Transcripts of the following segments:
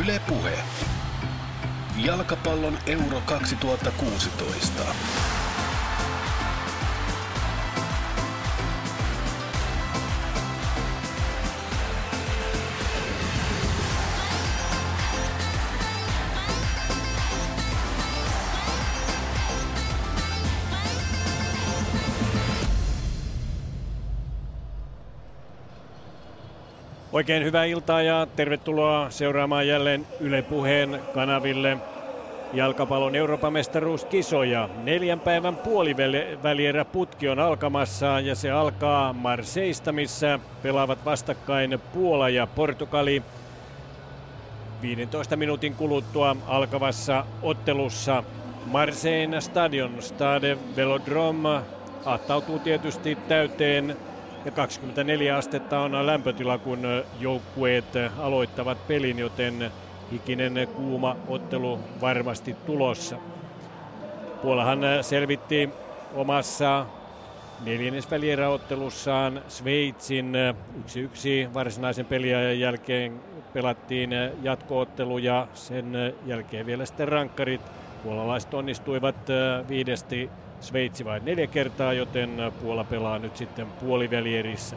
Yle Puhe. Jalkapallon Euro 2016. Oikein hyvää iltaa ja tervetuloa seuraamaan jälleen Yle Puheen kanaville jalkapallon Euroopan mestaruuskisoja. Neljän päivän puolivälierä putki on alkamassa ja se alkaa Marseista, missä pelaavat vastakkain Puola ja Portugali. 15 minuutin kuluttua alkavassa ottelussa Marseille Stadion Stade Velodrome ahtautuu tietysti täyteen ja 24 astetta on lämpötila, kun joukkueet aloittavat pelin, joten hikinen kuuma ottelu varmasti tulossa. Puolahan selvitti omassa neljännesvälieräottelussaan Sveitsin 1-1 varsinaisen peliajan jälkeen pelattiin jatkoottelu ja sen jälkeen vielä sitten rankkarit. Puolalaiset onnistuivat viidesti Sveitsi vain neljä kertaa, joten Puola pelaa nyt sitten puolivälierissä.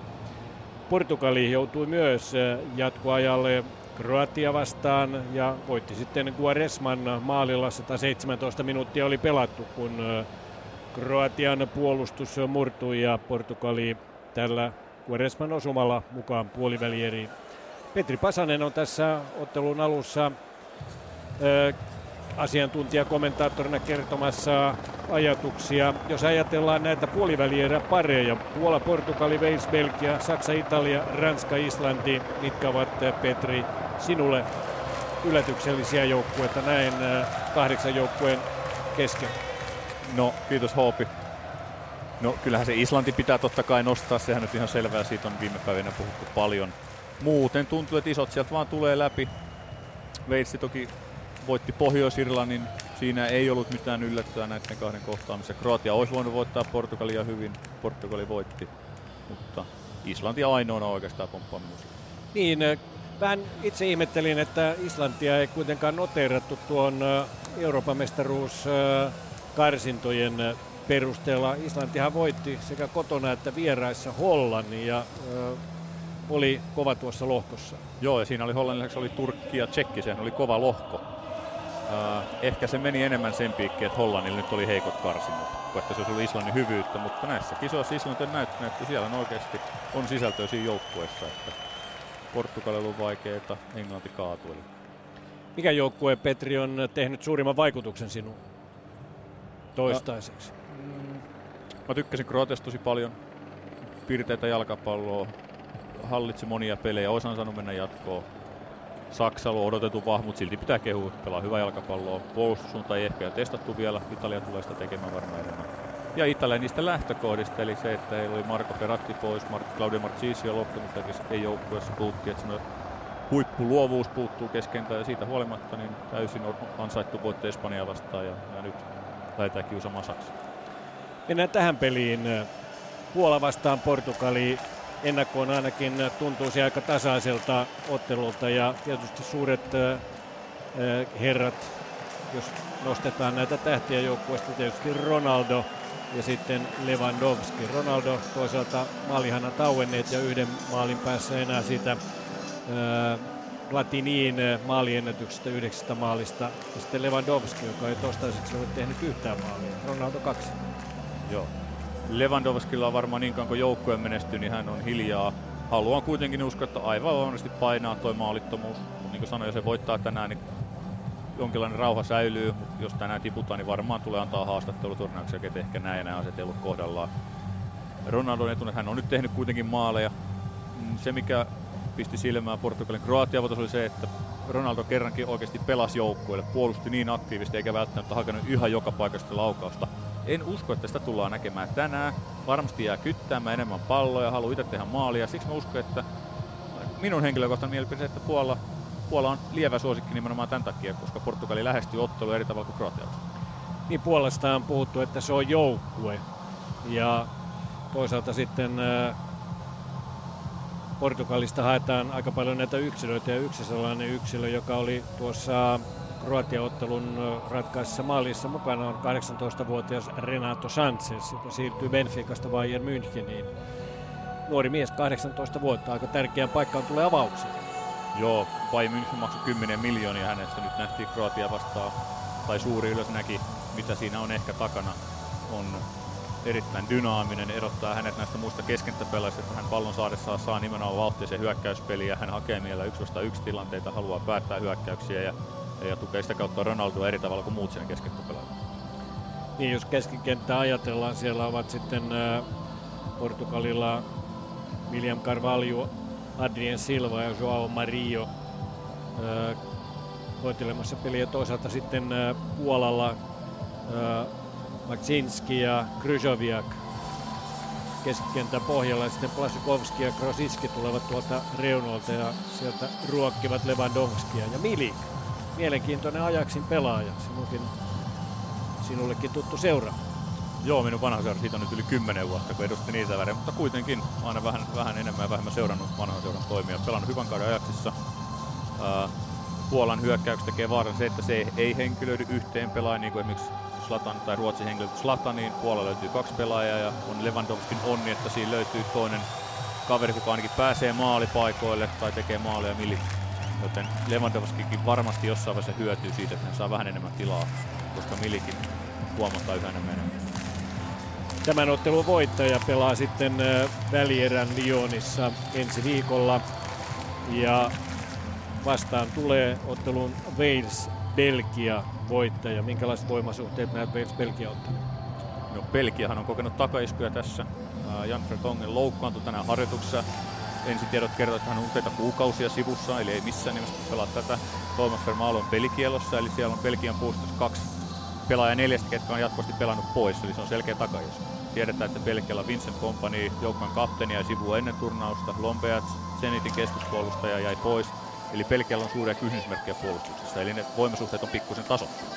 Portugali joutui myös äh, jatkoajalle Kroatia vastaan ja voitti sitten Guaresman maalilla 117 minuuttia oli pelattu, kun äh, Kroatian puolustus murtui ja Portugali tällä Guaresman osumalla mukaan puolivälieriin. Petri Pasanen on tässä ottelun alussa äh, asiantuntijakommentaattorina kertomassa ajatuksia. Jos ajatellaan näitä puolivälierä pareja, Puola, Portugali, Wales, Belgia, Saksa, Italia, Ranska, Islanti, mitkä ovat eh, Petri sinulle yllätyksellisiä joukkueita näin eh, kahdeksan joukkueen kesken? No, kiitos Hoopi. No, kyllähän se Islanti pitää totta kai nostaa, sehän nyt ihan selvää, siitä on viime päivinä puhuttu paljon. Muuten tuntuu, että isot sieltä vaan tulee läpi. Veitsi toki voitti Pohjois-Irlannin. Siinä ei ollut mitään yllättöä näiden kahden kohtaamisessa. Kroatia olisi voinut voittaa Portugalia hyvin. Portugali voitti, mutta Islanti ainoana oikeastaan pomppaa Niin, äh, vähän itse ihmettelin, että Islantia ei kuitenkaan noteerattu tuon äh, Euroopan mestaruus äh, karsintojen perusteella. Islantihan voitti sekä kotona että vieraissa Hollannin ja oli kova tuossa lohkossa. Joo, ja siinä oli Hollannin lisäksi oli Turkki ja Tsekki, sehän oli kova lohko. Uh, ehkä se meni enemmän sen piikkiin, että Hollannilla nyt oli heikot karsinnat, että se olisi ollut Islannin hyvyyttä, mutta näissä kisoissa Islanti on näyttänyt, että siellä on oikeasti on sisältöä siinä joukkueessa, että Portugalilla on vaikeaa, Englanti kaatui. Mikä joukkue, Petri, on tehnyt suurimman vaikutuksen sinuun toistaiseksi? Mm, mä tykkäsin Kroatiasta tosi paljon. Pirteitä jalkapalloa, hallitsi monia pelejä, olisi saanut mennä jatkoon Saksalla on odotettu vahva, mutta silti pitää kehua, pelaa hyvää jalkapalloa. Puolustussuunta ei ehkä ole testattu vielä, Italia tulee sitä tekemään varmaan enemmän. Ja Italia niistä lähtökohdista, eli se, että heillä oli Marco Ferratti pois, Mar- Claudio Marcisi on loppunut, ei joukkueessa puhuttiin, että huippuluovuus puuttuu keskentä ja siitä huolimatta niin täysin ansaittu voitto Espanjaa vastaan ja, ja nyt lähdetään kiusaamaan Saksa. Mennään tähän peliin. Puola vastaan Portugali ennakkoon ainakin tuntuisi aika tasaiselta ottelulta ja tietysti suuret herrat, jos nostetaan näitä tähtiä joukkueesta, tietysti Ronaldo ja sitten Lewandowski. Ronaldo toisaalta maalihanna tauenneet ja yhden maalin päässä enää siitä äh, Latiniin maaliennätyksestä yhdeksästä maalista. Ja sitten Lewandowski, joka ei toistaiseksi ole tehnyt yhtään maalia. Ronaldo kaksi. Joo, Lewandowskilla on varmaan niin kauan kuin joukkue menestyy, niin hän on hiljaa. Haluan kuitenkin uskoa, että aivan varmasti painaa tuo maalittomuus. Niin kuin sanoin, jos se voittaa tänään, niin jonkinlainen rauha säilyy, mutta jos tänään tiputaan, niin varmaan tulee antaa haastattelu turnauksia, että ehkä näin ja nämä asetellut kohdallaan. Ronaldon hän on nyt tehnyt kuitenkin maaleja. Mm, se, mikä pisti silmään Portugalin Kroatia oli se, että Ronaldo kerrankin oikeasti pelasi joukkueelle, puolusti niin aktiivisesti eikä välttämättä hakenut yhä joka paikasta laukausta en usko, että sitä tullaan näkemään tänään. Varmasti jää kyttäämään enemmän palloja, haluaa itse tehdä maalia. Siksi mä uskon, että minun henkilökohtainen mielipide, että Puola, Puola on lievä suosikki nimenomaan tämän takia, koska Portugali lähestyy ottelu eri tavalla kuin Kroatia. Niin Puolesta on puhuttu, että se on joukkue. Ja toisaalta sitten Portugalista haetaan aika paljon näitä yksilöitä ja yksi sellainen yksilö, joka oli tuossa Kroatia-ottelun ratkaisessa maalissa mukana on 18-vuotias Renato Sanchez, joka siirtyy Benficasta Bayern Müncheniin. Nuori mies, 18 vuotta, aika tärkeään paikkaan tulee avaukseen. Joo, Bayern München maksoi 10 miljoonia hänestä. Nyt nähtiin Kroatia vastaan, tai suuri ylös näki, mitä siinä on ehkä takana. On erittäin dynaaminen, erottaa hänet näistä muista keskentäpelaajista, että hän pallon saadessaan saa nimenomaan vauhtia se hyökkäyspeliä, hän hakee mielellä yksi yksi tilanteita, haluaa päättää hyökkäyksiä ja, ja tukee sitä kautta Ronaldoa eri tavalla kuin muut sen keskentäpelaajat. Niin, jos keskikenttää ajatellaan, siellä ovat sitten Portugalilla William Carvalho, Adrien Silva ja Joao Mario hoitelemassa peliä. Toisaalta sitten Puolalla Maksinski ja Kryjoviak keskikentän pohjalla ja sitten Plasikovski ja Krositski tulevat tuolta reunolta ja sieltä ruokkivat Lewandowskia ja Milik. Mielenkiintoinen ajaksin pelaaja, sinunkin, sinullekin tuttu seura. Joo, minun vanha seura, siitä on nyt yli 10 vuotta, kun edusti niitä värejä, mutta kuitenkin aina vähän, vähän enemmän ja vähemmän seurannut vanhan seuran toimia. Pelannut hyvän kauden ajaksissa. Puolan hyökkäyksi tekee vaaran se, että se ei, ei henkilöidy yhteen pelaajan, niin kuin esimerkiksi Slatan tai Ruotsin henkilöity Slataniin. Puolella löytyy kaksi pelaajaa ja on Lewandowskin onni, että siinä löytyy toinen kaveri, joka ainakin pääsee maalipaikoille tai tekee maaleja. Joten Lewandowskikin varmasti jossain vaiheessa hyötyy siitä, että hän saa vähän enemmän tilaa, koska Milikin huomataan yhä enemmän. Tämän ottelun voittaja pelaa sitten välierän Lyonissa ensi viikolla. Ja vastaan tulee ottelun Wales Belgia voittaja. Minkälaiset voimasuhteet näet Wales Belgia ottelun? No Belgiahan on kokenut takaiskuja tässä. Jan Vertongen loukkaantui tänään harjoituksessa. Ensitiedot kertovat, että hän on useita kuukausia sivussa, eli ei missään nimessä pelaa tätä. Thomas Vermaalo on pelikielossa, eli siellä on Belgian puolustuksessa kaksi pelaajaa neljästä, ketkä on jatkuvasti pelannut pois, eli se on selkeä takaisku. Tiedetään, että Belgialla Vincent Company, joukkueen kapteeni ja sivu ennen turnausta. Lombeat, Zenitin keskuspuolustaja jäi pois. Eli Belgialla on suuria kysymysmerkkejä puolustuksessa, eli ne voimasuhteet on pikkusen tasottunut.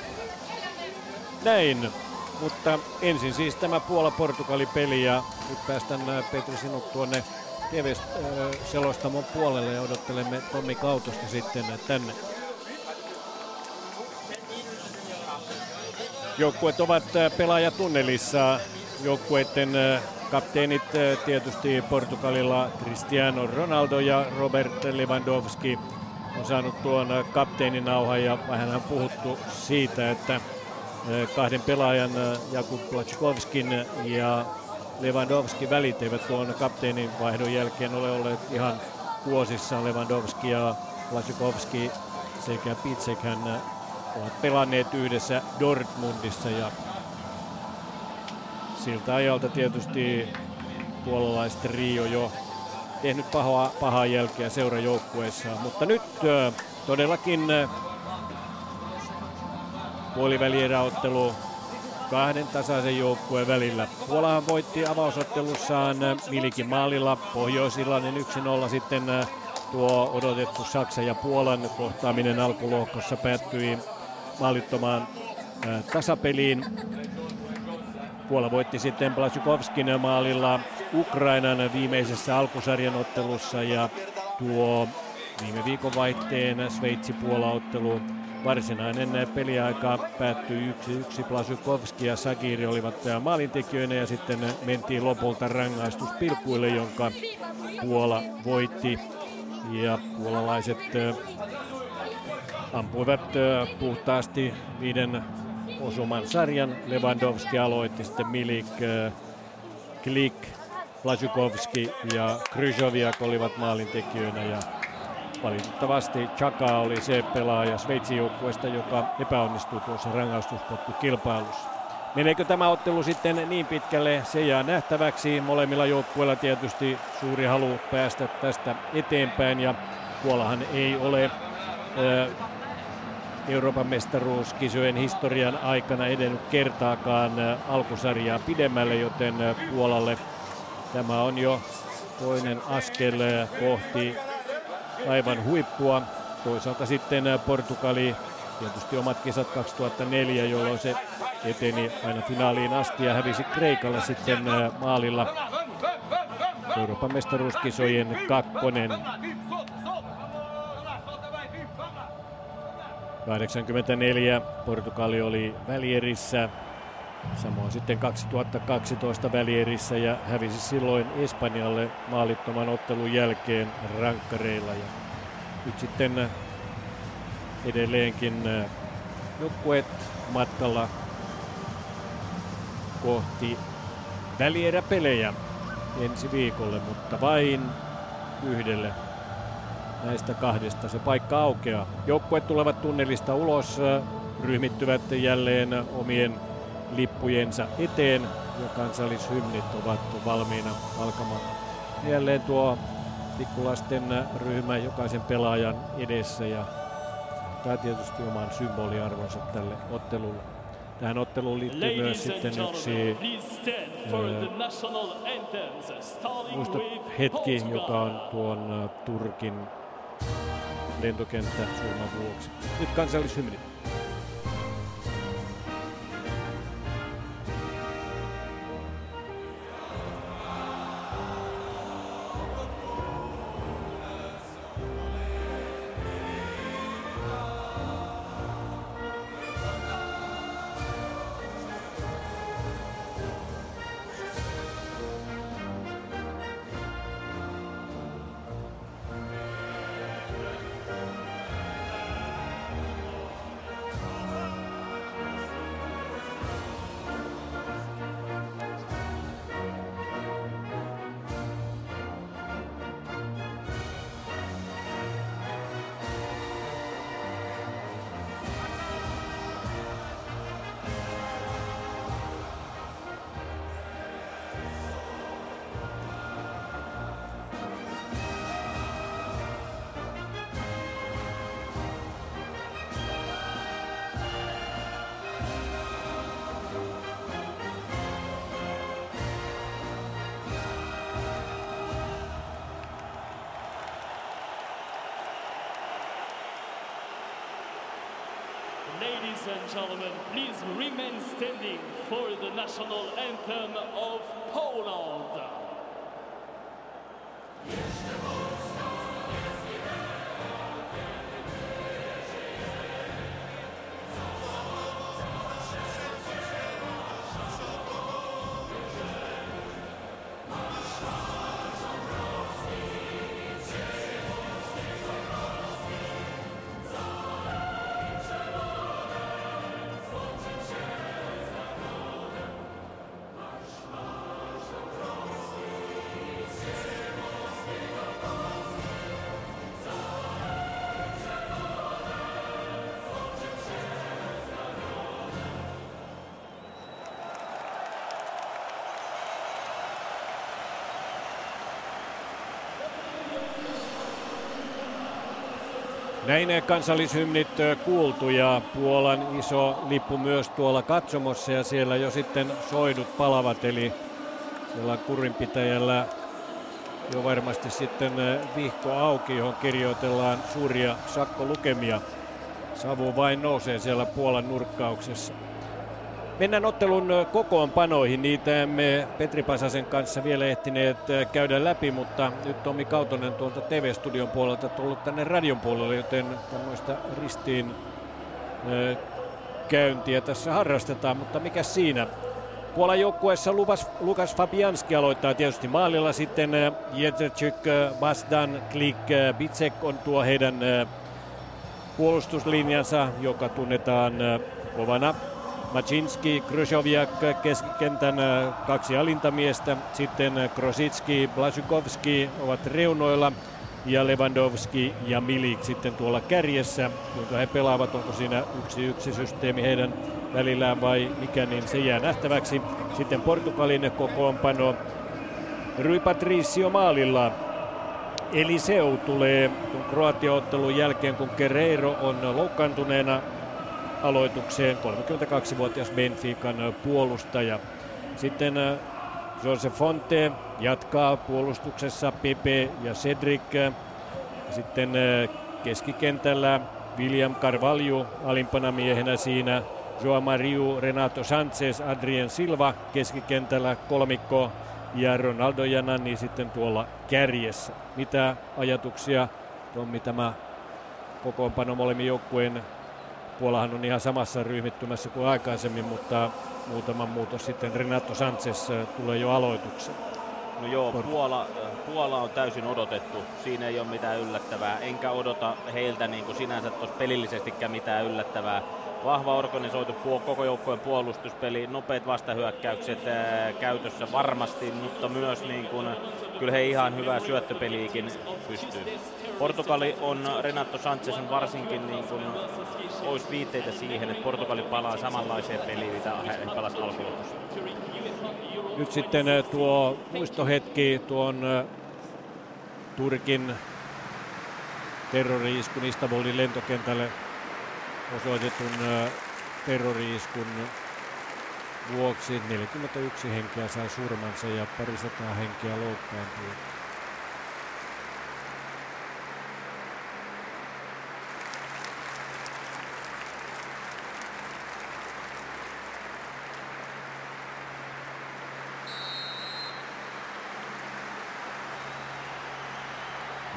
Näin, mutta ensin siis tämä Puola-Portugali-peli ja nyt päästään Petri sinut tuonne äh, selostamon puolelle ja odottelemme Tommi Kautosta sitten tänne. Joukkueet ovat pelaajatunnelissa. Joukkueiden kapteenit tietysti Portugalilla Cristiano Ronaldo ja Robert Lewandowski on saanut tuon kapteeninauhan ja vähän on puhuttu siitä, että kahden pelaajan Jakub Plachikovskin ja Lewandowski välit eivät tuon kapteenin vaihdon jälkeen ole olleet ihan vuosissa. Lewandowski ja Plachikovski sekä Pitsekhän ovat pelanneet yhdessä Dortmundissa ja siltä ajalta tietysti puolalaiset Rio jo tehnyt pahaa, pahaa jälkeä seurajoukkueessa. Mutta nyt todellakin puolivälieräottelu kahden tasaisen joukkueen välillä. Puolahan voitti avausottelussaan Milikin maalilla Pohjois-Irlannin 1-0 sitten tuo odotettu Saksa ja Puolan kohtaaminen alkulohkossa päättyi maalittomaan tasapeliin. Puola voitti sitten Blasukovskin maalilla Ukrainan viimeisessä alkusarjan ottelussa ja tuo viime viikon vaihteen Sveitsi-Puola-ottelu varsinainen peliaika päättyi 1-1. Plasukovski ja Sagiri olivat maalintekijöinä ja sitten mentiin lopulta rangaistuspilkuille, jonka Puola voitti. Ja puolalaiset ampuivat puhtaasti viiden osuman sarjan. Lewandowski aloitti sitten Milik, Klik, Lajukovski ja Kryjoviak olivat maalintekijöinä ja valitettavasti Chaka oli se pelaaja Sveitsin joukkueesta, joka epäonnistui tuossa rangaistuspotkukilpailussa. Meneekö tämä ottelu sitten niin pitkälle, se jää nähtäväksi. Molemmilla joukkueilla tietysti suuri halu päästä tästä eteenpäin ja Puolahan ei ole Euroopan mestaruuskisojen historian aikana edennyt kertaakaan alkusarjaa pidemmälle, joten Puolalle tämä on jo toinen askel kohti aivan huippua. Toisaalta sitten Portugali, tietysti omat kisat 2004, jolloin se eteni aina finaaliin asti ja hävisi Kreikalle sitten maalilla Euroopan mestaruuskisojen kakkonen. 84 Portugali oli välierissä, samoin sitten 2012 välierissä ja hävisi silloin Espanjalle maalittoman ottelun jälkeen rankkareilla. Ja nyt sitten edelleenkin joukkueet matkalla kohti välieräpelejä ensi viikolle, mutta vain yhdelle näistä kahdesta se paikka aukeaa. Joukkueet tulevat tunnelista ulos, ryhmittyvät jälleen omien lippujensa eteen ja kansallishymnit ovat valmiina alkamaan. Jälleen tuo pikkulasten ryhmä jokaisen pelaajan edessä ja tämä tietysti oman symboliarvonsa tälle ottelulle. Tähän otteluun liittyy myös sitten yksi muista hetki, joka on tuon Turkin lentokenttä surman vuoksi. Nyt kansallishymni. Ladies and gentlemen, please remain standing for the national anthem of Näin kansallishymnit kuultu ja Puolan iso lippu myös tuolla katsomossa ja siellä jo sitten soidut palavat eli siellä kurinpitäjällä jo varmasti sitten vihko auki, johon kirjoitellaan suuria sakkolukemia. Savu vain nousee siellä Puolan nurkkauksessa. Mennään ottelun kokoonpanoihin. Niitä emme Petri Pasasen kanssa vielä ehtineet käydä läpi, mutta nyt Tomi Kautonen tuolta TV-studion puolelta tullut tänne radion puolelle, joten tämmöistä ristiin käyntiä tässä harrastetaan, mutta mikä siinä? Puolan joukkueessa Lukas, Fabianski aloittaa tietysti maalilla, sitten Jezerczyk, Basdan, Klik, Bitsek on tuo heidän puolustuslinjansa, joka tunnetaan kovana Macinski, Krushoviak keskikentän äh, kaksi alintamiestä. Sitten äh, Krositski, Blasukovski ovat reunoilla ja Lewandowski ja Milik sitten tuolla kärjessä. Kuinka he pelaavat, onko siinä yksi yksi systeemi heidän välillään vai mikä, niin se jää nähtäväksi. Sitten Portugalin kokoonpano. Rui Patricio maalilla. Eliseu tulee Kroatia-ottelun jälkeen, kun Guerreiro on loukkaantuneena aloitukseen 32-vuotias Benfican puolustaja. Sitten Jose Fonte jatkaa puolustuksessa Pepe ja Cedric. Sitten keskikentällä William Carvalho alimpana miehenä siinä. Joa Mariu, Renato Sanchez, Adrien Silva keskikentällä kolmikko ja Ronaldo ja Nanni sitten tuolla kärjessä. Mitä ajatuksia Tommi tämä kokoonpano molemmin joukkueen Puolahan on ihan samassa ryhmittymässä kuin aikaisemmin, mutta muutama muutos sitten Renato Sanchez tulee jo aloitukseen. No joo, Puola, Puola on täysin odotettu. Siinä ei ole mitään yllättävää. Enkä odota heiltä niin kuin sinänsä pelillisestikään mitään yllättävää. Vahva organisoitu puol- koko joukkojen puolustuspeli, nopeat vastahyökkäykset ää, käytössä varmasti, mutta myös niin kuin, kyllä he ihan hyvää syöttöpeliikin pystyy. Portugali on, Renato Sanchez on varsinkin niin kuin, olisi viitteitä siihen, että Portugali palaa samanlaiseen peliin, mitä he alkulopussa. Nyt sitten tuo muistohetki tuon Turkin terrori-iskun Istanbulin lentokentälle osoitetun terrori-iskun vuoksi 41 henkeä sai surmansa ja parisataa henkeä loukkaantui.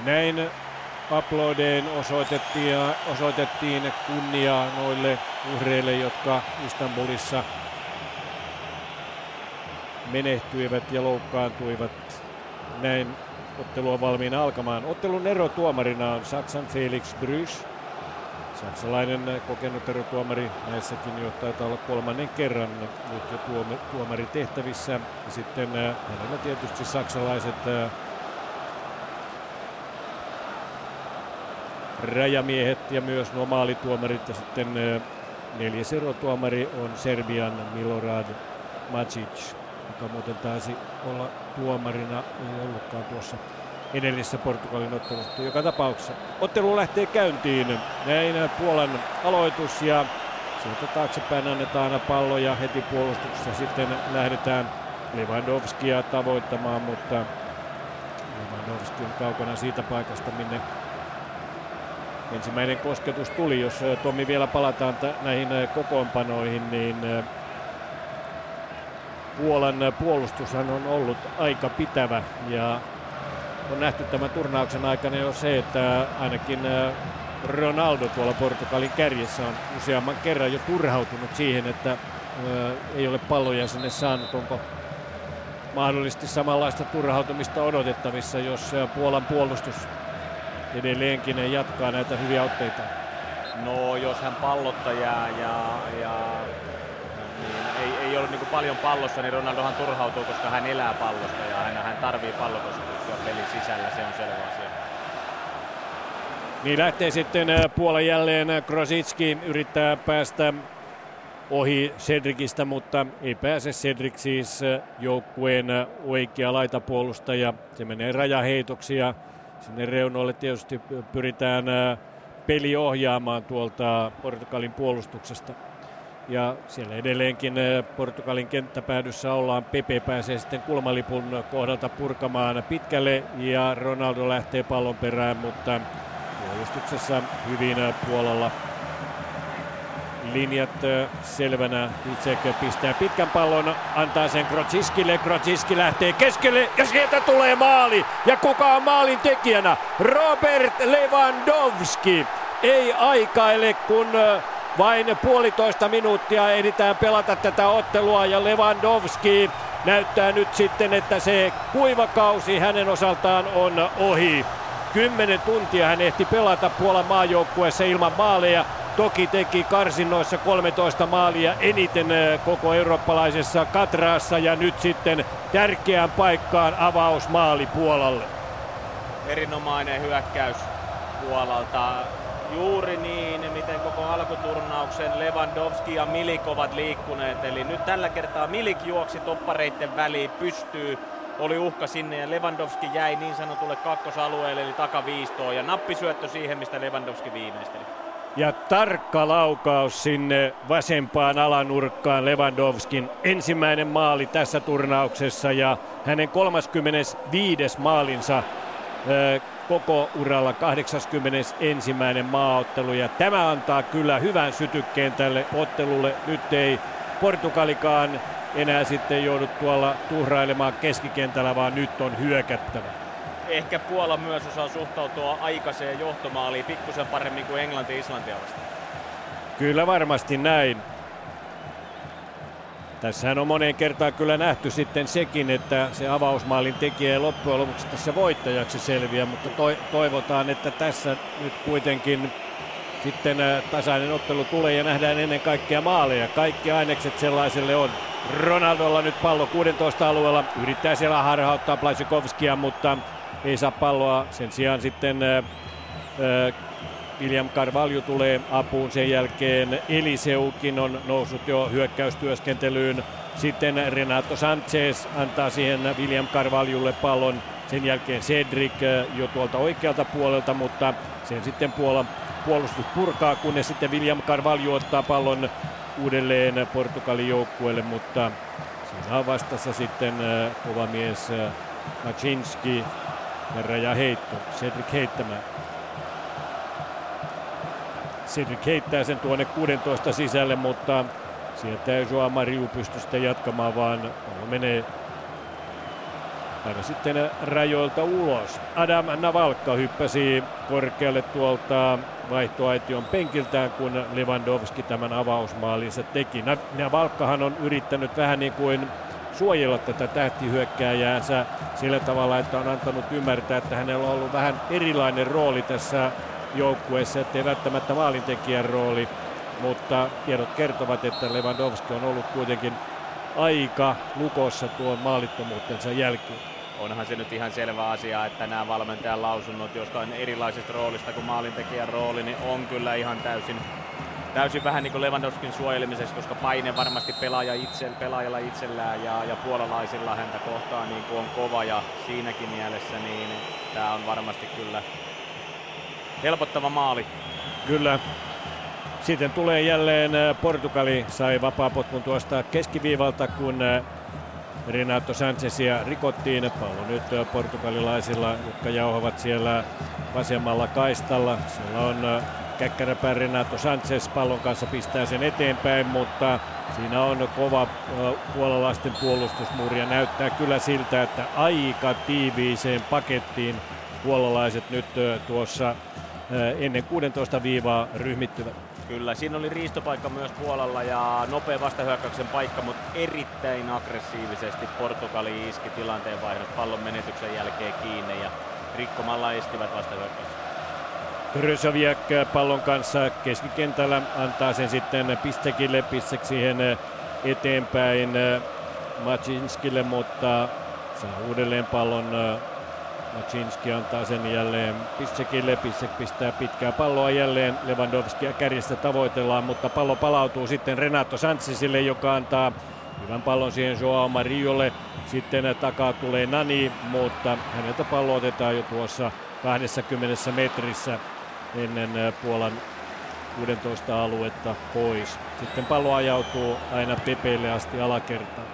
Näin uploadeen osoitettiin, osoitettiin kunniaa noille uhreille, jotka Istanbulissa menehtyivät ja loukkaantuivat. Näin ottelu on valmiina alkamaan. Ottelun erotuomarina on Saksan Felix Brüsch. Saksalainen kokenut erotuomari näissäkin jo taitaa olla kolmannen kerran nyt jo tuomari tehtävissä. Ja sitten äh, hänellä tietysti saksalaiset rajamiehet ja myös nuo maalituomarit ja sitten neljäs erotuomari on Serbian Milorad Macic, joka muuten taisi olla tuomarina, ei ollutkaan tuossa edellisessä Portugalin ottelussa. Joka tapauksessa ottelu lähtee käyntiin. Näin Puolan aloitus ja sieltä taaksepäin annetaan pallo ja heti puolustuksessa sitten lähdetään Lewandowskia tavoittamaan, mutta Lewandowski on kaukana siitä paikasta, minne ensimmäinen kosketus tuli. Jos Tommi vielä palataan t- näihin kokoonpanoihin, niin Puolan puolustushan on ollut aika pitävä ja on nähty tämän turnauksen aikana jo se, että ainakin Ronaldo tuolla Portugalin kärjessä on useamman kerran jo turhautunut siihen, että ei ole palloja sinne saanut. Onko mahdollisesti samanlaista turhautumista odotettavissa, jos Puolan puolustus edelleenkin jatkaa näitä hyviä otteita? No jos hän pallotta jää ja, ja niin ei, ei ole niin paljon pallossa, niin Ronaldohan turhautuu, koska hän elää pallosta ja hän, hän tarvii pallokosketuksia pelin sisällä, se on selvä asia. Niin lähtee sitten puolen jälleen Krosicki yrittää päästä ohi Cedricistä, mutta ei pääse Cedric siis joukkueen oikea laitapuolustaja. Se menee rajaheitoksi ja Sinne reunoille tietysti pyritään peli ohjaamaan tuolta Portugalin puolustuksesta. Ja siellä edelleenkin Portugalin kenttäpäädyssä ollaan. Pepe pääsee sitten kulmalipun kohdalta purkamaan pitkälle ja Ronaldo lähtee pallon perään, mutta puolustuksessa hyvin Puolalla linjat selvänä. Itsek pistää pitkän pallon, antaa sen Krotsiskille. Krotsiski lähtee keskelle ja sieltä tulee maali. Ja kuka on maalin tekijänä? Robert Lewandowski. Ei aikaile, kun vain puolitoista minuuttia ehditään pelata tätä ottelua ja Lewandowski näyttää nyt sitten, että se kuivakausi hänen osaltaan on ohi. Kymmenen tuntia hän ehti pelata Puolan maajoukkueessa ilman maaleja Toki teki karsinnoissa 13 maalia eniten koko eurooppalaisessa katraassa ja nyt sitten tärkeään paikkaan avausmaali Puolalle. Erinomainen hyökkäys Puolalta. Juuri niin, miten koko alkuturnauksen Lewandowski ja Milik ovat liikkuneet. Eli nyt tällä kertaa Milik juoksi toppareiden väliin, pystyy oli uhka sinne ja Lewandowski jäi niin sanotulle kakkosalueelle eli takaviistoon ja nappisyöttö siihen, mistä Lewandowski viimeisteli. Ja tarkka laukaus sinne vasempaan alanurkkaan Lewandowskin ensimmäinen maali tässä turnauksessa ja hänen 35. maalinsa koko uralla 81. maaottelu ja tämä antaa kyllä hyvän sytykkeen tälle ottelulle. Nyt ei Portugalikaan enää sitten joudu tuolla tuhrailemaan keskikentällä, vaan nyt on hyökättävä. Ehkä Puola myös osaa suhtautua aikaiseen johtomaaliin pikkusen paremmin kuin Englanti Islantia vastaan. Kyllä varmasti näin. Tässähän on moneen kertaan kyllä nähty sitten sekin, että se avausmaalin tekijä loppujen lopuksi tässä voittajaksi selviä, mutta toivotaan, että tässä nyt kuitenkin sitten tasainen ottelu tulee ja nähdään ennen kaikkea maaleja. Kaikki ainekset sellaiselle on. Ronaldolla nyt pallo 16 alueella. Yrittää siellä harhauttaa Blasikovskia, mutta ei saa palloa. Sen sijaan sitten William Carvalho tulee apuun sen jälkeen. Eliseukin on noussut jo hyökkäystyöskentelyyn. Sitten Renato Sanchez antaa siihen William Carvalholle pallon. Sen jälkeen Cedric jo tuolta oikealta puolelta, mutta sen sitten Puolan puolustus purkaa, kunnes sitten William Carvalho ottaa pallon uudelleen Portugalin joukkueelle, mutta siinä on vastassa sitten kova mies Macinski ja heitto, Cedric heittämään. Cedric heittää sen tuonne 16 sisälle, mutta sieltä ei Joa Mariu pysty sitten jatkamaan, vaan menee aina sitten rajoilta ulos. Adam Navalka hyppäsi korkealle tuolta vaihtoaition penkiltään, kun Lewandowski tämän avausmaalinsa teki. Navalkahan on yrittänyt vähän niin kuin suojella tätä tähtihyökkääjäänsä sillä tavalla, että on antanut ymmärtää, että hänellä on ollut vähän erilainen rooli tässä joukkueessa, ettei välttämättä maalintekijän rooli, mutta tiedot kertovat, että Lewandowski on ollut kuitenkin aika lukossa tuon maalittomuutensa jälkeen. Onhan se nyt ihan selvä asia, että nämä valmentajan lausunnot jostain erilaisesta roolista kuin maalintekijän rooli, niin on kyllä ihan täysin, täysin vähän niin kuin Lewandowskin suojelemisessa, koska paine varmasti pelaaja itse, pelaajalla itsellään ja, ja puolalaisilla häntä kohtaan niin kuin on kova ja siinäkin mielessä niin tämä on varmasti kyllä helpottava maali. Kyllä. Sitten tulee jälleen äh, Portugali, sai vapaapotkun tuosta keskiviivalta, kun äh, Renato Sanchezia rikottiin. Pallo nyt äh, portugalilaisilla, jotka jauhavat siellä vasemmalla kaistalla. Siellä on käkkäräpää Renato Sanchez pallon kanssa pistää sen eteenpäin, mutta siinä on kova puolalaisten puolustusmuuri ja näyttää kyllä siltä, että aika tiiviiseen pakettiin puolalaiset nyt tuossa ennen 16 viivaa ryhmittyvät. Kyllä, siinä oli riistopaikka myös Puolalla ja nopea vastahyökkäyksen paikka, mutta erittäin aggressiivisesti Portugali iski tilanteen vaihdot pallon menetyksen jälkeen kiinni ja rikkomalla estivät vastahyökkäyksen. Krysoviak pallon kanssa keskikentällä antaa sen sitten Pistekille, Pistek siihen eteenpäin Macinskille, mutta saa uudelleen pallon Macinski antaa sen jälleen Pissekille. Pissek pistää pitkää palloa jälleen. Lewandowskia kärjestä tavoitellaan, mutta pallo palautuu sitten Renato Sanchezille, joka antaa hyvän pallon siihen Joao Mariolle. Sitten takaa tulee Nani, mutta häneltä pallo otetaan jo tuossa 20 metrissä ennen Puolan 16 aluetta pois. Sitten pallo ajautuu aina Pepeille asti alakertaan.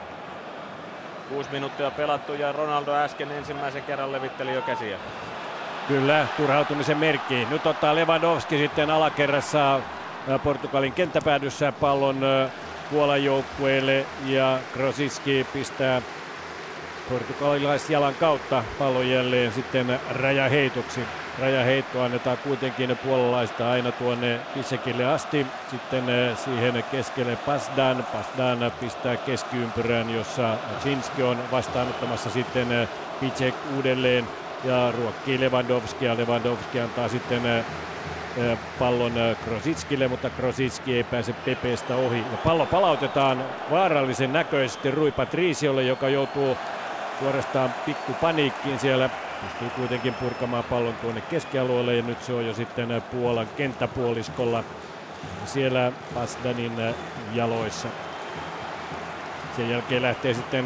Kuusi minuuttia pelattu ja Ronaldo äsken ensimmäisen kerran levitteli jo käsiä. Kyllä, turhautumisen merkki. Nyt ottaa Lewandowski sitten alakerrassa Portugalin kenttäpäädyssä pallon Puolan joukkueelle ja Krosiski pistää portugalilaisjalan kautta pallon jälleen sitten rajaheitoksi. Rajaheitto annetaan kuitenkin puolalaista aina tuonne Pissekille asti. Sitten eh, siihen keskelle Pasdan. Pasdan pistää keskiympyrään, jossa Cinski on vastaanottamassa sitten eh, Picek uudelleen ja ruokkii Lewandowskia. Lewandowski antaa sitten eh, pallon Krositskille, mutta Krositski ei pääse Pepestä ohi. Ja pallo palautetaan vaarallisen näköisesti Rui Patriciolle, joka joutuu suorastaan pikku paniikkiin siellä. Pystyy kuitenkin purkamaan pallon tuonne keskialueelle ja nyt se on jo sitten Puolan kenttäpuoliskolla siellä Pasdanin jaloissa. Sen jälkeen lähtee sitten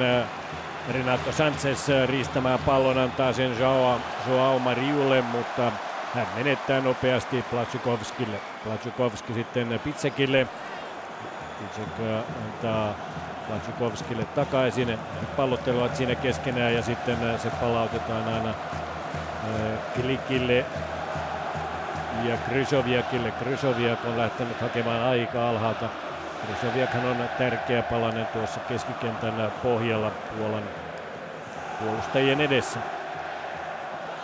Renato Sanchez riistämään pallon, antaa sen Joao, Joao Mariulle, mutta hän menettää nopeasti Platsukovskille. Platsukovski sitten Pitsekille. Pitsek antaa Vansukovskille takaisin. Pallottelevat siinä keskenään ja sitten äh, se palautetaan aina äh, Klikille ja Krysoviakille. Krysoviak on lähtenyt hakemaan aika alhaalta Krysowiakhan on tärkeä palanen tuossa keskikentän pohjalla Puolan puolustajien edessä.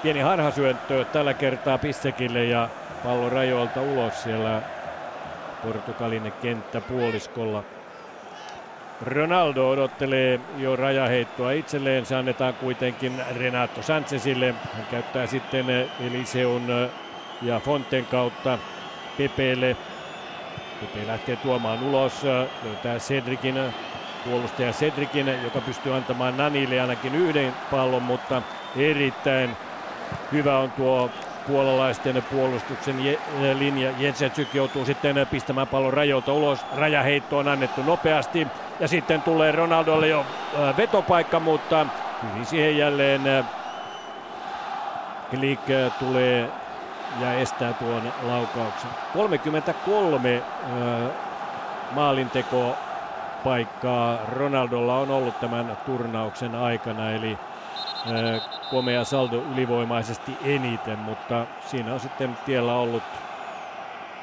Pieni harhasyöntö tällä kertaa Pissekille ja pallo rajoilta ulos siellä Portugalin puoliskolla. Ronaldo odottelee jo rajaheittoa itselleen. Se annetaan kuitenkin Renato Sanchezille. Hän käyttää sitten Eliseun ja Fonten kautta Pepeelle. Pepe lähtee tuomaan ulos, löytää Cedricin, puolustaja Cedricin, joka pystyy antamaan Nanille ainakin yhden pallon, mutta erittäin hyvä on tuo puolalaisten puolustuksen je, linja. Jetsetsyk joutuu sitten pistämään pallon rajoilta ulos. Rajaheitto on annettu nopeasti ja sitten tulee Ronaldolle jo vetopaikka, mutta hyvin siihen jälleen Klik tulee ja estää tuon laukauksen. 33 maalinteko paikkaa Ronaldolla on ollut tämän turnauksen aikana, eli komea saldo ylivoimaisesti eniten, mutta siinä on sitten tiellä ollut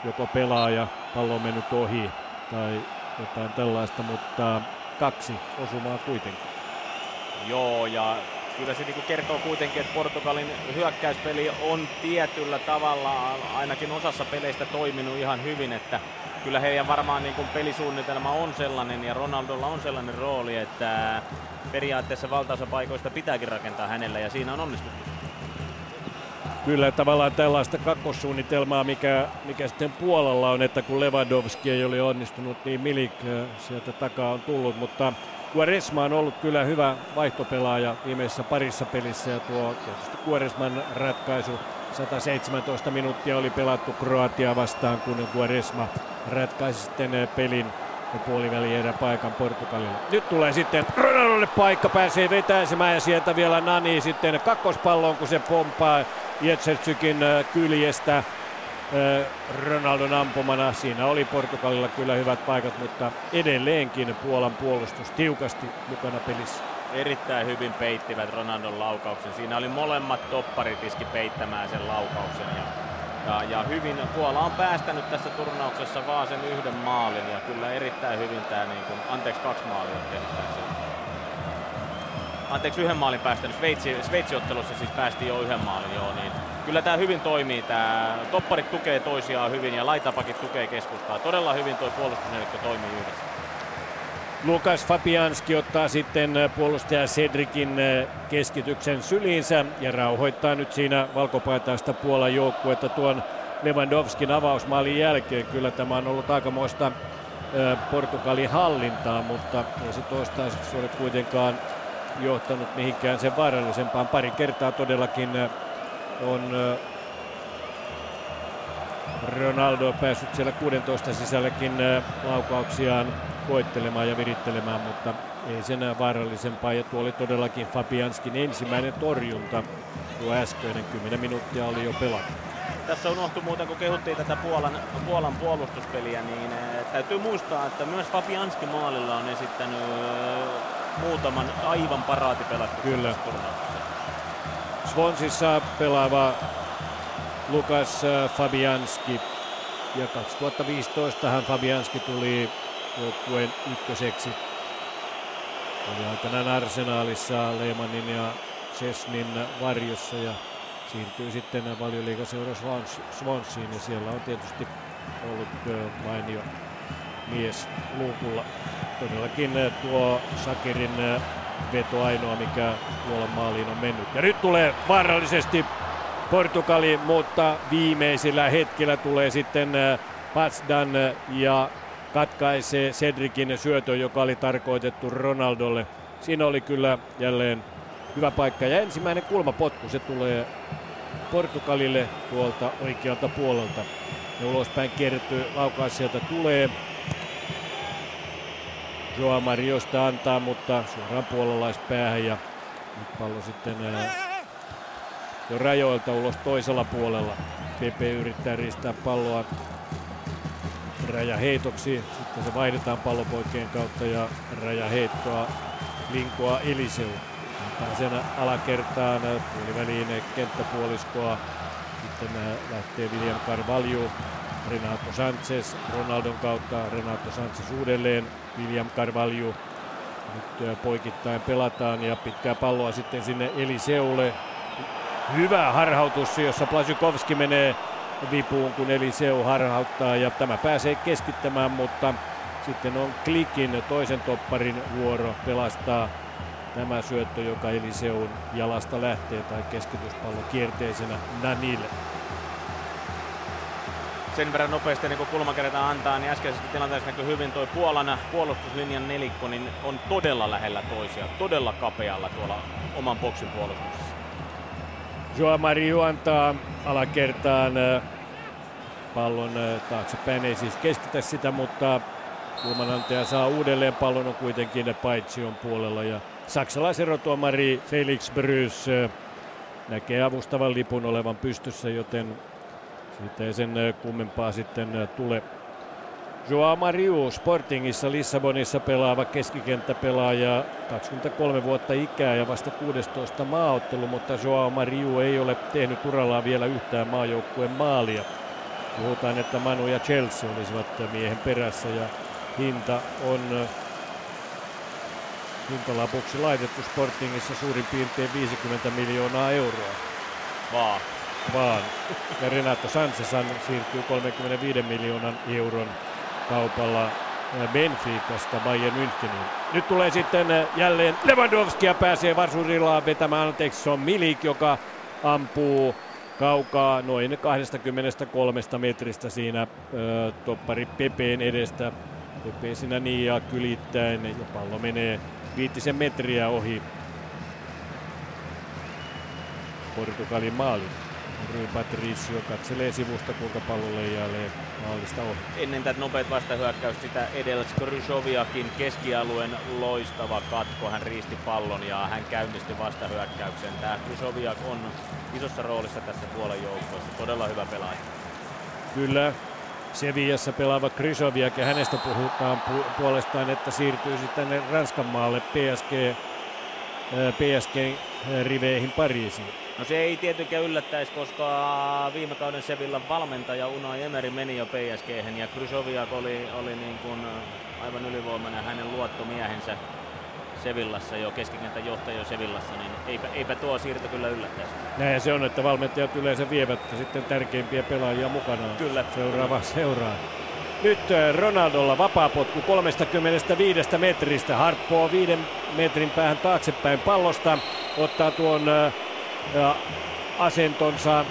joko pelaaja, pallo on mennyt ohi tai jotain tällaista, mutta kaksi osumaa kuitenkin. Joo, ja kyllä se niin kertoo kuitenkin, että Portugalin hyökkäyspeli on tietyllä tavalla ainakin osassa peleistä toiminut ihan hyvin, että kyllä heidän varmaan niin pelisuunnitelma on sellainen ja Ronaldolla on sellainen rooli, että periaatteessa valtaosa paikoista pitääkin rakentaa hänellä ja siinä on onnistuttu. Kyllä tavallaan tällaista kakkossuunnitelmaa, mikä, mikä sitten puolella on, että kun Lewandowski ei ole onnistunut, niin Milik sieltä takaa on tullut, mutta Quaresma on ollut kyllä hyvä vaihtopelaaja viimeisessä parissa pelissä ja tuo tietysti Quaresman ratkaisu. 117 minuuttia oli pelattu Kroatia vastaan, kun Quaresma ratkaisi sitten pelin puolivälierä paikan Portugalille. Nyt tulee sitten Ronaldolle paikka, pääsee vetäisemään ja sieltä vielä Nani sitten kakkospalloon, kun se pomppaa Jetsertsykin kyljestä. Ronaldon ampumana. Siinä oli Portugalilla kyllä hyvät paikat, mutta edelleenkin Puolan puolustus tiukasti mukana pelissä. Erittäin hyvin peittivät Ronaldon laukauksen. Siinä oli molemmat topparit iski peittämään sen laukauksen. Ja, ja, ja hyvin Puola on päästänyt tässä turnauksessa vaan sen yhden maalin ja kyllä erittäin hyvin tämä, niin kuin, anteeksi kaksi maalia käsittääkseni. Anteeksi yhden maalin päästänyt, Sveitsi, Sveitsiottelussa siis päästiin jo yhden maalin, joo, niin kyllä tämä hyvin toimii. Tämä topparit tukee toisiaan hyvin ja laitapakit tukee keskustaa. Todella hyvin tuo puolustusnelikkö toimii yhdessä. Lukas Fabianski ottaa sitten puolustaja Cedricin keskityksen syliinsä ja rauhoittaa nyt siinä valkopaitaista Puolan joukkuetta tuon Lewandowskin avausmaalin jälkeen. Kyllä tämä on ollut aikamoista Portugalin hallintaa, mutta ei se toistaiseksi ole kuitenkaan johtanut mihinkään sen vaarallisempaan. Pari kertaa todellakin on Ronaldo päässyt siellä 16 sisälläkin laukauksiaan koittelemaan ja virittelemään, mutta ei sen vaarallisempaa. Ja tuo oli todellakin Fabianskin ensimmäinen torjunta. Tuo äskeinen 10 minuuttia oli jo pelattu. Tässä on unohtu muuten, kun kehuttiin tätä Puolan, Puolan puolustuspeliä, niin täytyy muistaa, että myös Fabianski maalilla on esittänyt muutaman aivan paraatipelastuksen Kyllä. Svonsissa pelaava Lukas äh, Fabianski. Ja 2015 hän Fabianski tuli joukkueen ykköseksi. Oli aikanaan arsenaalissa Lehmannin ja Chesnin varjossa ja siirtyi sitten valioliigaseura Swansiin ja siellä on tietysti ollut mainio mies luukulla. Todellakin tuo Sakirin veto ainoa, mikä tuolla maaliin on mennyt. Ja nyt tulee vaarallisesti Portugali, mutta viimeisillä hetkellä tulee sitten Patsdan ja katkaisee Cedricin syötön, joka oli tarkoitettu Ronaldolle. Siinä oli kyllä jälleen hyvä paikka. Ja ensimmäinen kulmapotku, se tulee Portugalille tuolta oikealta puolelta. Ja ulospäin kierretty laukaus sieltä tulee. Joa Mariosta antaa, mutta suoraan puolalaispäähän ja nyt pallo sitten jo rajoilta ulos toisella puolella. Pepe yrittää riistää palloa rajaheitoksi. Sitten se vaihdetaan pallopoikien kautta ja rajaheittoa linkoa Eliseu. Sen alakertaan puoliväliin kenttäpuoliskoa. Sitten lähtee William Carvalho Renato Sanchez Ronaldon kautta. Renato Sanchez uudelleen. William Carvalho. Nyt poikittain pelataan ja pitkää palloa sitten sinne Eliseulle. Hyvä harhautus, jossa Plasikovski menee vipuun, kun Eliseu harhauttaa ja tämä pääsee keskittämään, mutta sitten on Klikin toisen topparin vuoro pelastaa tämä syöttö, joka Eliseun jalasta lähtee tai keskityspallo kierteisenä Nanille. Sen verran nopeasti niin kun kulmakerta antaa, niin äskeisessä tilanteessa näkyy hyvin tuo Puolan puolustuslinjan nelikko, niin on todella lähellä toisia, todella kapealla tuolla oman boksin puolustuksessa. Joa Mariu antaa alakertaan äh, pallon äh, taaksepäin, ei siis keskitä sitä, mutta kulmanantaja saa uudelleen pallon on kuitenkin Paitsion puolella ja saksalaiserotuomari Felix Brys äh, näkee avustavan lipun olevan pystyssä, joten siitä ei sen kummempaa sitten tule. Joao Mariu Sportingissa Lissabonissa pelaava keskikenttäpelaaja, 23 vuotta ikää ja vasta 16 maaottelu, mutta Joao Mariu ei ole tehnyt urallaan vielä yhtään maajoukkueen maalia. Puhutaan, että Manu ja Chelsea olisivat miehen perässä ja hinta on hintalapuksi laitettu Sportingissa suurin piirtein 50 miljoonaa euroa. Vaan. Vaan. Ja Renato Sanchesan siirtyy 35 miljoonan euron kaupalla Benficasta Bayern Müncheniin. Nyt tulee sitten jälleen Lewandowski ja pääsee varsurillaan vetämään. Anteeksi, se on Milik, joka ampuu kaukaa noin 23 metristä siinä ö, toppari Pepeen edestä. Pepe siinä ja kylittäen ja pallo menee viitisen metriä ohi Portugalin maalin. Rui Patricio katselee sivusta, kuinka pallo leijailee maalista ohi. Ennen tätä nopeat vastahyökkäystä sitä edellä Skrysoviakin keskialueen loistava katko. Hän riisti pallon ja hän käynnisti vastahyökkäyksen. Tämä Skrysoviak on isossa roolissa tässä puolen joukkoissa. Todella hyvä pelaaja. Kyllä, Sevillassa pelaava Krysoviak ja hänestä puhutaan pu- puolestaan, että siirtyisi tänne Ranskan maalle PSG, äh, PSG-riveihin Pariisiin. No se ei tietenkään yllättäisi, koska viime kauden Sevillan valmentaja Unai Emery meni jo PSG ja Krysoviak oli, oli niin kuin aivan ylivoimainen hänen luottomiehensä Sevillassa jo, keskikentän johtaja jo Sevillassa, niin eipä, eipä tuo siirto kyllä yllättäisi. Näin se on, että valmentajat yleensä vievät sitten tärkeimpiä pelaajia mukanaan. Kyllä. Seuraava seuraa. Nyt Ronaldolla vapaapotku 35 metristä, harppoo viiden metrin päähän taaksepäin pallosta, ottaa tuon asentonsa.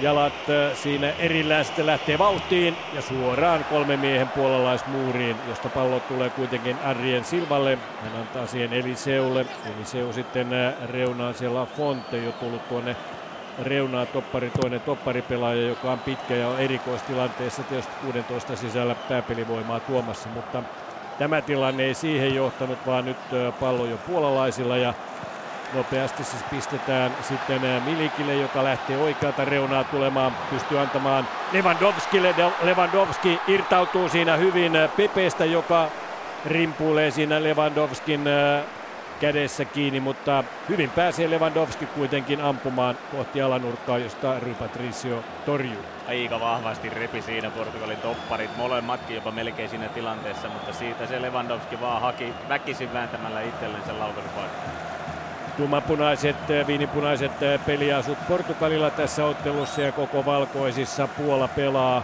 Jalat siinä erillään sitten lähtee vauhtiin ja suoraan kolme miehen puolalaismuuriin, josta pallo tulee kuitenkin Arjen Silvalle. Hän antaa siihen Eliseulle. Eliseu sitten reunaan siellä Fonte jo tullut tuonne reunaa toppari, toinen topparipelaaja, joka on pitkä ja on erikoistilanteessa tietysti 16 sisällä pääpelivoimaa tuomassa, mutta tämä tilanne ei siihen johtanut, vaan nyt pallo jo puolalaisilla ja Nopeasti siis pistetään sitten Milikille, joka lähtee oikealta reunaa tulemaan, pystyy antamaan Lewandowskille. Lewandowski irtautuu siinä hyvin Pepestä, joka rimpuilee siinä Lewandowskin kädessä kiinni, mutta hyvin pääsee Lewandowski kuitenkin ampumaan kohti alanurkkaa, josta Rui Patricio torjuu. Aika vahvasti repi siinä Portugalin topparit, molemmatkin jopa melkein siinä tilanteessa, mutta siitä se Lewandowski vaan haki väkisin vääntämällä itsellensä laukaisupaikan. Tummapunaiset, viinipunaiset peliasut Portugalilla tässä ottelussa ja koko valkoisissa Puola pelaa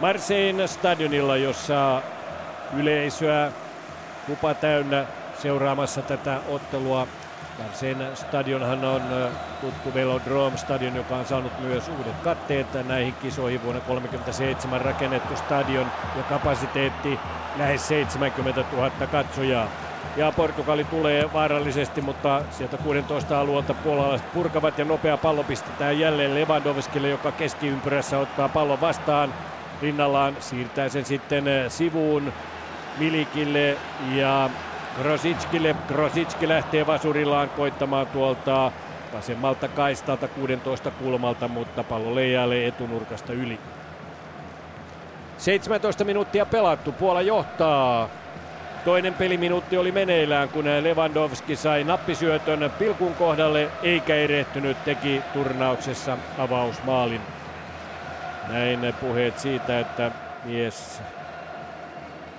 Marseille stadionilla, jossa yleisöä kupa täynnä seuraamassa tätä ottelua. Marseille stadionhan on tuttu Velodrome stadion, joka on saanut myös uudet katteet näihin kisoihin vuonna 1937 rakennettu stadion ja kapasiteetti lähes 70 000 katsojaa ja Portugali tulee vaarallisesti, mutta sieltä 16 alueelta puolalaiset purkavat ja nopea pallo pistetään jälleen Lewandowskille, joka keskiympyrässä ottaa pallon vastaan. Rinnallaan siirtää sen sitten eh, sivuun Milikille ja Grosickille. Grosicki lähtee vasurillaan koittamaan tuolta vasemmalta kaistalta 16 kulmalta, mutta pallo leijailee etunurkasta yli. 17 minuuttia pelattu, Puola johtaa Toinen peliminuutti oli meneillään, kun Lewandowski sai nappisyötön pilkun kohdalle, eikä erehtynyt, teki turnauksessa avausmaalin. näin puheet siitä, että mies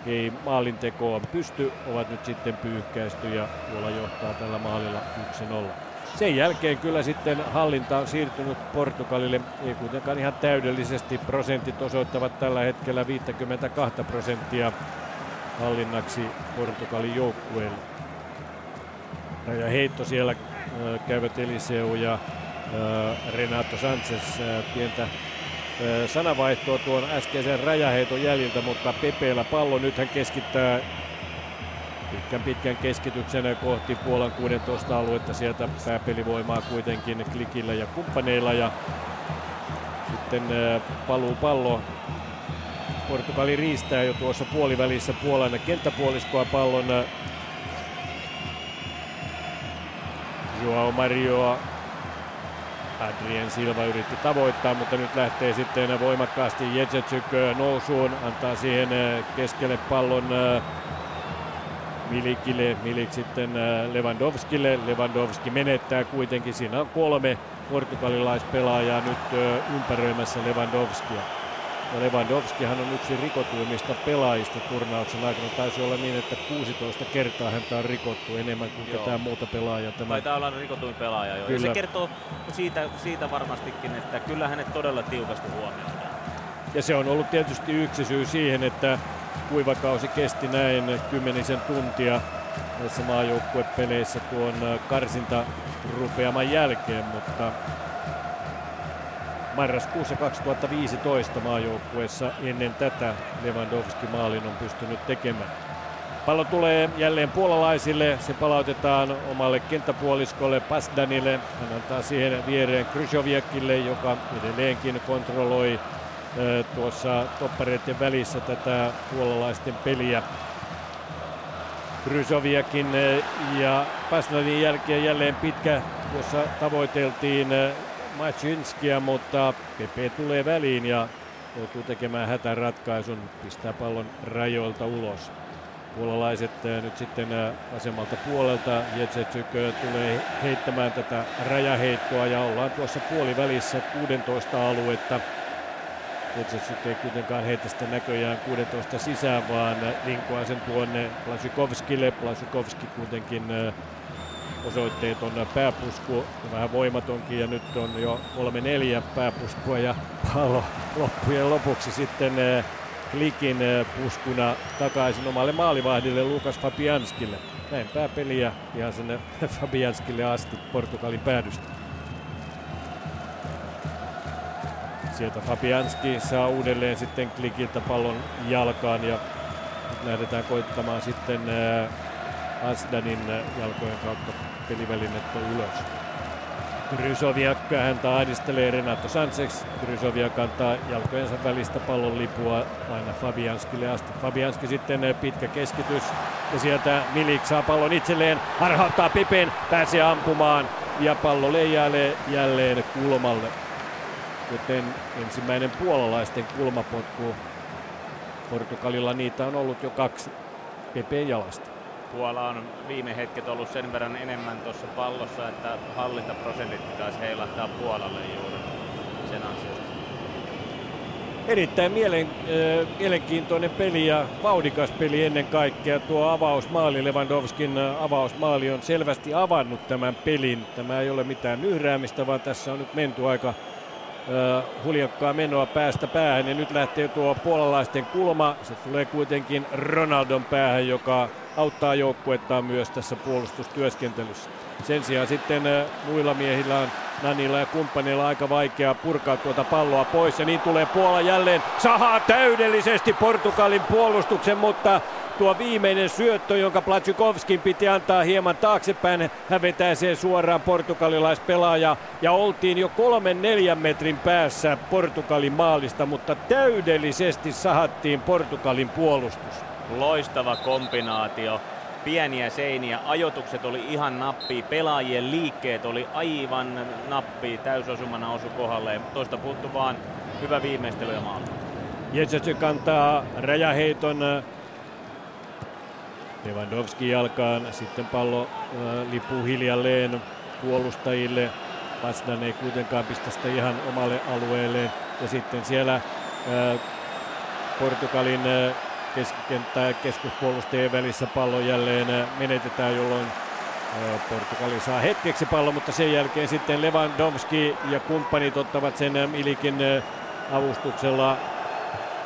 ei maalintekoon pysty, ovat nyt sitten pyyhkäisty ja Puola johtaa tällä maalilla 1-0. Sen jälkeen kyllä sitten hallinta on siirtynyt Portugalille, ei kuitenkaan ihan täydellisesti. Prosentit osoittavat tällä hetkellä 52 prosenttia hallinnaksi Portugalin joukkueelle. Ja heitto siellä äh, käyvät Eliseu ja äh, Renato Sanchez äh, pientä sanavaihtoa tuon äskeisen rajaheiton jäljiltä, mutta Pepeellä pallo nyt hän keskittää pitkän pitkän keskityksen kohti Puolan 16 aluetta. Sieltä pääpelivoimaa kuitenkin klikillä ja kumppaneilla ja sitten paluu pallo. Portugali riistää jo tuossa puolivälissä Puolan kenttäpuoliskoa pallon Joao Marioa Adrien Silva yritti tavoittaa, mutta nyt lähtee sitten voimakkaasti Jezecuk nousuun, antaa siihen keskelle pallon Milikille, Milik sitten Lewandowskille. Lewandowski menettää kuitenkin, siinä on kolme portugalilaispelaajaa nyt ympäröimässä Lewandowskia. Ja Lewandowskihan on yksi rikotuimmista pelaajista turnauksen aikana. Taisi olla niin, että 16 kertaa häntä on rikottu enemmän kuin joo. ketään muuta pelaajaa. Tämä... Taitaa olla rikotuin pelaaja jo. Kyllä. Ja se kertoo siitä, siitä varmastikin, että kyllä hänet todella tiukasti huomioidaan. Ja se on ollut tietysti yksi syy siihen, että kuivakausi kesti näin kymmenisen tuntia näissä maajoukkuepeleissä tuon karsinta rupeaman jälkeen, mutta marraskuussa 2015 maajoukkueessa ennen tätä Lewandowski maalin on pystynyt tekemään. Pallo tulee jälleen puolalaisille, se palautetaan omalle kenttäpuoliskolle Pasdanille. Hän antaa siihen viereen Krysoviakille, joka edelleenkin kontrolloi tuossa toppareiden välissä tätä puolalaisten peliä. Krysoviakin ja Pasdanin jälkeen jälleen pitkä, jossa tavoiteltiin Machinskia, mutta Pepe tulee väliin ja joutuu tekemään hätäratkaisun, pistää pallon rajoilta ulos. Puolalaiset äh, nyt sitten vasemmalta puolelta. Jetsetsyk tulee heittämään tätä rajaheittoa ja ollaan tuossa puolivälissä 16 aluetta. Jetsetsyk ei kuitenkaan heitä sitä näköjään 16 sisään, vaan linkoaa sen tuonne Plasikovskille. Plasikovski kuitenkin osoitteet on pääpusku vähän voimatonkin ja nyt on jo kolme neljä pääpuskua ja pallo loppujen lopuksi sitten eh, klikin eh, puskuna takaisin omalle maalivahdille Lukas Fabianskille. Näin pääpeliä ihan sinne Fabianskille asti Portugalin päädystä. Sieltä Fabianski saa uudelleen sitten klikiltä pallon jalkaan ja nyt lähdetään koittamaan sitten eh, Asdanin jalkojen kautta pelivälinettä ylös. Krysoviak häntä ahdistelee Renato Sanchez. Krysoviak kantaa jalkojensa välistä pallon lipua aina Fabianskille asti. Fabianski sitten pitkä keskitys ja sieltä Milik saa pallon itselleen, harhauttaa Pipen, pääsee ampumaan ja pallo leijailee jälleen kulmalle. Joten ensimmäinen puolalaisten kulmapotku Portugalilla niitä on ollut jo kaksi Pepeen jalasta. Puola on viime hetket ollut sen verran enemmän tuossa pallossa, että hallintaprosentit taisi heilahtaa Puolalle juuri sen ansiosta. Erittäin mielen, äh, mielenkiintoinen peli ja vaudikas peli ennen kaikkea. Tuo avausmaali, Lewandowskin avausmaali on selvästi avannut tämän pelin. Tämä ei ole mitään nyhräämistä, vaan tässä on nyt menty aika huljakkaa menoa päästä päähän ja nyt lähtee tuo puolalaisten kulma. Se tulee kuitenkin Ronaldon päähän, joka auttaa joukkuettaan myös tässä puolustustyöskentelyssä. Sen sijaan sitten muilla miehillä on Nanilla ja kumppaneilla aika vaikea purkaa tuota palloa pois ja niin tulee Puola jälleen sahaa täydellisesti Portugalin puolustuksen, mutta tuo viimeinen syöttö, jonka Platsikovskin piti antaa hieman taaksepäin, hän vetää sen suoraan portugalilaispelaaja ja oltiin jo kolmen neljän metrin päässä Portugalin maalista, mutta täydellisesti sahattiin Portugalin puolustus. Loistava kombinaatio. Pieniä seiniä, ajotukset oli ihan nappi, pelaajien liikkeet oli aivan nappi, täysosumana osu kohdalle, toista puuttu vaan. Hyvä viimeistely ja maali. Jetsetsy kantaa räjäheiton. Lewandowski jalkaan, sitten pallo äh, lipuu hiljalleen puolustajille. Pasdan ei kuitenkaan pistä sitä ihan omalle alueelleen. Ja sitten siellä ää, Portugalin ää, keskikenttää keskuspuolustajien välissä pallo jälleen ää, menetetään, jolloin ää, Portugali saa hetkeksi pallon, mutta sen jälkeen sitten Lewandowski ja kumppanit ottavat sen ää, Milikin ää, avustuksella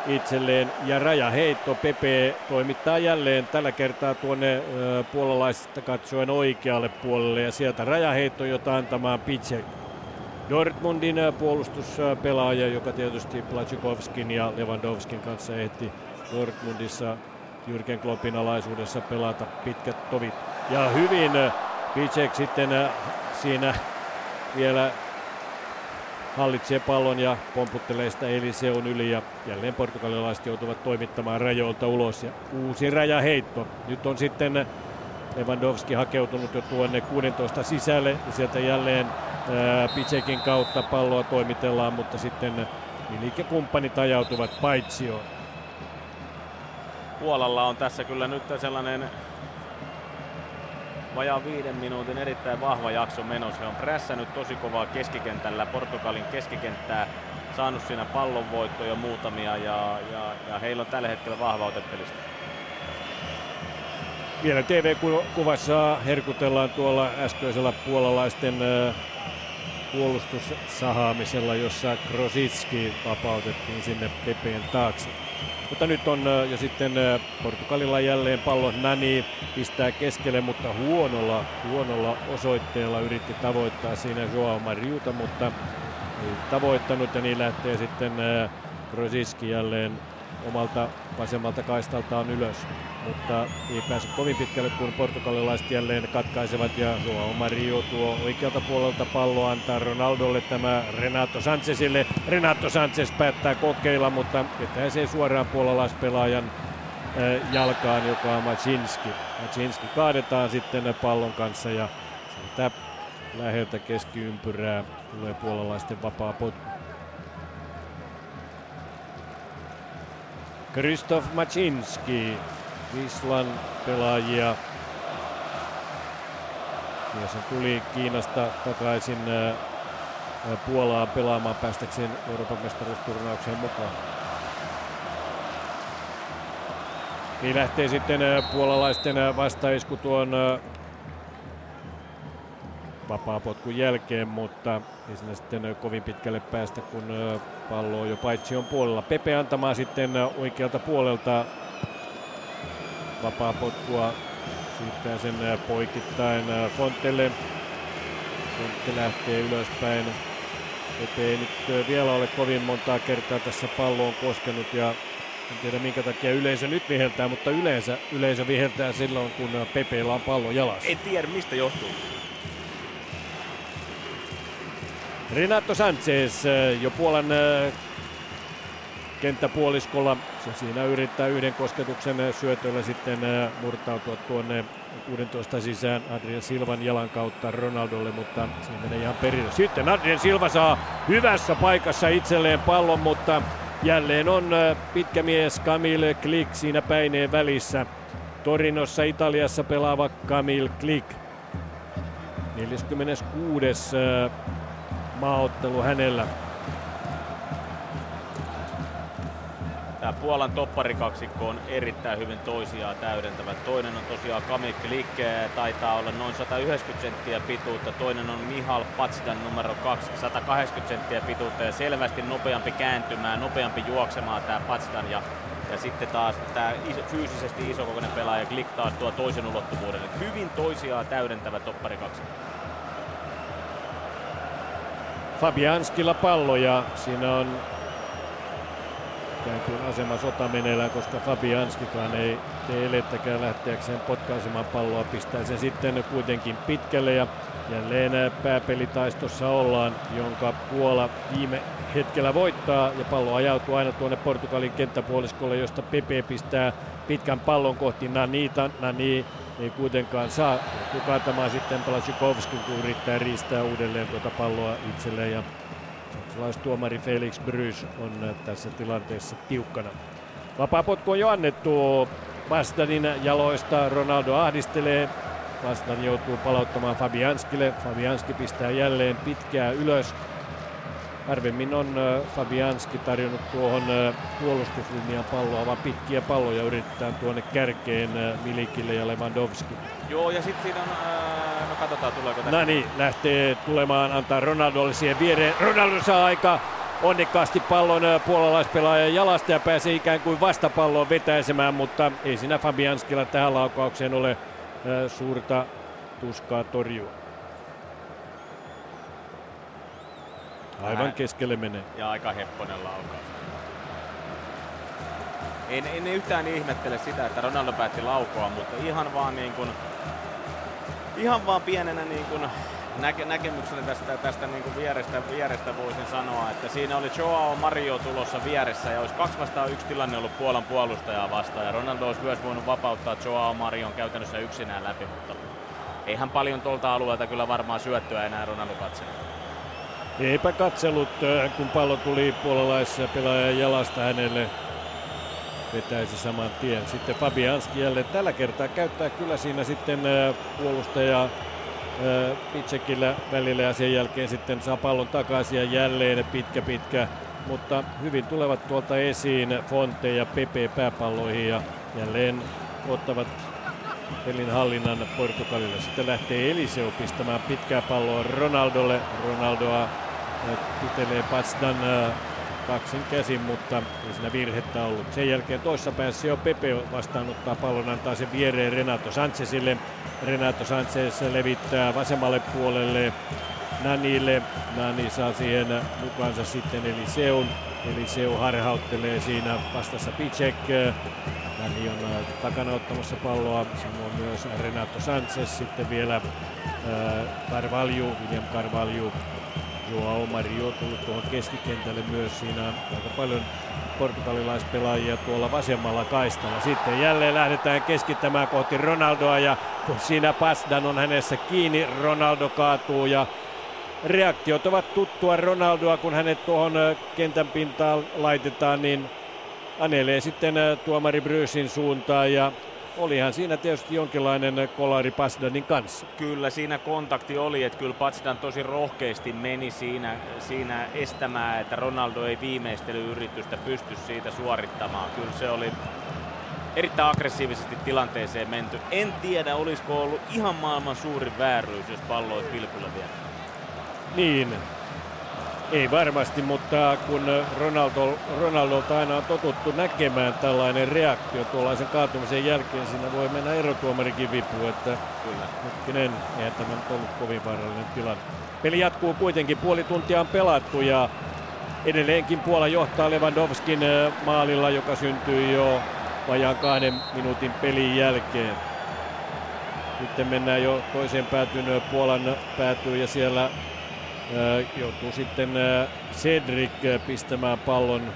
itselleen. Ja rajaheitto Pepe toimittaa jälleen tällä kertaa tuonne ö, puolalaisesta katsoen oikealle puolelle ja sieltä rajaheitto, jota antamaan Picek. Dortmundin puolustuspelaaja, joka tietysti Placikovskin ja Lewandowskin kanssa ehti Dortmundissa Jürgen Kloppin alaisuudessa pelata pitkät tovit. Ja hyvin Picek sitten siinä vielä hallitsee pallon ja pomputtelee sitä Eliseon yli ja jälleen portugalilaiset joutuvat toimittamaan rajoilta ulos ja uusi rajaheitto. Nyt on sitten Lewandowski hakeutunut jo tuonne 16 sisälle ja sieltä jälleen Picekin kautta palloa toimitellaan, mutta sitten Milik kumppanit ajautuvat paitsioon. Puolalla on tässä kyllä nyt sellainen vajaan viiden minuutin erittäin vahva jakso menossa. He on prässännyt tosi kovaa keskikentällä, Portugalin keskikenttää, saanut siinä pallonvoittoja muutamia ja, ja, ja heillä on tällä hetkellä vahva otepelistä. Vielä TV-kuvassa herkutellaan tuolla äskeisellä puolalaisten puolustussahaamisella, jossa Krositski vapautettiin sinne Pepeen taakse. Mutta nyt on jo sitten Portugalilla jälleen pallo Nani pistää keskelle, mutta huonolla, huonolla osoitteella yritti tavoittaa siinä Joao Mariuta, mutta ei tavoittanut ja niin lähtee sitten Krosiski jälleen omalta vasemmalta kaistaltaan ylös. Mutta ei pääse kovin pitkälle, kun portugalilaiset jälleen katkaisevat ja Joao Mario tuo oikealta puolelta pallo antaa Ronaldolle tämä Renato Sanchezille. Renato Sanchez päättää kokeilla, mutta vetää se suoraan puolalaispelaajan jalkaan, joka on Macinski. Macinski kaadetaan sitten pallon kanssa ja siitä läheltä keskiympyrää tulee puolalaisten vapaa potku. Krzysztof Macinski, Wislan pelaajia. Ja se tuli Kiinasta takaisin Puolaan pelaamaan päästäkseen Euroopan mestaruusturnaukseen mukaan. Niin lähtee sitten puolalaisten vastaisku tuon vapaapotkun jälkeen, mutta ei sinne sitten kovin pitkälle päästä, kun pallo on jo paitsi on puolella. Pepe antamaan sitten oikealta puolelta vapaapotkua, siirtää sen poikittain Fontelle. Fontte lähtee ylöspäin. Ei nyt vielä ole kovin montaa kertaa tässä palloon koskenut ja en tiedä minkä takia yleisö nyt viheltää, mutta yleensä yleisö viheltää silloin, kun Pepeillä on pallo jalassa. En tiedä mistä johtuu. Renato Sanchez jo Puolan kenttäpuoliskolla. Se siinä yrittää yhden kosketuksen eh, syötöllä sitten murtautua tuonne 16 sisään Adrian Silvan jalan kautta Ronaldolle, mutta siinä menee ihan perille. Sitten Adrian Silva saa hyvässä paikassa itselleen pallon, mutta jälleen on pitkä mies Camille Klik siinä päineen välissä. Torinossa Italiassa pelaava Camille Klik. 46 maaottelu hänellä. Tämä Puolan topparikaksikko on erittäin hyvin toisiaan täydentävä. Toinen on tosiaan Kamik Likke, taitaa olla noin 190 senttiä pituutta. Toinen on Mihal Patsdan numero 2, 180 senttiä pituutta ja selvästi nopeampi kääntymään, nopeampi juoksemaan tämä Patsdan. Ja, ja sitten taas tämä iso, fyysisesti isokokoinen pelaaja Glick taas tuo toisen ulottuvuuden. hyvin toisiaan täydentävä topparikaksikko. Fabianskilla pallo ja siinä on ikään kuin asema sota meneillään, koska Fabianskikaan ei tee elettäkään lähteäkseen potkaisemaan palloa, pistää sen sitten kuitenkin pitkälle ja jälleen pääpelitaistossa ollaan, jonka Puola viime hetkellä voittaa ja pallo ajautuu aina tuonne Portugalin kenttäpuoliskolle, josta Pepe pistää pitkän pallon kohti Nanita. Nani ei kuitenkaan saa kukaantamaan sitten Palacikovski, kun yrittää riistää uudelleen tuota palloa itselleen. Ja saksalaistuomari Felix Brys on tässä tilanteessa tiukkana. Vapaapotku on jo annettu Bastanin jaloista. Ronaldo ahdistelee Pasdan joutuu palauttamaan Fabianskille. Fabianski pistää jälleen pitkää ylös. Harvemmin on Fabianski tarjonnut tuohon puolustuslinjan palloa, vaan pitkiä palloja yritetään tuonne kärkeen Milikille ja Lewandowski. Joo, ja sitten siinä on, no katsotaan tuleeko tästä. No niin, lähtee tulemaan, antaa Ronaldolle siihen viereen. Ronaldo saa aika onnekkaasti pallon puolalaispelaajan jalasta ja pääsee ikään kuin vastapalloon vetäisemään, mutta ei siinä Fabianskilla tähän laukaukseen ole suurta tuskaa torjua. Aivan keskelle menee. Ja aika hepponen laukaus. En, en yhtään ihmettele sitä, että Ronaldo päätti laukoa, mutta ihan vaan niin kuin, ihan vaan pienenä niin kuin näke, näkemyksenä tästä, tästä niin kuin vierestä, vierestä voisin sanoa, että siinä oli Joao Mario tulossa vieressä ja olisi kaksi vastaan yksi tilanne ollut Puolan puolustajaa vastaan ja Ronaldo olisi myös voinut vapauttaa Joao Marion käytännössä yksinään läpi, mutta eihän paljon tuolta alueelta kyllä varmaan syöttyä enää Ronaldo katselee. Eipä katsellut, kun pallo tuli puolalaisen jalasta hänelle vetäisi saman tien. Sitten Fabianski jälleen tällä kertaa käyttää kyllä siinä sitten puolustaja Pitsekillä välillä ja sen jälkeen sitten saa pallon takaisin ja jälleen pitkä pitkä. Mutta hyvin tulevat tuolta esiin Fonte ja Pepe pääpalloihin ja jälleen ottavat pelin hallinnan Portugalille. Sitten lähtee Eliseo pistämään pitkää palloa Ronaldolle. Ronaldoa pitelee Patsdan kaksin käsin, mutta ei siinä virhettä ollut. Sen jälkeen toissa päässä jo Pepe vastaanottaa pallon, antaa sen viereen Renato Sanchezille. Renato Sanchez levittää vasemmalle puolelle Nanille. Nani saa siihen mukaansa sitten Eliseun. Eliseu harhauttelee siinä vastassa Picek. Nani on takana ottamassa palloa, samoin myös Renato Sanchez, sitten vielä Carvalho, William Carvalho Joao Mario tullut tuohon keskikentälle myös. Siinä on aika paljon portugalilaispelaajia tuolla vasemmalla kaistalla. Sitten jälleen lähdetään keskittämään kohti Ronaldoa ja kun siinä Pasdan on hänessä kiinni, Ronaldo kaatuu ja reaktiot ovat tuttua Ronaldoa, kun hänet tuohon kentän pintaan laitetaan, niin anelee sitten tuomari Bryysin suuntaan ja olihan siinä tietysti jonkinlainen kolari Pasdanin kanssa. Kyllä siinä kontakti oli, että kyllä Patsdan tosi rohkeasti meni siinä, siinä estämään, että Ronaldo ei viimeistelyyritystä pysty siitä suorittamaan. Kyllä se oli erittäin aggressiivisesti tilanteeseen menty. En tiedä, olisiko ollut ihan maailman suurin vääryys, jos pallo olisi pilkulle vielä. Niin, ei varmasti, mutta kun Ronaldo, Ronaldolta aina on totuttu näkemään tällainen reaktio tuollaisen kaatumisen jälkeen, siinä voi mennä erotuomarikin vipu, että Kyllä. hetkinen, eihän tämä nyt ollut kovin vaarallinen tilanne. Peli jatkuu kuitenkin, puoli tuntia on pelattu ja edelleenkin Puola johtaa Lewandowskin maalilla, joka syntyy jo vajaan kahden minuutin pelin jälkeen. Sitten mennään jo toiseen päätyyn Puolan päätyy ja siellä joutuu sitten Cedric pistämään pallon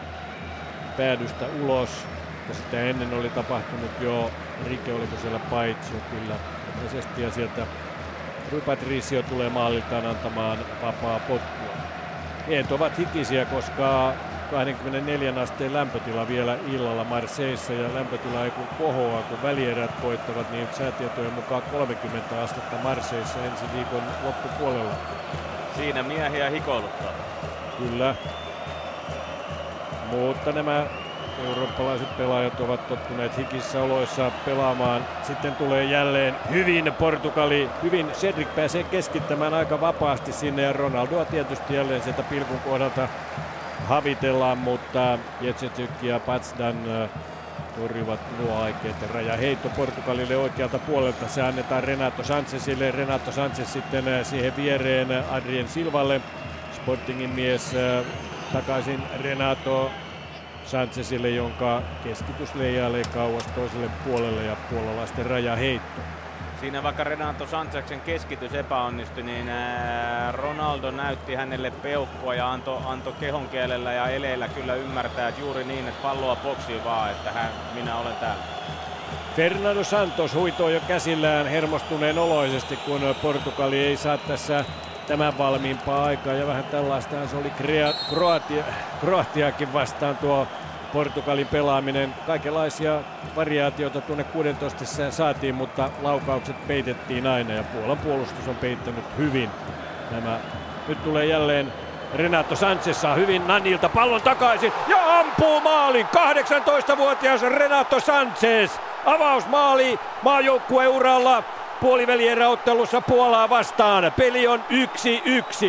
päädystä ulos. Ja sitä ennen oli tapahtunut jo, Rike oliko siellä paitsi kyllä ja sieltä Rui Patricio tulee maaliltaan antamaan vapaa potkua. Miehet ovat hikisiä, koska 24 asteen lämpötila vielä illalla Marseissa ja lämpötila ei kun kohoaa, kun välierät koittavat, niin säätietojen mukaan 30 astetta Marseissa ensi viikon loppupuolella. Siinä miehiä hikoiluttaa. Kyllä. Mutta nämä eurooppalaiset pelaajat ovat tottuneet hikissä oloissa pelaamaan. Sitten tulee jälleen hyvin Portugali, hyvin Cedric pääsee keskittämään aika vapaasti sinne ja Ronaldoa tietysti jälleen sieltä pilkun kohdalta havitellaan, mutta Jetsetyk ja Patsdan torjuvat nuo aikeet. heitto Portugalille oikealta puolelta. Se annetaan Renato Sanchezille. Renato Sanchez sitten siihen viereen Adrien Silvalle. Sportingin mies takaisin Renato Sanchezille, jonka keskitys leijailee kauas toiselle puolelle ja puolalaisten heitto. Siinä vaikka Renato Sanchezin keskitys epäonnistui, niin Ronaldo näytti hänelle peukkua ja antoi anto kehonkielellä ja eleillä kyllä ymmärtää, että juuri niin, että palloa boksiin vaan, että hän, minä olen täällä. Fernando Santos huitoo jo käsillään hermostuneen oloisesti, kun Portugali ei saa tässä tämän valmiimpaa aikaa. Ja vähän tällaista se oli Kroatia, Kroatiakin vastaan tuo Portugalin pelaaminen. Kaikenlaisia variaatioita tuonne 16 saatiin, mutta laukaukset peitettiin aina ja Puolan puolustus on peittänyt hyvin nämä. Nyt tulee jälleen Renato Sanchez saa hyvin Nanilta pallon takaisin ja ampuu maalin. 18-vuotias Renato Sanchez. Avausmaali maajoukkueuralla puolivälieräottelussa Puolaa vastaan. Peli on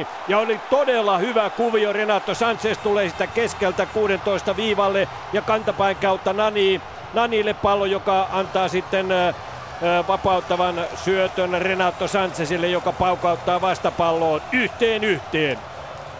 1-1 ja oli todella hyvä kuvio. Renato Sanchez tulee sitä keskeltä 16 viivalle ja kantapäin kautta Nani. Nanille pallo, joka antaa sitten vapauttavan syötön Renato Sanchezille, joka paukauttaa vastapalloon yhteen yhteen.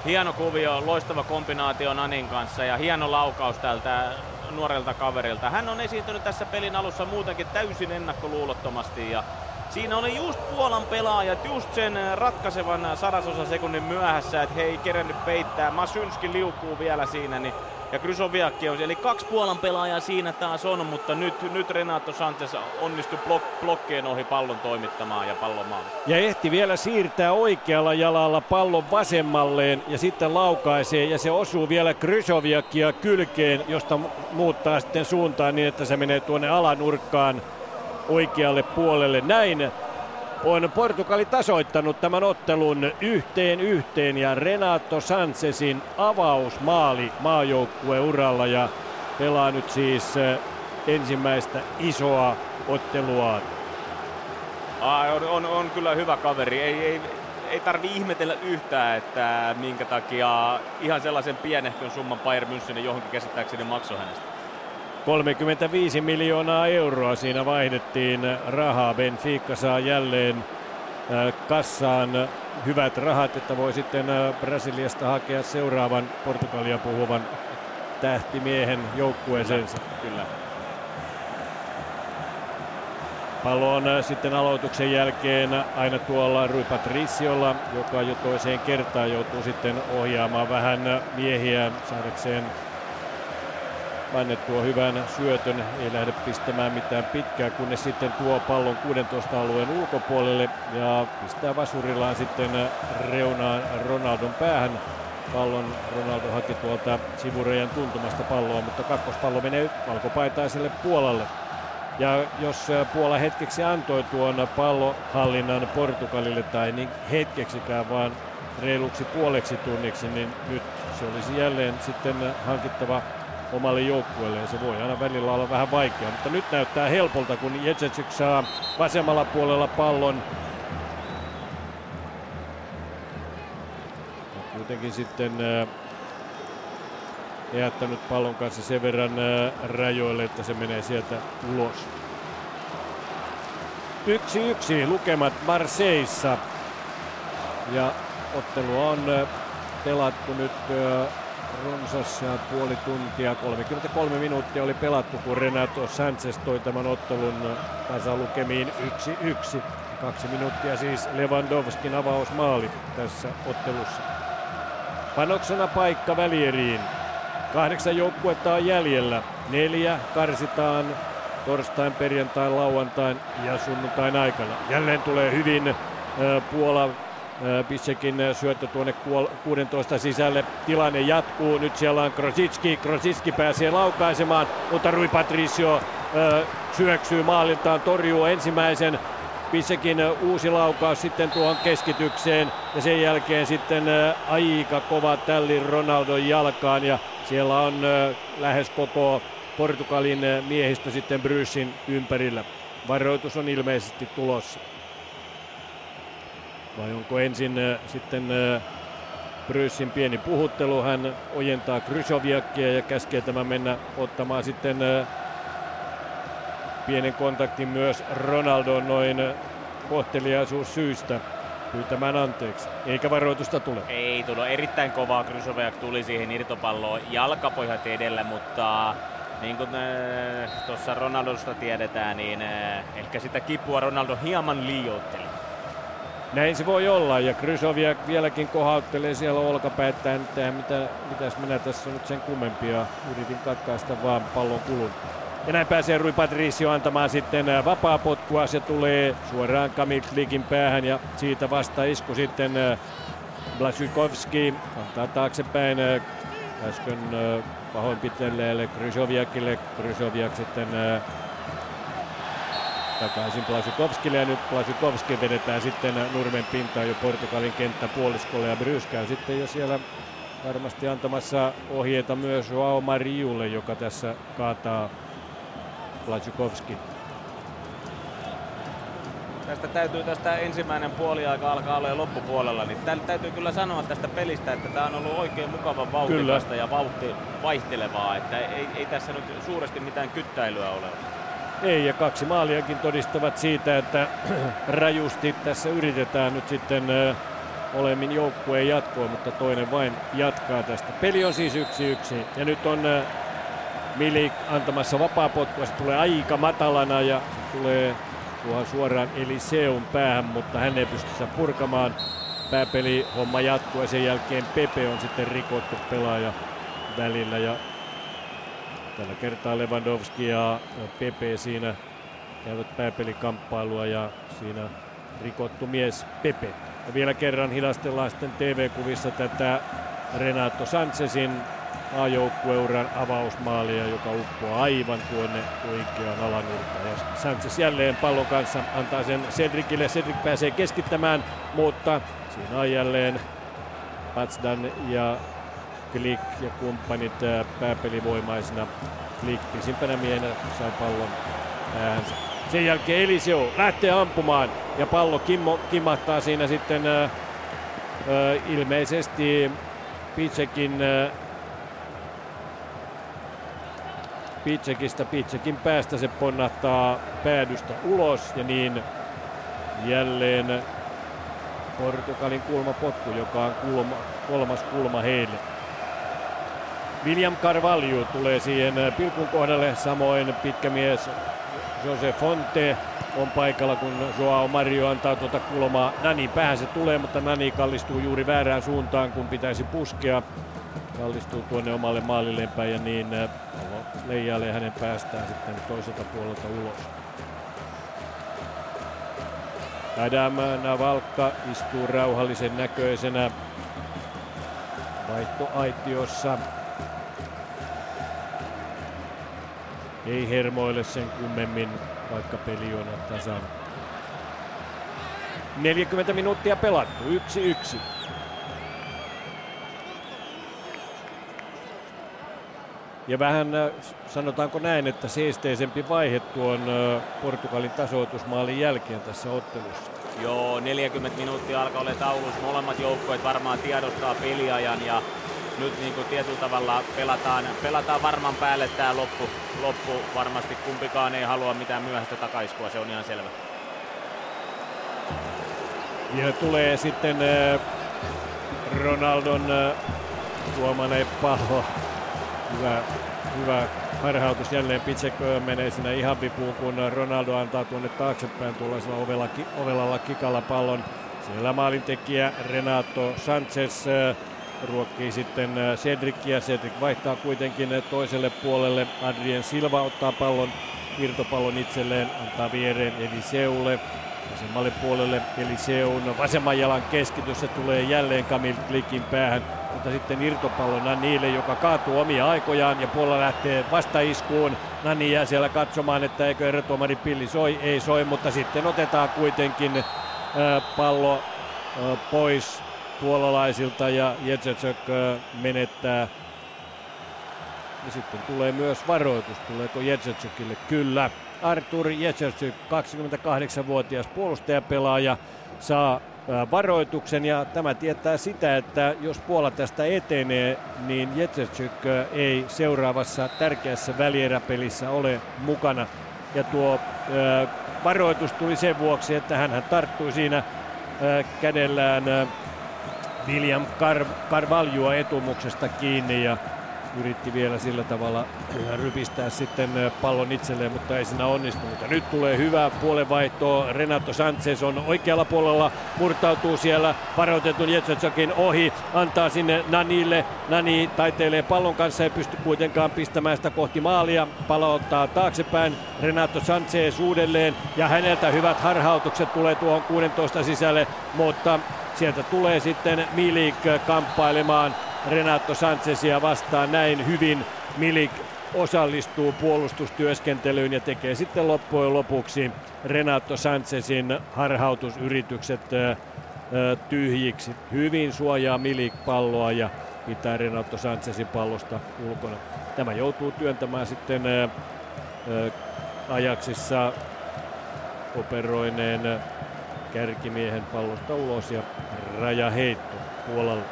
Hieno kuvio, loistava kombinaatio Nanin kanssa ja hieno laukaus tältä nuorelta kaverilta. Hän on esiintynyt tässä pelin alussa muutenkin täysin ennakkoluulottomasti ja Siinä oli just Puolan pelaajat just sen ratkaisevan sadasosa sekunnin myöhässä, että he ei kerännyt peittää. Masynski liukuu vielä siinä, niin ja Krysoviakki on, eli kaksi Puolan pelaajaa siinä taas on, mutta nyt, nyt Renato Sanchez onnistui blok, blokkien ohi pallon toimittamaan ja pallon maalista. Ja ehti vielä siirtää oikealla jalalla pallon vasemmalleen ja sitten laukaisee ja se osuu vielä Krysoviakia kylkeen, josta muuttaa sitten suuntaan niin, että se menee tuonne alanurkkaan oikealle puolelle. Näin on Portugali tasoittanut tämän ottelun yhteen yhteen ja Renato Sanchezin avausmaali uralla ja pelaa nyt siis eh, ensimmäistä isoa otteluaan. Ai, on, on, on, kyllä hyvä kaveri. Ei, ei, ei tarvi ihmetellä yhtään, että minkä takia ihan sellaisen pienehkön summan Bayern München johonkin käsittääkseni maksoi hänestä. 35 miljoonaa euroa siinä vaihdettiin rahaa. Benfica saa jälleen äh, kassaan hyvät rahat, että voi sitten äh, Brasiliasta hakea seuraavan Portugalia puhuvan tähtimiehen joukkueeseensa. Kyllä. Pallo on äh, sitten aloituksen jälkeen aina tuolla Rui Patriciolla, joka jo toiseen kertaan joutuu sitten ohjaamaan vähän miehiä saadakseen annettua hyvän syötön, ei lähde pistämään mitään pitkää, kunnes sitten tuo pallon 16 alueen ulkopuolelle ja pistää vasurillaan sitten reunaan Ronaldon päähän. Pallon Ronaldo haki tuolta sivurajan tuntumasta palloa, mutta kakkospallo menee valkopaitaiselle Puolalle. Ja jos Puola hetkeksi antoi tuon pallohallinnan Portugalille tai niin hetkeksikään, vaan reiluksi puoleksi tunniksi, niin nyt se olisi jälleen sitten hankittava omalle joukkueelleen. Se voi aina välillä olla vähän vaikeaa, mutta nyt näyttää helpolta, kun Jececik saa vasemmalla puolella pallon. On kuitenkin sitten äh, jättänyt pallon kanssa sen verran äh, rajoille, että se menee sieltä ulos. Yksi yksi lukemat Marseissa. Ja ottelu on äh, pelattu nyt runsas puoli tuntia, 33 minuuttia oli pelattu, kun Renato Sanchez toi tämän ottelun tasalukemiin 1-1. Kaksi minuuttia siis Lewandowskin avausmaali tässä ottelussa. Panoksena paikka välieriin. Kahdeksan joukkuetta on jäljellä. Neljä karsitaan torstain, perjantain, lauantain ja sunnuntain aikana. Jälleen tulee hyvin Puola Pissekin syöttö tuonne 16 sisälle. Tilanne jatkuu. Nyt siellä on Krosicki. Krosicki pääsee laukaisemaan, mutta Rui Patricio syöksyy maaliltaan, torjuu ensimmäisen. Pissekin uusi laukaus sitten tuohon keskitykseen ja sen jälkeen sitten aika kova tälli Ronaldon jalkaan ja siellä on lähes koko Portugalin miehistö sitten Bryssin ympärillä. Varoitus on ilmeisesti tulossa. Vai onko ensin äh, sitten äh, Bryssin pieni puhuttelu. Hän ojentaa Krysoviakia ja käskee tämän mennä ottamaan sitten äh, pienen kontaktin myös Ronaldo noin kohteliaisuus syystä pyytämään anteeksi. Eikä varoitusta tule. Ei tule. Erittäin kovaa Krysoviak tuli siihen irtopalloon jalkapohjat edellä, mutta niin kuin äh, tuossa Ronaldosta tiedetään, niin äh, ehkä sitä kipua Ronaldo hieman liioitteli. Näin se voi olla ja Krysovia vieläkin kohauttelee siellä olkapäittään, että mitä, mitäs minä tässä nyt sen kummempia yritin katkaista vaan pallon kulun. Ja näin pääsee Rui Patricio antamaan sitten äh, vapaa potkua. Se tulee suoraan Kamiklikin päähän ja siitä vasta isku sitten äh, Blasikovski antaa taaksepäin äh, äsken pahoinpitelleelle Krysoviakille. Krysoviak sitten takaisin Plasikovskille ja nyt Plasikovski vedetään sitten nurmen pintaan jo Portugalin kenttäpuoliskolle ja Brys käy sitten jo siellä varmasti antamassa ohjeita myös Joao Mariulle, joka tässä kaataa Plasikovski. Tästä täytyy tästä ensimmäinen puoliaika alkaa olla loppupuolella, niin täytyy kyllä sanoa tästä pelistä, että tämä on ollut oikein mukava vauhtikasta ja vauhti vaihtelevaa, että ei, ei tässä nyt suuresti mitään kyttäilyä ole. Ei, ja kaksi maaliakin todistavat siitä, että rajusti tässä yritetään nyt sitten molemmin joukkueen jatkoa, mutta toinen vain jatkaa tästä. Peli on siis yksi yksi ja nyt on Milik antamassa vapaapotkua, se tulee aika matalana ja se tulee tuohon suoraan Eliseun päähän, mutta hän ei pysty sitä purkamaan. Pääpeli homma jatkuu ja sen jälkeen Pepe on sitten rikottu pelaaja välillä ja tällä kertaa Lewandowski ja Pepe siinä käyvät pääpelikamppailua ja siinä rikottu mies Pepe. Ja vielä kerran hidastellaan sitten TV-kuvissa tätä Renato Sanchezin maajoukkueuran avausmaalia, joka uppoaa aivan tuonne oikeaan alanurkaan. Ja Sanchez jälleen pallon kanssa antaa sen Cedricille. Cedric pääsee keskittämään, mutta siinä on jälleen Patsdan ja Klik ja kumppanit pääpelivoimaisina. Klik pisimpänä miehenä sai pallon päänsä. Sen jälkeen Eliseo lähtee ampumaan ja pallo kimmo, kimahtaa siinä sitten äh, ilmeisesti Pitsekin äh, Pitsekistä, Pitsekin päästä se ponnahtaa päädystä ulos ja niin jälleen Portugalin kulmapotku, joka on kulma, kolmas kulma heille. William Carvalho tulee siihen pilkun kohdalle, samoin pitkä mies Jose Fonte on paikalla, kun Joao Mario antaa tuota kulmaa. Nani päähän se tulee, mutta Nani kallistuu juuri väärään suuntaan, kun pitäisi puskea. Kallistuu tuonne omalle maalilleen päin ja niin leijailee hänen päästään sitten toiselta puolelta ulos. Adam Navalka istuu rauhallisen näköisenä vaihtoaitiossa. Ei hermoile sen kummemmin, vaikka peli on tasan. 40 minuuttia pelattu, 1-1. Ja vähän äh, sanotaanko näin, että seesteisempi vaihe tuon äh, Portugalin tasoitusmaalin jälkeen tässä ottelussa. Joo, 40 minuuttia alkaa olla taulussa. Molemmat joukkueet varmaan tiedostaa peliajan ja nyt niin kuin tietyllä tavalla pelataan, pelataan varman päälle tämä loppu, loppu. Varmasti kumpikaan ei halua mitään myöhäistä takaiskua, se on ihan selvä. Ja tulee sitten Ronaldon tuomane pallo Hyvä, hyvä harhautus jälleen. Pitsek menee sinne ihan vipuun, kun Ronaldo antaa tuonne taaksepäin tuollaisella ovelalla kikalla pallon. Siellä maalintekijä Renato Sanchez ruokkii sitten Cedricia. Cedric vaihtaa kuitenkin toiselle puolelle. Adrien Silva ottaa pallon, irtopallon itselleen, antaa viereen Eliseulle. Vasemmalle puolelle Eliseun vasemman jalan keskitys, se tulee jälleen Kamil Klikin päähän mutta sitten irtopallo Nanille, joka kaatuu omia aikojaan ja puolella lähtee vastaiskuun. Nani jää siellä katsomaan, että eikö erotuomari Pilli soi, ei soi, mutta sitten otetaan kuitenkin äh, pallo äh, pois puolalaisilta ja äh, menettää. Ja sitten tulee myös varoitus, tuleeko Jetsetsökille? Kyllä. Artur Jetsetsök, 28-vuotias puolustajapelaaja, saa varoituksen ja tämä tietää sitä, että jos Puola tästä etenee, niin Jetserczyk ei seuraavassa tärkeässä välieräpelissä ole mukana. Ja tuo varoitus tuli sen vuoksi, että hän tarttui siinä kädellään William Car- Carvalhoa etumuksesta kiinni ja yritti vielä sillä tavalla rypistää sitten pallon itselleen, mutta ei siinä onnistunut. Ja nyt tulee hyvä puolenvaihto. Renato Sanchez on oikealla puolella, murtautuu siellä varoitetun Jetsetsakin ohi, antaa sinne Nanille. Nani taiteilee pallon kanssa, ei pysty kuitenkaan pistämään sitä kohti maalia. Palauttaa taaksepäin Renato Sanchez uudelleen ja häneltä hyvät harhautukset tulee tuohon 16 sisälle, mutta sieltä tulee sitten Milik kamppailemaan Renato Sanchezia vastaan näin hyvin. Milik osallistuu puolustustyöskentelyyn ja tekee sitten loppujen lopuksi Renato Sanchezin harhautusyritykset tyhjiksi. Hyvin suojaa Milik palloa ja pitää Renato Sanchezin pallosta ulkona. Tämä joutuu työntämään sitten ajaksissa operoineen kärkimiehen pallosta ulos ja rajaheitto puolella.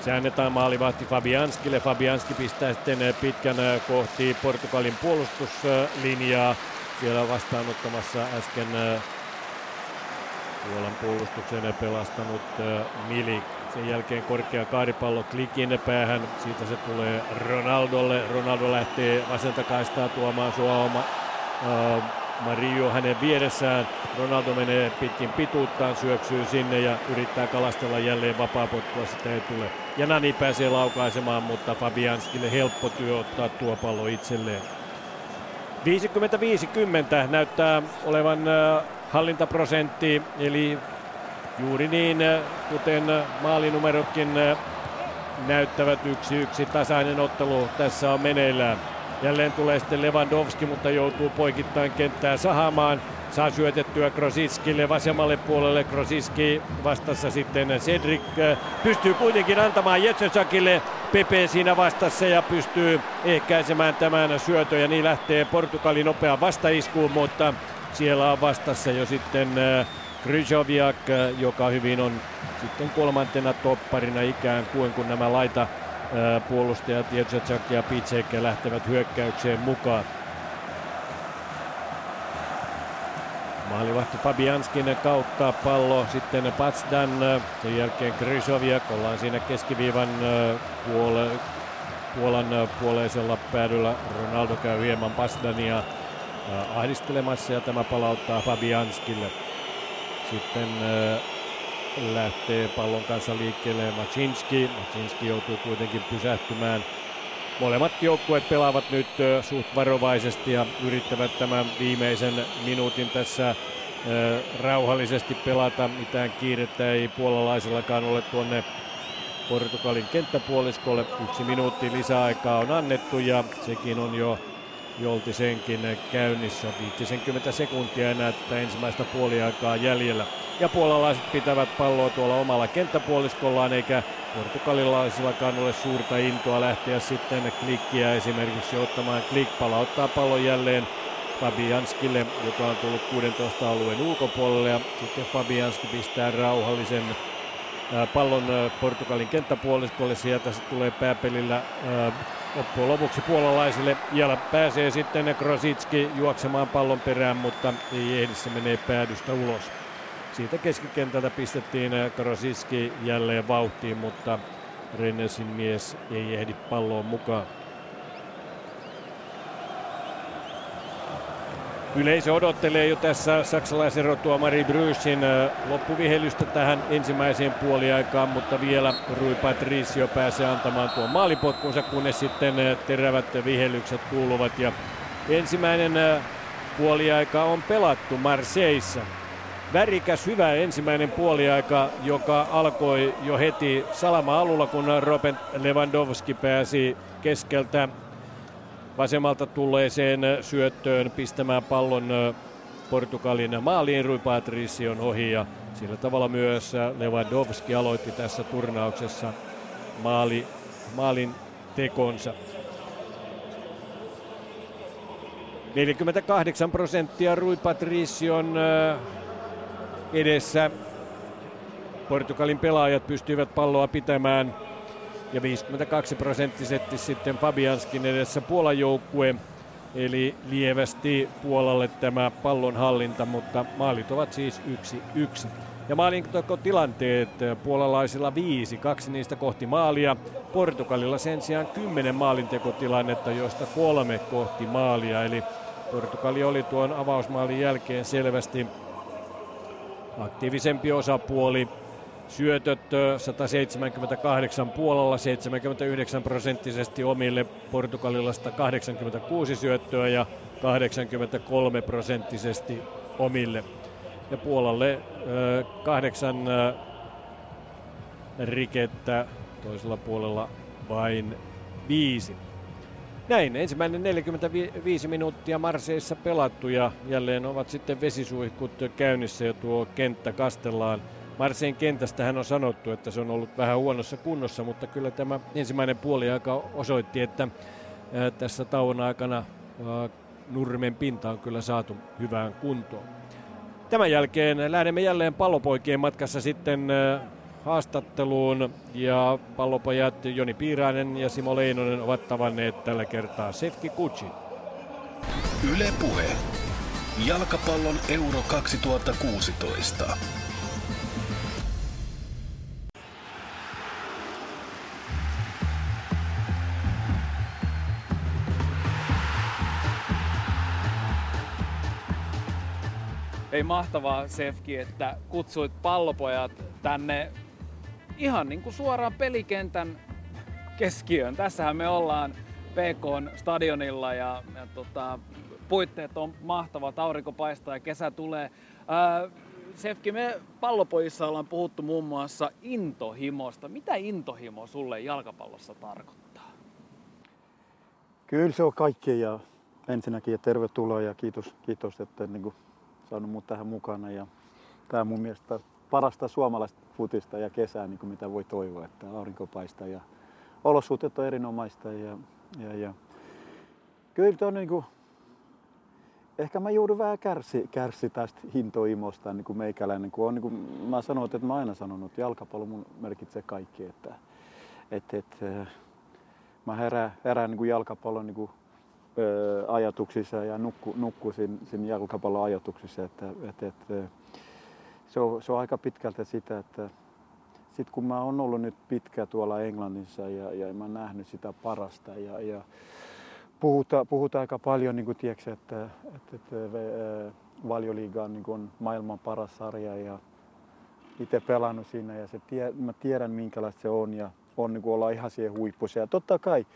Se annetaan maalivahti Fabianskille. Fabianski pistää sitten pitkän kohti Portugalin puolustuslinjaa. Siellä vastaanottamassa äsken Puolan puolustuksen pelastanut Milik. Sen jälkeen korkea kaaripallo klikin päähän. Siitä se tulee Ronaldolle. Ronaldo lähtee vasenta kaistaa tuomaan Suoma. Mario hänen vieressään. Ronaldo menee pitkin pituuttaan, syöksyy sinne ja yrittää kalastella jälleen vapaapotkua, sitä ei tule. Ja Nani pääsee laukaisemaan, mutta Fabianskille helppo työ ottaa tuo pallo itselleen. 50-50 näyttää olevan hallintaprosentti, eli juuri niin, kuten maalinumerotkin näyttävät yksi yksi tasainen ottelu tässä on meneillään. Jälleen tulee sitten Lewandowski, mutta joutuu poikittain kenttää sahamaan. Saa syötettyä Krosiskille vasemmalle puolelle. Krosiski vastassa sitten Cedric pystyy kuitenkin antamaan Jetsesakille Pepe siinä vastassa ja pystyy ehkäisemään tämän syötön ja niin lähtee Portugalin nopea vastaiskuun, mutta siellä on vastassa jo sitten Kryjoviak, joka hyvin on sitten kolmantena topparina ikään kuin kun nämä laita puolustajat Jedzecak ja Pitsek lähtevät hyökkäykseen mukaan. Maalivahti Fabianskin kautta pallo, sitten Patsdan, sen jälkeen Krysoviak, ollaan siinä keskiviivan puole, Puolan puoleisella päädyllä. Ronaldo käy hieman Patsdania ahdistelemassa ja tämä palauttaa Fabianskille. Sitten lähtee pallon kanssa liikkeelle Macinski. Macinski joutuu kuitenkin pysähtymään. Molemmat joukkueet pelaavat nyt suht varovaisesti ja yrittävät tämän viimeisen minuutin tässä rauhallisesti pelata. Mitään kiirettä ei puolalaisellakaan ole tuonne Portugalin kenttäpuoliskolle. Yksi minuutti lisäaikaa on annettu ja sekin on jo Joltisenkin käynnissä. 50 sekuntia enää tätä ensimmäistä puoliaikaa jäljellä. Ja puolalaiset pitävät palloa tuolla omalla kenttäpuoliskollaan, eikä portugalilaisillakaan ole suurta intoa lähteä sitten klikkiä esimerkiksi ottamaan. Klik palauttaa pallon jälleen Fabianskille, joka on tullut 16 alueen ulkopuolelle. Ja sitten Fabianski pistää rauhallisen pallon Portugalin kenttäpuoliskolle. Sieltä se tulee pääpelillä loppujen lopuksi puolalaisille. Ja pääsee sitten Krositski juoksemaan pallon perään, mutta ei ehdi, se menee päädystä ulos. Siitä keskikentältä pistettiin Krosiski jälleen vauhtiin, mutta Rennesin mies ei ehdi palloon mukaan. Yleisö odottelee jo tässä saksalaisen rotuomari Bryssin loppuvihelystä tähän ensimmäiseen puoliaikaan, mutta vielä Rui Patricio pääsee antamaan tuon maalipotkunsa, kunnes sitten terävät vihelykset kuuluvat. Ja ensimmäinen puoliaika on pelattu Marseissa. Värikäs hyvä ensimmäinen puoliaika, joka alkoi jo heti salama-alulla, kun Robert Lewandowski pääsi keskeltä vasemmalta tulleeseen syöttöön pistämään pallon Portugalin maaliin Rui Patricion ohi ja sillä tavalla myös Lewandowski aloitti tässä turnauksessa maali, maalin tekonsa. 48 prosenttia Rui Patricion edessä. Portugalin pelaajat pystyivät palloa pitämään ja 52 prosenttisesti sitten Fabianskin edessä Puolan joukkue. Eli lievästi Puolalle tämä pallon hallinta, mutta maalit ovat siis yksi yksi. Ja tilanteet puolalaisilla viisi, kaksi niistä kohti maalia. Portugalilla sen sijaan kymmenen maalintekotilannetta, joista kolme kohti maalia. Eli Portugali oli tuon avausmaalin jälkeen selvästi aktiivisempi osapuoli. Syötöt 178 puolella, 79 prosenttisesti omille, Portugalilla 186 syöttöä ja 83 prosenttisesti omille. Ja Puolalle kahdeksan rikettä, toisella puolella vain viisi. Näin, ensimmäinen 45 minuuttia Marseissa pelattu ja jälleen ovat sitten vesisuihkut käynnissä ja tuo kenttä kastellaan. Marsein kentästä hän on sanottu, että se on ollut vähän huonossa kunnossa, mutta kyllä tämä ensimmäinen puoli aika osoitti, että tässä tauon aikana nurmen pinta on kyllä saatu hyvään kuntoon. Tämän jälkeen lähdemme jälleen pallopoikien matkassa sitten haastatteluun ja pallopojat Joni Piirainen ja Simo Leinonen ovat tavanneet tällä kertaa Sefki Kutsi. Yle Puhe. Jalkapallon Euro 2016. Ei mahtavaa Sefki, että kutsuit pallopojat tänne ihan niin kuin suoraan pelikentän keskiöön. Tässähän me ollaan PK stadionilla ja, ja tota, puitteet on mahtavat, aurinko paistaa ja kesä tulee. Ää, Sefki, me pallopojissa ollaan puhuttu muun muassa intohimosta. Mitä intohimo sulle jalkapallossa tarkoittaa? Kyllä se on kaikki ja ensinnäkin tervetuloa ja kiitos, kiitos että niin kuin, saanut mut tähän mukana. Ja tämä on mun mielestä parasta suomalaista futista ja kesää, niin kuin mitä voi toivoa, että aurinko paistaa ja olosuhteet on erinomaista. Ja, ja, ja. Kyllä on niin kuin, ehkä mä joudun vähän kärsi, kärsi tästä hintoimosta niin kuin meikäläinen, kun on, niin kuin mä sanoin, että mä aina sanonut, että jalkapallo mun merkitsee kaikki, että, että, että mä herään, herään niin kuin jalkapallon niin kuin, ö, ajatuksissa ja nukku, nukkuisin siinä jalkapallon ajatuksissa, että, että, että se on, se on aika pitkältä sitä, että sit kun mä oon ollut nyt pitkä tuolla Englannissa ja, ja mä oon nähnyt sitä parasta ja, ja puhutaan, puhutaan aika paljon, niin kuin tiedätkö, että, että, että valioliiga on, niin on maailman paras sarja ja itse pelannut siinä ja se tie, mä tiedän minkälaista se on ja on niin kuin olla ihan siihen huippussa. Ja totta kai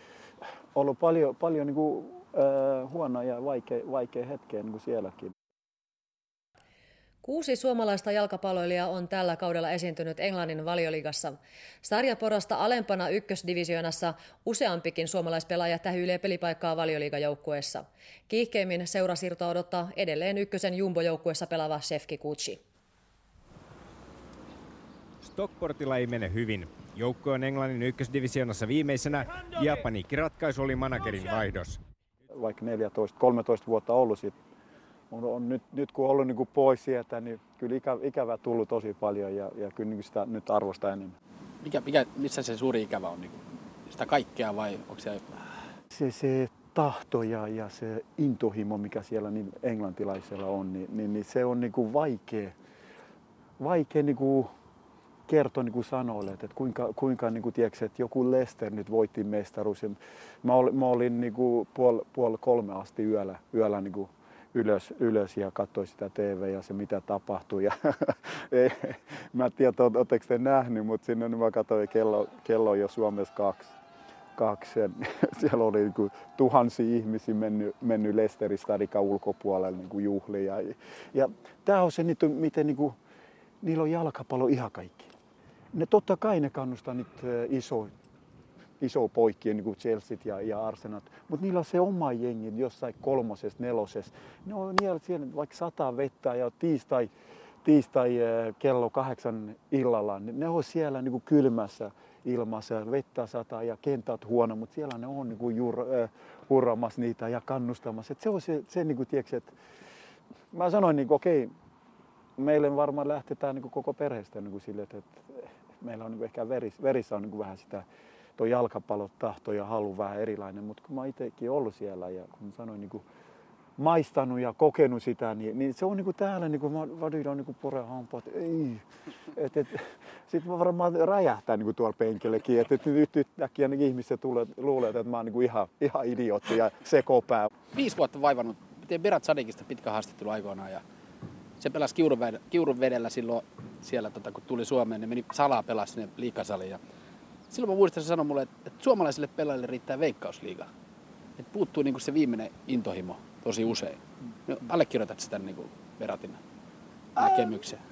ollut paljon, paljon niin kuin, äh, huonoja ja vaikea, vaikea hetkeä niin kuin sielläkin. Kuusi suomalaista jalkapalloilijaa on tällä kaudella esiintynyt Englannin valioliigassa. Sarjaporasta alempana ykkösdivisioonassa useampikin suomalaispelaaja tähyilee pelipaikkaa valioliigajoukkueessa. Kiihkeimmin seurasiirto odottaa edelleen ykkösen jumbojoukkueessa pelaava Sefki Kutsi. Stockportilla ei mene hyvin. Joukkue on Englannin ykkösdivisioonassa viimeisenä ja paniikkiratkaisu oli managerin vaihdos. Vaikka 14-13 vuotta ollut sit on, on nyt, nyt kun on ollut niin kuin pois sieltä, niin kyllä ikä, ikävä tullut tosi paljon ja, ja kyllä niin sitä nyt arvostaa enemmän. Mikä, mikä, missä se suuri ikävä on? Niin sitä kaikkea vai onko se... Se, se tahto ja, ja se intohimo, mikä siellä niin englantilaisella on, niin, niin, niin se on niin kuin vaikea, vaikea niin kuin kertoa niin kuin sanoille, että kuinka, kuinka niin kuin, tiedätkö, että joku Leicester nyt voitti mestaruus. Mä olin, mä olin niin kuin puoli, puoli kolme asti yöllä, yöllä niin kuin ylös, ylös ja katsoi sitä TV ja se mitä tapahtui. Ja mä en tiedä, oletteko te nähnyt, mutta sinne mä katsoin, kello, kello jo Suomessa kaksi. kaksi. Siellä oli niin kuin tuhansia ihmisiä mennyt, mennyt Lesterin stadikan ulkopuolelle niin kuin juhlia. Ja, ja tämä on se, miten niin kuin, niillä on jalkapallo ihan kaikki. Ne totta kai ne kannustaa niitä isoja iso poikki, niin kuin Chelsea ja, ja Arsenal. Mutta niillä on se oma jengi jossain kolmosessa, nelosessa. Ne on niillä siellä vaikka sata vettä ja tiistai, tiistai eh, kello kahdeksan illalla. Ne on siellä niin kuin kylmässä ilmassa, vettä sataa ja kentät huono, mutta siellä ne on niin kuin jur, äh, hurraamassa niitä ja kannustamassa. Et se on se, se niin kuin, tiedätkö, että mä sanoin, niin kuin, okei, meille varmaan lähtetään niin kuin koko perheestä niin kuin sille, että, että meillä on niin kuin ehkä verissä, verissä on niin kuin vähän sitä tuo jalkapallotahto ja halu vähän erilainen, mutta kun mä itsekin ollut siellä ja kun sanoin niin kuin maistanut ja kokenut sitä, niin, niin se on niin kuin täällä, niin kuin mä on niin kuin pore hampaat, ei. Et, et, sitten mä varmaan räjähtää niin kuin tuolla penkillekin, että et nyt yhtäkkiä niin ihmiset tulee, luulee, että mä oon niin kuin ihan, ihan idiootti ja sekopää. Viisi vuotta vaivannut, tein Berat Sadikista pitkä haastattelu aikoinaan ja se pelasi kiurun vedellä silloin siellä, tota, kun tuli Suomeen, niin meni salaa pelasi sinne liikasaliin. Ja silloin mä muistan, se sanoi mulle, että, että suomalaisille pelaajille riittää veikkausliiga. Että puuttuu niin kuin se viimeinen intohimo tosi usein. No, allekirjoitat sitä niin kuin Veratin näkemykseen?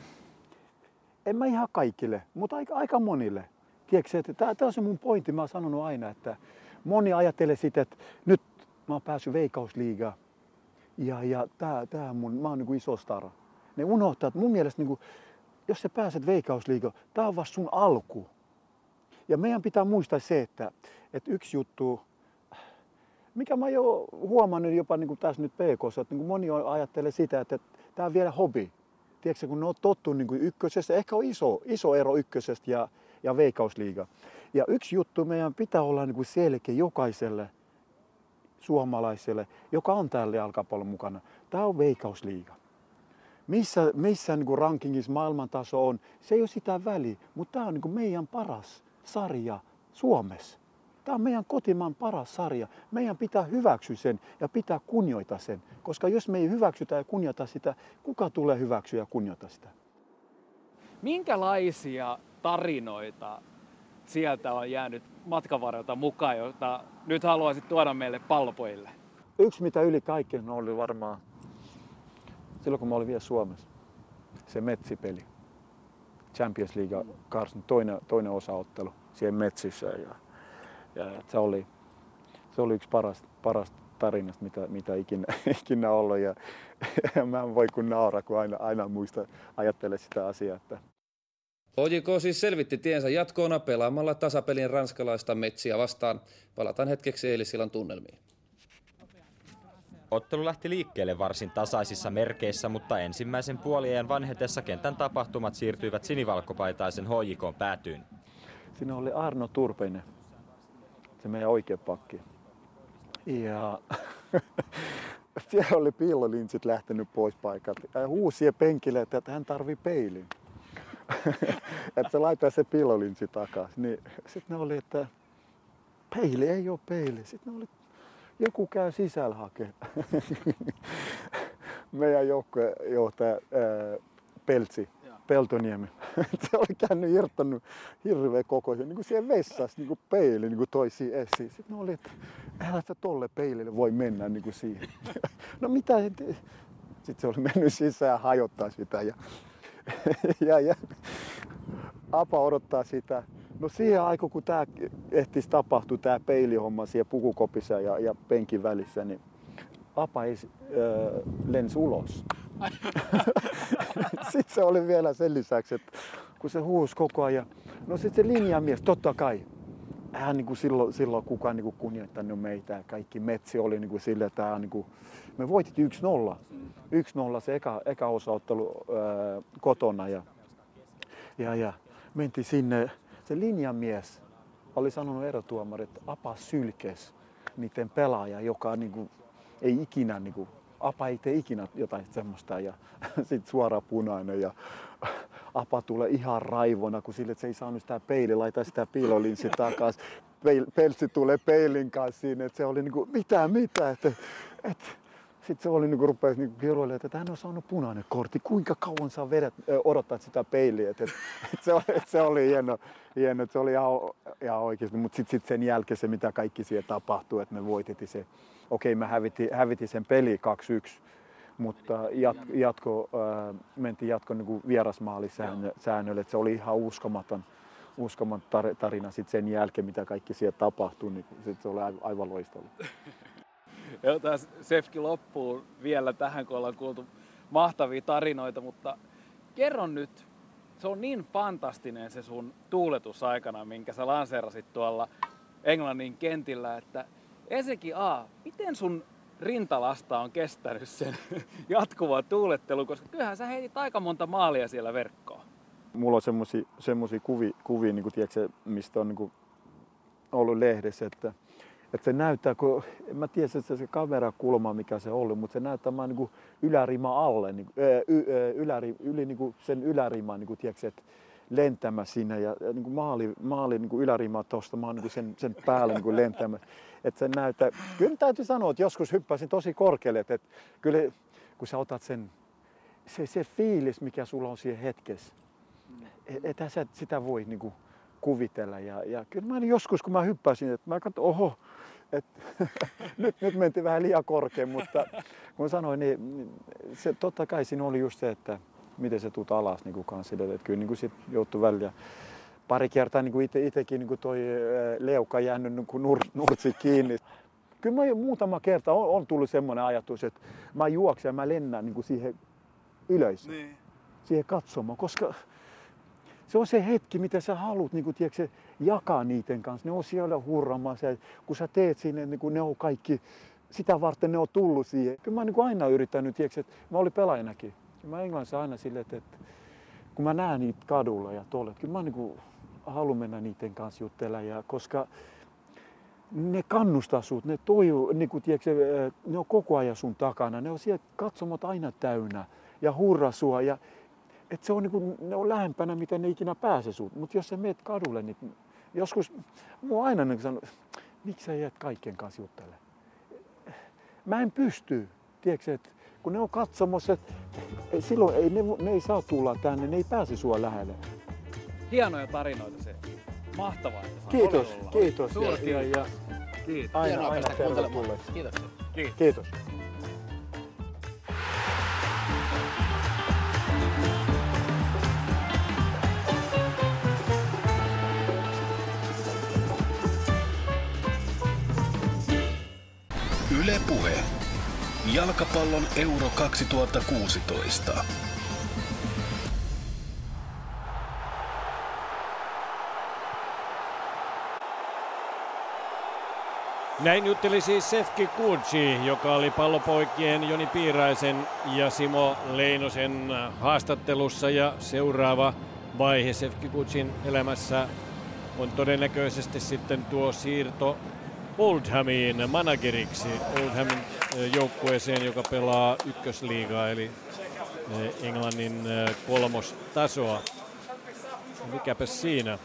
En mä ihan kaikille, mutta aika, aika monille. tiedätkö, että tämä, tämä on se mun pointti, mä oon sanonut aina, että moni ajattelee sitä, että nyt mä oon päässyt veikausliigaan ja, ja tää, tää mun, mä oon niin kuin iso stara. Ne unohtaa, että mun mielestä niin kuin, jos sä pääset veikausliigaan, tää on vasta sun alku. Ja meidän pitää muistaa se, että, että yksi juttu, mikä mä jo huomannut jopa niin kuin tässä nyt PK, että niin kuin moni ajattelee sitä, että tämä on vielä hobi. Tiedätkö, kun ne on tottu niin kuin ykkösestä, ehkä on iso, iso ero ykkösestä ja, ja veikausliiga. Ja yksi juttu meidän pitää olla niin kuin selkeä jokaiselle suomalaiselle, joka on täällä jalkapallon mukana. Tämä on veikausliiga. Missä, missä niin rankingissa maailmantaso on, se ei ole sitä väliä, mutta tämä on niin meidän paras sarja Suomessa. Tämä on meidän kotimaan paras sarja. Meidän pitää hyväksyä sen ja pitää kunnioita sen. Koska jos me ei hyväksytä ja kunnioita sitä, kuka tulee hyväksyä ja kunnioita sitä? Minkälaisia tarinoita sieltä on jäänyt matkan varrelta mukaan, jota nyt haluaisit tuoda meille pallopojille? Yksi mitä yli kaiken oli varmaan silloin kun mä olin vielä Suomessa, se metsipeli. Champions League Carson, toinen, toinen osaottelu siellä metsissä. Ja, ja se, oli, se oli yksi paras, paras tarinasta, mitä, mitä ikinä, ikinä ollut. Ja, ja mä en voi kun naura, kun aina, aina muista ajattele sitä asiaa. Että... OJK siis selvitti tiensä jatkoona pelaamalla tasapelin ranskalaista metsiä vastaan. Palataan hetkeksi eilisillan tunnelmiin. Ottelu lähti liikkeelle varsin tasaisissa merkeissä, mutta ensimmäisen puoliajan vanhetessa kentän tapahtumat siirtyivät sinivalkopaitaisen HJK päätyyn. Siinä oli Arno Turpeinen, se meidän oikea pakki. Ja siellä oli piilolinssit lähtenyt pois paikalta. Ja huusi penkille, että hän tarvii peilin. että se laittaa se piilolinssi takaisin. Niin, sitten ne oli, että peili ei ole peili. Sitten ne oli joku käy sisällä hakemaan. Meidän joukkuejohtaja Peltsi, Peltoniemi. se oli käynyt irtannut hirveä kokoisen niin kuin siihen vessassa niin kuin peili niin kuin toisiin esiin. Sitten ne oli, että älä sä tolle peilille voi mennä niin kuin siihen. no mitä? Sitten se oli mennyt sisään ja hajottaa sitä. Ja, ja, ja Apa odottaa sitä No siihen aikaan, kun tämä ehtisi tapahtua, tämä peilihomma siellä pukukopissa ja, ja penkin välissä, niin Apa ei äh, lensi ulos. sitten se oli vielä sen lisäksi, että kun se huusi koko ajan. No sitten se linjamies, totta kai. Hän niin kuin silloin, silloin kukaan niin kuin kunnioittanut meitä. Kaikki metsi oli niin kuin sille, että hän, niin kuin, me voitit 1-0. 1-0 se eka, eka osaottelu äh, kotona. Ja, ja, ja mentiin sinne se linjamies oli sanonut erotuomari, että Apa sylkes niiden pelaaja, joka niin kuin, ei ikinä, niin kuin, Apa ei tee ikinä jotain semmoista ja sitten suora punainen ja Apa tulee ihan raivona, kun sille, että se ei saanut sitä peili, laita sitä piilolinssi takaisin. Pelsi tulee peilin kanssa siinä, että se oli niin kuin, mitä, mitä, että, että sitten se oli niinku rupesi niinku kiroilemaan, että hän on saanut punainen kortti. Kuinka kauan sä vedät, odottaa sitä peiliä? Et, et, et se, oli, et se oli hieno, hieno, se oli ihan, ihan oikeasti. Mutta sitten sit sen jälkeen se, mitä kaikki siellä tapahtui, että me voitettiin se. Okei, okay, me hävitin, hävitin sen peli 2-1, mutta jat, jatko, äh, mentiin jatko niin vierasmaalisäännölle, että se oli ihan uskomaton uskomaton tarina sitten sen jälkeen, mitä kaikki siellä tapahtui, niin se oli aivan loistava. Jotain Sefki loppuu vielä tähän, kun ollaan kuultu mahtavia tarinoita, mutta kerro nyt, se on niin fantastinen se sun tuuletusaikana, minkä sä lanseerasit tuolla Englannin kentillä, että ensinnäkin A, miten sun rintalasta on kestänyt sen jatkuva tuulettelu, koska kyllähän sä heitit aika monta maalia siellä verkkoon. Mulla on semmosia kuvia, kuvia niin kuin, tiedätkö, mistä on niin kuin, ollut lehdessä, että että se näyttää, kun en mä tiedä se, se kamerakulma, mikä se oli, mutta se näyttää mä niin ylärima alle, niin, y, yläri, yli niin sen yläriman, niin kuin, tiedätkö, että lentämä sinne ja niin kuin maali, maali niin kuin ylärima tuosta, mä oon niin sen, sen päälle niin lentämä. Että se näyttää, kyllä täytyy sanoa, että joskus hyppäsin tosi korkealle, että, että kyllä kun sä otat sen, se, se fiilis, mikä sulla on siihen hetkessä, et, et sä sitä voi niin kuin, kuvitella. Ja, ja kyllä mä joskus, kun mä hyppäsin, että mä katsoin, oho, et, nyt, nyt mentiin vähän liian korkein, mutta kun sanoin, niin se, totta kai siinä oli just se, että miten se tuut alas niin kuin kanssa, että kyllä niin kuin sit joutui välillä pari kertaa niin kuin ite, itekin niin kuin toi leuka jäänyt niin kuin nur, nurtsi kiinni. Kyllä mä jo muutama kerta on, on tullut semmoinen ajatus, että mä juoksen ja mä lennän niin kuin siihen ylös, niin. siihen katsomaan, koska se on se hetki, mitä sä haluat niin kuin, tiedätkö, jakaa niiden kanssa. Ne on siellä hurraamassa. Kun sä teet sinne, niin kuin ne on kaikki, sitä varten ne on tullut siihen. Kyllä mä oon niin aina yrittänyt, tiedätkö, että mä olin pelaajanakin. Mä Englannissa aina silleen, että, että kun mä näen niitä kadulla ja tuolla, että kyllä mä niin haluan mennä niiden kanssa juttelemaan, ja koska ne kannustaa sut, ne, toivo, niin kuin, tiedätkö, ne on koko ajan sun takana, ne on siellä katsomot aina täynnä ja hurra sua. Ja, et se on, niin kuin, ne on lähempänä, mitä ne ikinä pääse sut. Mutta jos sä meet kadulle, niin joskus, mua aina niin sanoo, miksi sä jäät kaikkien kanssa juttelemaan? Mä en pysty, tiedätkö, että kun ne on katsomassa, että silloin ei, ne, ne ei saa tulla tänne, ne ei pääse sua lähelle. Hienoja tarinoita se. Mahtavaa, että Kiitos, kiitos. Ja, ja, ja, kiitos. Aina, Hienoa aina tervetulleet. Kiitoksia. Kiitos. kiitos. Yle Puhe. Jalkapallon Euro 2016. Näin jutteli siis Sefki Kudsi, joka oli pallopoikien Joni Piiraisen ja Simo Leinosen haastattelussa. Ja seuraava vaihe Sefki Kudsin elämässä on todennäköisesti sitten tuo siirto Oldhamiin manageriksi. Oldhamin joukkueeseen, joka pelaa ykkösliigaa, eli Englannin kolmostasoa. Mikäpä siinä.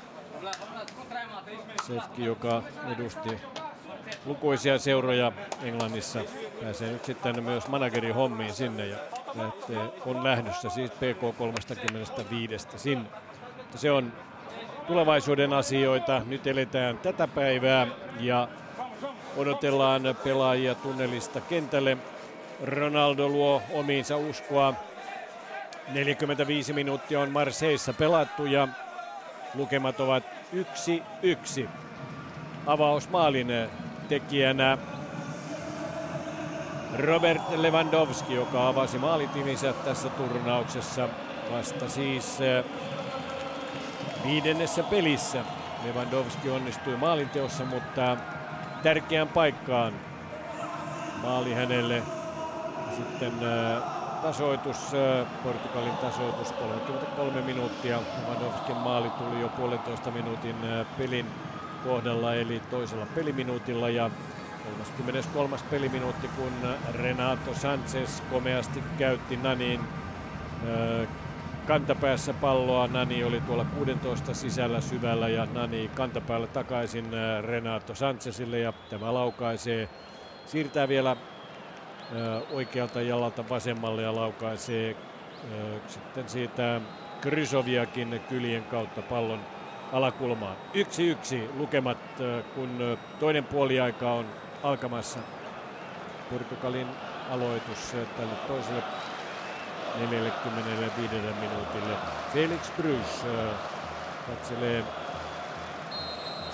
Sefki, joka edusti lukuisia seuroja Englannissa. Pääsee nyt sitten myös managerin hommiin sinne ja lähtee, on lähdössä siis PK35 sinne. Se on tulevaisuuden asioita. Nyt eletään tätä päivää ja odotellaan pelaajia tunnelista kentälle. Ronaldo luo omiinsa uskoa. 45 minuuttia on Marseissa pelattu ja lukemat ovat 1-1. Avausmaalin tekijänä Robert Lewandowski, joka avasi maalitiminsä tässä turnauksessa vasta siis eh, viidennessä pelissä. Lewandowski onnistui maalinteossa, mutta tärkeään paikkaan maali hänelle. Sitten tasoitus, Portugalin tasoitus, 33 minuuttia. Lewandowskin maali tuli jo puolentoista minuutin pelin kohdalla eli toisella peliminuutilla ja 33. peliminuutti, kun Renato Sanchez komeasti käytti Nanin kantapäässä palloa. Nani oli tuolla 16 sisällä syvällä ja Nani kantapäällä takaisin Renato Sanchezille ja tämä laukaisee, siirtää vielä oikealta jalalta vasemmalle ja laukaisee sitten siitä Krysoviakin kyljen kautta pallon alakulmaan. Yksi yksi lukemat, kun toinen puoliaika on alkamassa. Portugalin aloitus tälle toiselle 45 minuutille. Felix Brys katselee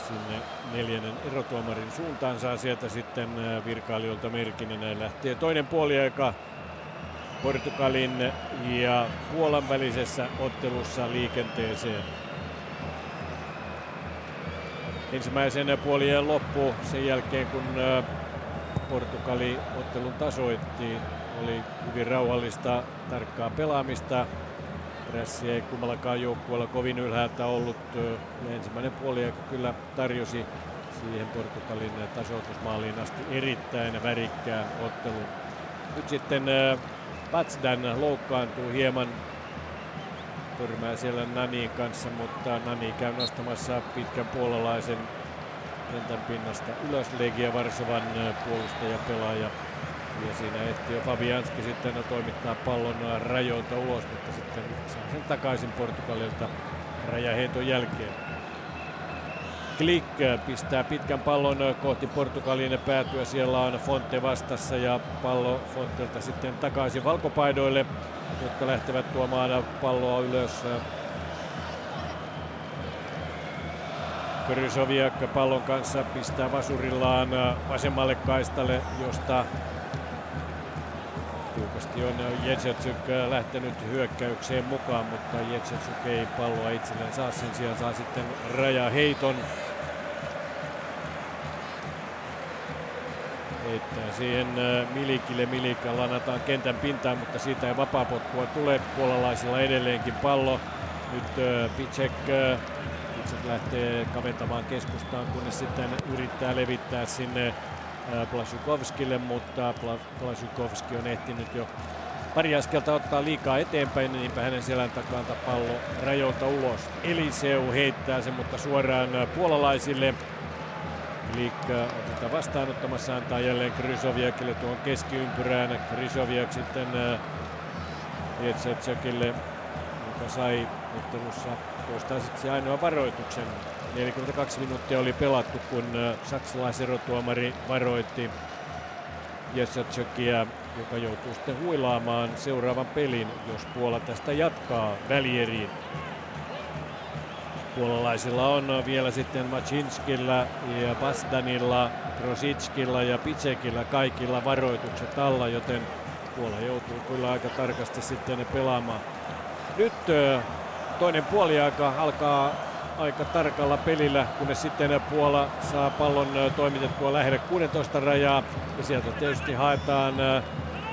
sinne neljännen erotuomarin suuntaan, saa sieltä sitten virkailijoilta merkinnän ja lähtee toinen puoliaika Portugalin ja Puolan välisessä ottelussa liikenteeseen ensimmäisen puolien loppu sen jälkeen, kun Portugali ottelun tasoitti. Oli hyvin rauhallista, tarkkaa pelaamista. Pressi ei kummallakaan joukkueella kovin ylhäältä ollut. Ja ensimmäinen puoli kyllä tarjosi siihen Portugalin tasoitusmaaliin asti erittäin värikkään ottelun. Nyt sitten Patsdan loukkaantuu hieman törmää siellä Nanin kanssa, mutta Nani käy nostamassa pitkän puolalaisen kentän pinnasta ylös Legia Varsovan puolustaja pelaaja. Ja siinä ehti jo Fabianski sitten toimittaa pallon rajoilta ulos, mutta sitten saa sen takaisin Portugalilta rajaheiton jälkeen. Klik pistää pitkän pallon kohti Portugalin päätyä. Siellä on Fonte vastassa ja pallo Fontelta sitten takaisin valkopaidoille jotka lähtevät tuomaan palloa ylös. Krysoviak pallon kanssa pistää vasurillaan vasemmalle kaistalle, josta tiukasti on Jetsetsyk lähtenyt hyökkäykseen mukaan, mutta Jetsetsyk ei palloa itselleen saa, sen sijaan saa sitten rajaheiton. Heittää siihen Milikille, Milika lanataan kentän pintaan, mutta siitä ei vapaapotkua tule. Puolalaisilla edelleenkin pallo. Nyt Picek Picek lähtee kaventamaan keskustaan, kunnes sitten yrittää levittää sinne Plasukovskille, mutta Plasukovski on ehtinyt jo pari askelta ottaa liikaa eteenpäin, niin niinpä hänen selän takansa pallo rajoilta ulos. Eliseu heittää sen, mutta suoraan puolalaisille. Liikka otetaan vastaanottamassa, antaa jälleen Krysoviakille tuon keskiympyrään. Krysoviak sitten Jetsetsekille, joka sai ottelussa toistaiseksi ainoa varoituksen 42 minuuttia oli pelattu, kun saksalaiserotuomari varoitti Jesatsakia, joka joutuu sitten huilaamaan seuraavan pelin, jos Puola tästä jatkaa välieriin. Puolalaisilla on vielä sitten Macinskilla ja Basdanilla, Krositskilla ja Pitsekillä kaikilla varoitukset alla, joten Puola joutuu kyllä aika tarkasti sitten pelaamaan. Nyt toinen puoliaika alkaa aika tarkalla pelillä, kunnes sitten Puola saa pallon toimitettua lähelle 16 rajaa. Ja sieltä tietysti haetaan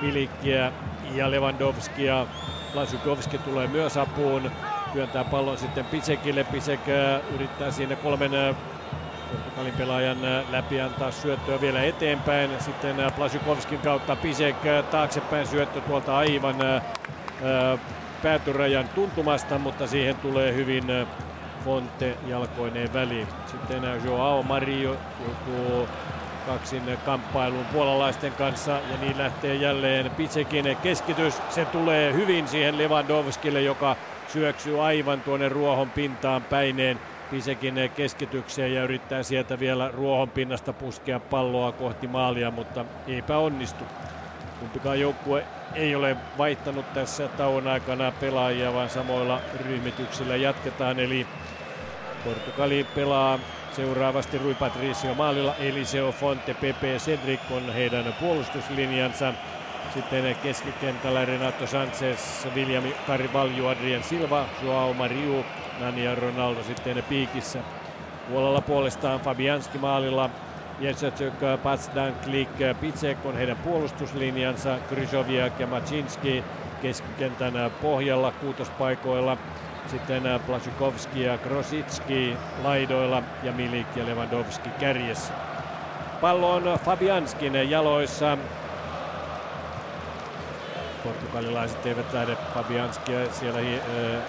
Milikkiä ja Lewandowskia. Lasukovski tulee myös apuun. Työntää pallon sitten Pisekille. Pisek yrittää siinä kolmen Portugalin pelaajan läpi antaa syöttöä vielä eteenpäin. Sitten Plasukovskin kautta Pisek taaksepäin syöttö tuolta aivan päätyrajan tuntumasta, mutta siihen tulee hyvin Fonte jalkoineen väliin. Sitten Joao Mario joutuu kaksin kamppailuun puolalaisten kanssa ja niin lähtee jälleen Pitsekin keskitys. Se tulee hyvin siihen Lewandowskille, joka syöksyy aivan tuonne ruohon pintaan päineen Pisekin keskitykseen ja yrittää sieltä vielä ruohon pinnasta puskea palloa kohti maalia, mutta eipä onnistu. Kumpikaan joukkue ei ole vaihtanut tässä tauon aikana pelaajia, vaan samoilla ryhmityksillä jatketaan. Eli Portugali pelaa seuraavasti Rui Patricio maalilla, Eliseo Fonte, Pepe Cedric on heidän puolustuslinjansa. Sitten keskikentällä Renato Sanchez, William Carvalho, Adrien Silva, Joao Mariu, Nani ja Ronaldo sitten piikissä. Puolella puolestaan Fabianski maalilla, Jezecek, Patsdan, Klik, Pitsek on heidän puolustuslinjansa, Krysoviak ja Macinski keskikentän pohjalla kuutospaikoilla. Sitten Plasikovski ja Grositski laidoilla ja Milik ja Lewandowski kärjessä. Pallo on Fabianskin jaloissa. Portugalilaiset eivät lähde Fabianskia siellä äh,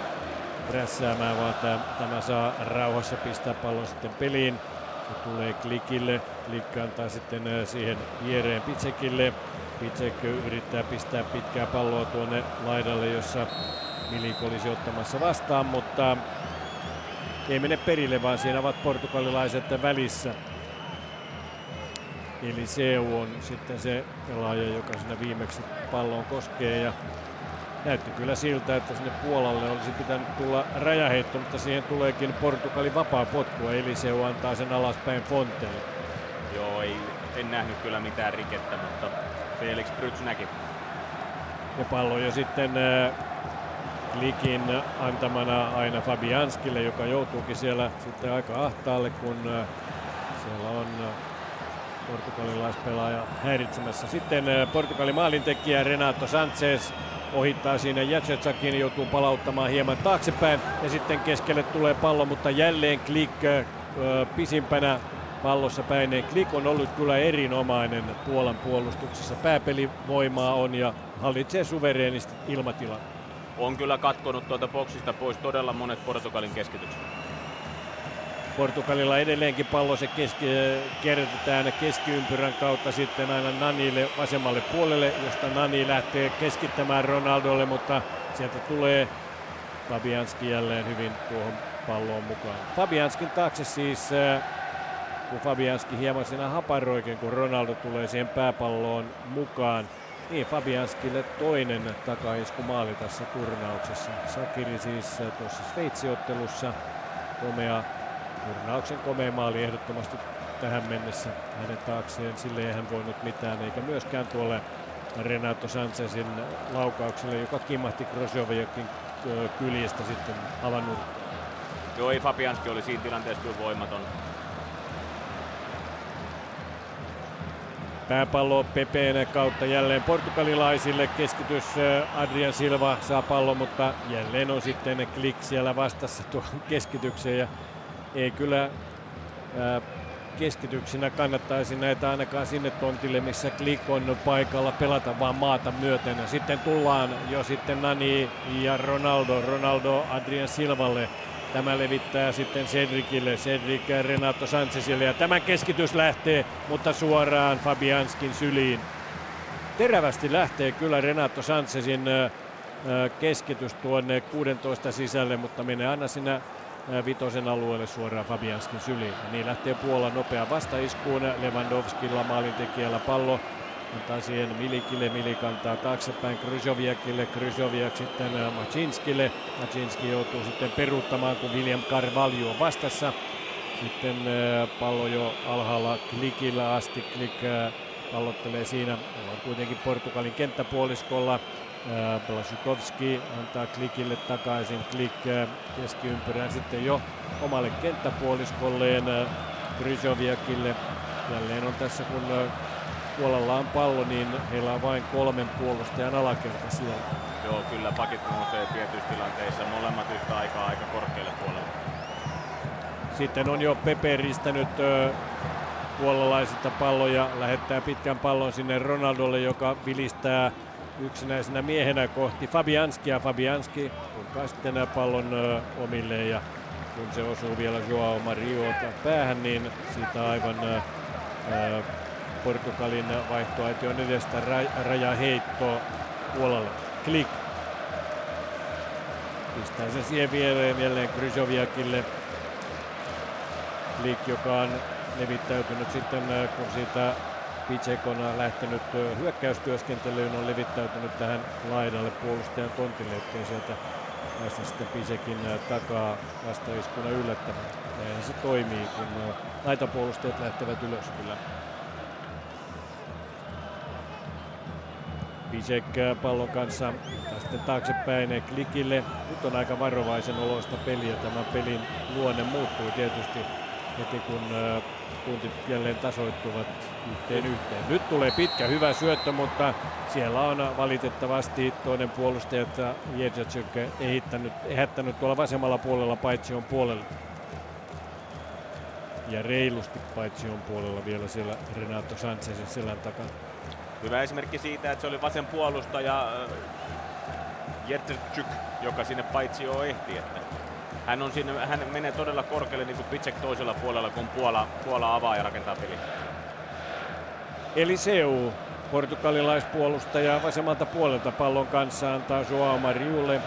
prässäämään, vaan tämä saa rauhassa pistää pallon sitten peliin. Se tulee klikille. Klikki antaa sitten siihen viereen Pitsekille. Pitsek yrittää pistää pitkää palloa tuonne laidalle, jossa Milik olisi ottamassa vastaan, mutta ei mene perille, vaan siinä ovat portugalilaiset välissä. Eli Seu on sitten se pelaaja, joka siinä viimeksi pallon koskee ja näytti kyllä siltä, että sinne Puolalle olisi pitänyt tulla rajaheitto, mutta siihen tuleekin Portugalin vapaa potkua, eli Seu antaa sen alaspäin Fontelle. Joo, ei, en nähnyt kyllä mitään rikettä, mutta Felix Bryts näki. Ja pallo jo sitten äh, Klikin antamana aina Fabianskille, joka joutuukin siellä sitten aika ahtaalle, kun äh, siellä on äh, portugalilaispelaaja häiritsemässä. Sitten äh, Portugalin maalintekijä Renato Sanchez ohittaa siinä Jacetsakin, joutuu palauttamaan hieman taaksepäin ja sitten keskelle tulee pallo, mutta jälleen Klik pisimpänä pallossa päineen. Klik on ollut kyllä erinomainen Puolan puolustuksessa. Pääpelivoimaa on ja hallitsee suvereenisti ilmatilan on kyllä katkonut tuolta boksista pois todella monet Portugalin keskitykset. Portugalilla edelleenkin pallo se keski, kierrätetään keskiympyrän kautta sitten aina Nanille vasemmalle puolelle, josta Nani lähtee keskittämään Ronaldolle, mutta sieltä tulee Fabianski jälleen hyvin tuohon palloon mukaan. Fabianskin taakse siis, äh, kun Fabianski hieman siinä haparoikin, kun Ronaldo tulee siihen pääpalloon mukaan. Niin, Fabianskille toinen takaisku maali tässä turnauksessa. Sakiri siis äh, tuossa Sveitsiottelussa komea Kurnauksen komea maali ehdottomasti tähän mennessä hänen taakseen. Sille ei hän voinut mitään, eikä myöskään tuolle Renato Sanchezin laukaukselle, joka kimmahti Krosjoviakin kyljestä sitten avanurkkaan. Joo, ei Fabianski oli siinä tilanteessa kyllä voimaton. Pääpallo Pepeen kautta jälleen portugalilaisille. Keskitys Adrian Silva saa pallon, mutta jälleen on sitten klik siellä vastassa tuohon keskitykseen. Ja ei kyllä keskityksinä kannattaisi näitä ainakaan sinne tontille, missä Klik on paikalla pelata vaan maata myöten. Sitten tullaan jo sitten Nani ja Ronaldo, Ronaldo Adrian Silvalle. Tämä levittää sitten Cedricille, Cedric Renato Sanchezille ja tämä keskitys lähtee, mutta suoraan Fabianskin syliin. Terävästi lähtee kyllä Renato Sanchezin keskitys tuonne 16 sisälle, mutta menee aina sinä vitosen alueelle suoraan Fabianskin syliin. Niin lähtee Puola nopea vastaiskuun Lewandowskilla maalintekijällä pallo antaa siihen Milikille, Milik antaa taaksepäin Kryzoviakille, Kryzoviak sitten Macinskille. Macinski joutuu sitten peruuttamaan, kun William Carvalho on vastassa. Sitten pallo jo alhaalla Klikillä asti. Klik pallottelee siinä. On kuitenkin Portugalin kenttäpuoliskolla. Blasukowski antaa Klikille takaisin. Klik keskiympyrään sitten jo omalle kenttäpuoliskolleen Kryzoviakille. Jälleen on tässä kun Puolalla on pallo, niin heillä on vain kolmen puolustajan alakerta siellä. Joo, kyllä pakit nousee tietyissä tilanteissa molemmat yhtä aikaa aika korkealle puolelle. Sitten on jo Pepe ristänyt ö, puolalaisilta palloja, lähettää pitkän pallon sinne Ronaldolle, joka vilistää yksinäisenä miehenä kohti Fabianskia. Fabianski purkaa sitten pallon omilleen ja kun se osuu vielä Joao Mariota päähän, niin siitä aivan Portugalin vaihtoaition edestä ra- rajaheitto puolelle. Klik. Pistää se siihen viereen jälleen Kryzoviakille. Klik, joka on levittäytynyt sitten, kun siitä Picek on lähtenyt hyökkäystyöskentelyyn, on levittäytynyt tähän laidalle puolustajan tontille, ettei sieltä päästä sitten Pisekin takaa vastaiskuna yllättämään. Näin se toimii, kun laitapuolustajat lähtevät ylös kyllä. Pisek pallon kanssa sitten taaksepäin klikille. Nyt on aika varovaisen oloista peliä. Tämä pelin luonne muuttui tietysti heti kun puntit jälleen tasoittuvat yhteen yhteen. Nyt tulee pitkä hyvä syöttö, mutta siellä on valitettavasti toinen puolustaja, että Jedjacek ehättänyt, ehättänyt tuolla vasemmalla puolella paitsi on puolella. Ja reilusti paitsi on puolella vielä siellä Renato Sanchezin selän takana. Hyvä esimerkki siitä, että se oli vasen puolustaja Jertsyk, joka sinne paitsi jo ehti. Että hän, on sinne, hän menee todella korkealle niin kuin Pitsek toisella puolella, kun Puola, Puola avaa ja rakentaa peliä. Eli Seu, portugalilaispuolustaja vasemmalta puolelta pallon kanssa antaa Joao Mariulle.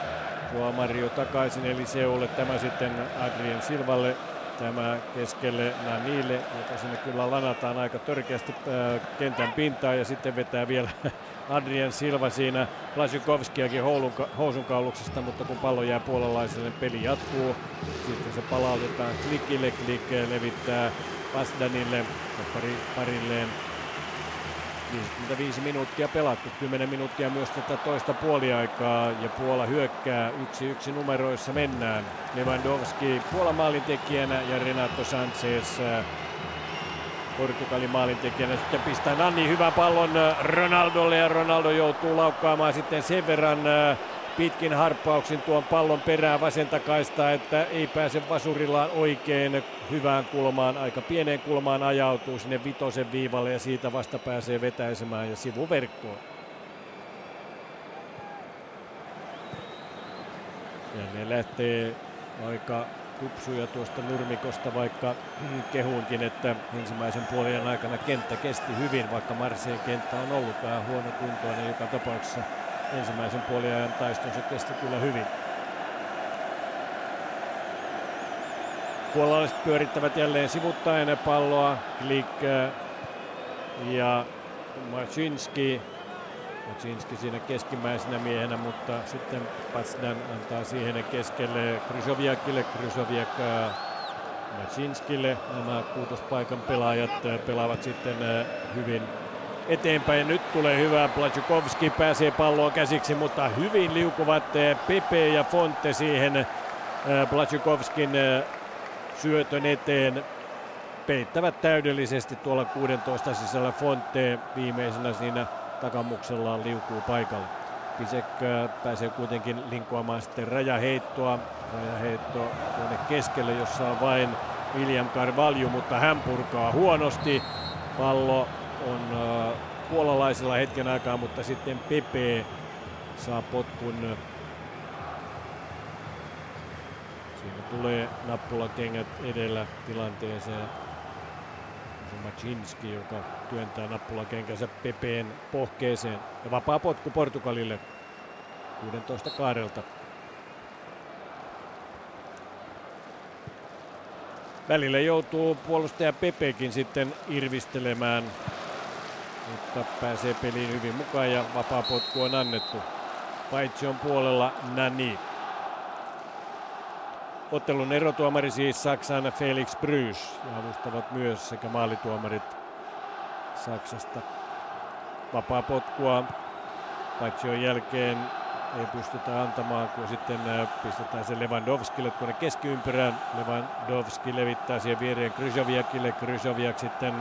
Joao Mario takaisin eli Seulle, tämä sitten Adrien Silvalle Tämä keskelle Nanille, joka sinne kyllä lanataan aika törkeästi äh, kentän pintaa ja sitten vetää vielä Adrian Silva siinä Plasikovskiakin housunkauluksesta, mutta kun pallo jää puolalaiselle, peli jatkuu. Sitten se palautetaan klikille, klik levittää Pasdanille, parilleen 65 minuuttia pelattu, 10 minuuttia myös tätä toista puoliaikaa ja Puola hyökkää 1-1 numeroissa mennään. Lewandowski Puolan maalintekijänä ja Renato Sanchez äh, Portugalin maalintekijänä sitten pistää Nanni hyvän pallon äh, Ronaldolle ja Ronaldo joutuu laukkaamaan sitten sen verran äh, pitkin harppauksin tuon pallon perään vasentakaista, että ei pääse vasurillaan oikein hyvään kulmaan. Aika pieneen kulmaan ajautuu sinne vitosen viivalle ja siitä vasta pääsee vetäisemään ja sivuverkkoon. Ja ne lähtee aika kupsuja tuosta nurmikosta, vaikka kehuunkin, että ensimmäisen puolen aikana kenttä kesti hyvin, vaikka Marseen kenttä on ollut vähän huono kuntoinen joka tapauksessa ensimmäisen puoliajan taiston se kesti kyllä hyvin. Puolalaiset pyörittävät jälleen sivuttaen palloa. Klik ja Maczynski. Maczynski siinä keskimmäisenä miehenä, mutta sitten Patsdan antaa siihen keskelle Krysoviakille. Krysoviak Macinskille. Nämä kuutospaikan pelaajat pelaavat sitten hyvin eteenpäin. Nyt tulee hyvä. Plajukovski pääsee palloon käsiksi, mutta hyvin liukuvat Pepe ja Fonte siihen Plajukovskin syötön eteen. Peittävät täydellisesti tuolla 16 sisällä Fonte viimeisenä siinä takamuksellaan liukuu paikalle. Pisek pääsee kuitenkin linkoamaan sitten rajaheittoa. Rajaheitto tuonne keskelle, jossa on vain William Carvalho, mutta hän purkaa huonosti. Pallo on puolalaisilla hetken aikaa, mutta sitten Pepe saa potkun. Siinä tulee nappulakengät edellä tilanteeseen. Macinski, joka työntää nappulakenkänsä Pepeen pohkeeseen. Ja vapaa potku Portugalille 16 kaarelta. Välillä joutuu puolustaja Pepekin sitten irvistelemään, mutta pääsee peliin hyvin mukaan ja vapaa potku on annettu. Paitsi on puolella Nani. Ottelun erotuomari siis Saksan Felix Brys ja avustavat myös sekä maalituomarit Saksasta. Vapaa potkua Paitsion jälkeen ei pystytä antamaan, kun sitten pistetään se Lewandowskille tuonne keskiympyrään. Lewandowski levittää siihen viereen Krysoviakille, Krysoviak sitten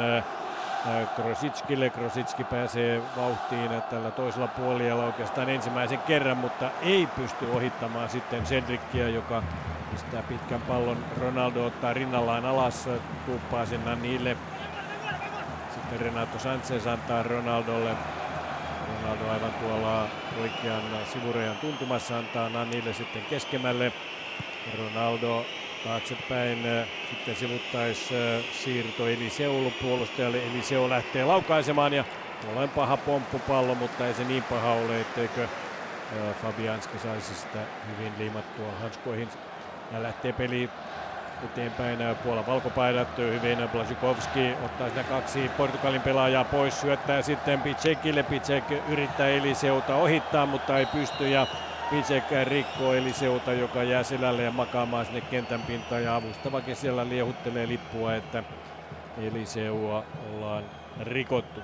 Krositskille. Krositski pääsee vauhtiin tällä toisella puolella oikeastaan ensimmäisen kerran, mutta ei pysty ohittamaan sitten Cedrickia, joka pistää pitkän pallon. Ronaldo ottaa rinnallaan alas, tuuppaa sen Nanille. Sitten Renato Sanchez antaa Ronaldolle. Ronaldo aivan tuolla oikean sivurajan tuntumassa antaa Nanille sitten keskemmälle. Ronaldo taaksepäin. Sitten sivuttais siirto Eliseulle puolustajalle. Eliseu lähtee laukaisemaan ja on paha pomppupallo, mutta ei se niin paha ole, etteikö Fabianski saisi sitä hyvin liimattua hanskoihin. Ja lähtee peli eteenpäin Puola valkopaidat hyvin. Blazikowski ottaa siinä kaksi Portugalin pelaajaa pois, syöttää sitten Picekille. Picek yrittää Eliseuta ohittaa, mutta ei pysty ja Picek rikkoo Eliseuta, joka jää selälle ja makaamaan sinne kentän pintaan ja avustavakin siellä liehuttelee lippua, että Eliseua ollaan rikottu.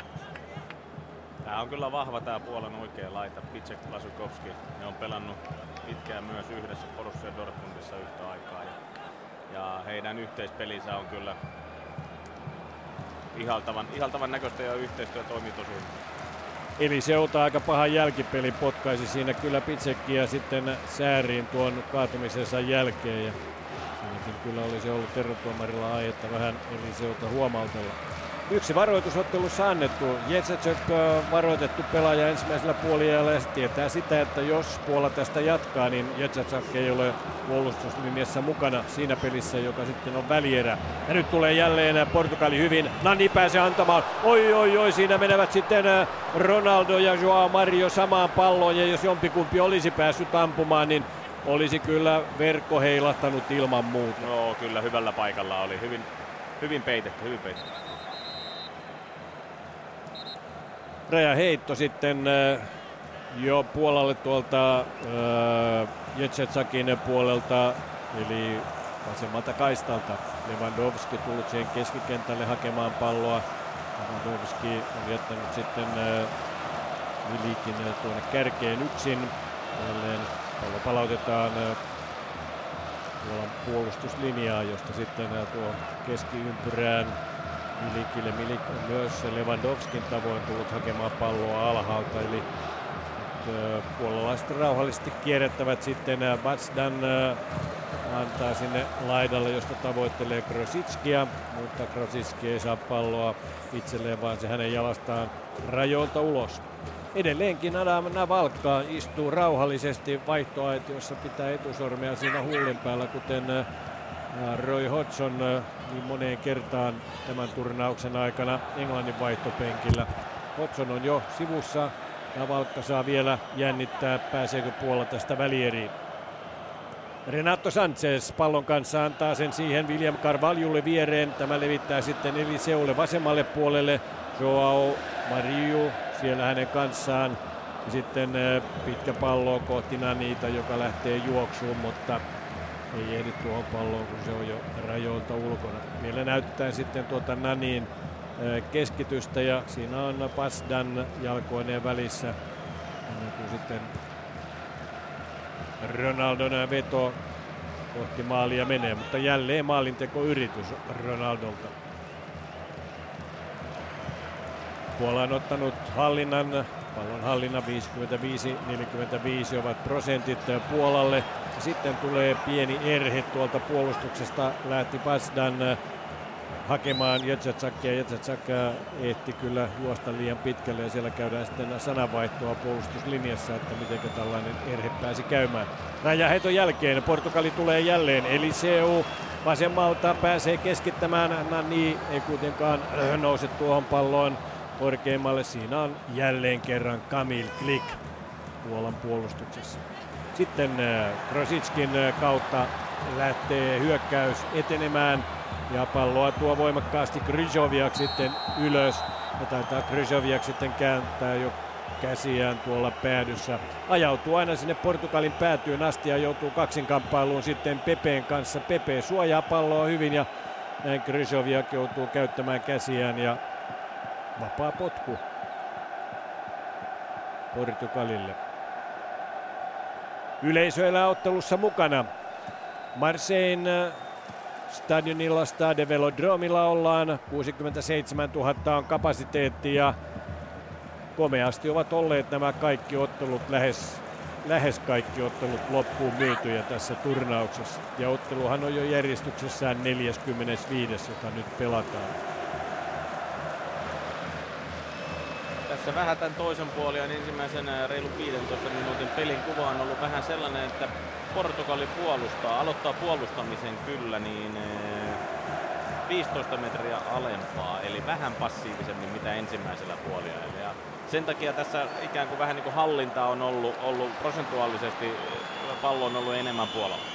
Tämä on kyllä vahva tämä Puolan oikea laita, Picek Lasukowski. Ne on pelannut pitkään myös yhdessä Borussia Dortmundissa yhtä aikaa. Ja, ja heidän yhteispelinsä on kyllä ihaltavan, ihaltavan näköistä ja yhteistyö toimii tosi. Eli se ottaa aika pahan jälkipeli, potkaisi siinä kyllä Pitsekkiä sitten sääriin tuon kaatumisensa jälkeen. Ja siinäkin kyllä olisi ollut tervetuomarilla aihetta vähän Eliseuta huomautella. Yksi varoitusottelussa annettu. Jetsetsök varoitettu pelaaja ensimmäisellä puoliajalla ja se tietää sitä, että jos Puola tästä jatkaa, niin Jetsetsök ei ole puolustuslinjassa mukana siinä pelissä, joka sitten on välierä. Ja nyt tulee jälleen Portugali hyvin. Nani pääsee antamaan. Oi, oi, oi, siinä menevät sitten Ronaldo ja Joao Mario samaan palloon. Ja jos jompikumpi olisi päässyt ampumaan, niin olisi kyllä verkko heilahtanut ilman muuta. Joo, kyllä hyvällä paikalla oli. Hyvin, hyvin peitetty, hyvin peitetty. Heitto sitten jo puolalle tuolta äh, Jetsetsakin puolelta, eli vasemmalta kaistalta. Lewandowski tullut siihen keskikentälle hakemaan palloa. Lewandowski on jättänyt sitten Milikin tuonne kärkeen yksin. Jälleen pallo palautetaan puolustuslinjaa, josta sitten tuo keskiympyrään Milikille. Milik on myös Lewandowskin tavoin tullut hakemaan palloa alhaalta, eli puolalaiset rauhallisesti kierrättävät sitten Batsdan antaa sinne laidalle, josta tavoittelee Krositskia, mutta Krositski ei saa palloa itselleen, vaan se hänen jalastaan rajoilta ulos. Edelleenkin Adam Navalkka istuu rauhallisesti vaihtoaitiossa, pitää etusormea siinä hullin päällä, kuten Roy Hodgson niin moneen kertaan tämän turnauksen aikana Englannin vaihtopenkillä. Hodgson on jo sivussa. Navalkka saa vielä jännittää, pääseekö puolella tästä välieriin. Renato Sanchez pallon kanssa antaa sen siihen William Carvalholle viereen. Tämä levittää sitten Eliseulle vasemmalle puolelle. Joao Mario siellä hänen kanssaan. Ja sitten pitkä pallo kohti Nanita, joka lähtee juoksuun, mutta ei ehdi tuohon palloon, kun se on jo rajoilta ulkona. Vielä näyttää sitten tuota Nanin keskitystä ja siinä on Pasdan jalkoineen välissä ennen kuin sitten Ronaldon veto kohti maalia menee, mutta jälleen maalintekoyritys Ronaldolta. Puola on ottanut hallinnan, pallon hallinnan 55-45 ovat prosentit Puolalle. Ja sitten tulee pieni erhe tuolta puolustuksesta, lähti Pasdan hakemaan Jetsatsakia. Jetsatsak ehti kyllä juosta liian pitkälle ja siellä käydään sitten sananvaihtoa puolustuslinjassa, että miten tällainen erhe pääsi käymään. Räjäheiton jälkeen Portugali tulee jälleen. Eliseu vasemmalta pääsee keskittämään. Nani ei kuitenkaan nouse tuohon palloon korkeimmalle. Siinä on jälleen kerran Kamil Klik Puolan puolustuksessa. Sitten Krositskin kautta lähtee hyökkäys etenemään ja palloa tuo voimakkaasti Kryjoviak sitten ylös. Ja taitaa Kryjoviak sitten kääntää jo käsiään tuolla päädyssä. Ajautuu aina sinne Portugalin päätyyn asti ja joutuu kaksinkamppailuun sitten Pepeen kanssa. Pepe suojaa palloa hyvin ja näin Kryjoviak joutuu käyttämään käsiään ja vapaa potku Portugalille. Yleisö elää ottelussa mukana. Marseille stadionilla Stade Velodromilla ollaan. 67 000 on kapasiteetti ja komeasti ovat olleet nämä kaikki ottelut, lähes, lähes kaikki ottelut loppuun myytyjä tässä turnauksessa. Ja otteluhan on jo järjestyksessään 45, jota nyt pelataan. Tässä vähän tämän toisen puolen ensimmäisen reilu 15 minuutin pelin kuva on ollut vähän sellainen, että Portugali puolustaa, aloittaa puolustamisen kyllä, niin 15 metriä alempaa, eli vähän passiivisemmin mitä ensimmäisellä puolella. Ja sen takia tässä ikään kuin vähän niin kuin hallinta on ollut, ollut prosentuaalisesti, pallo on ollut enemmän puolella.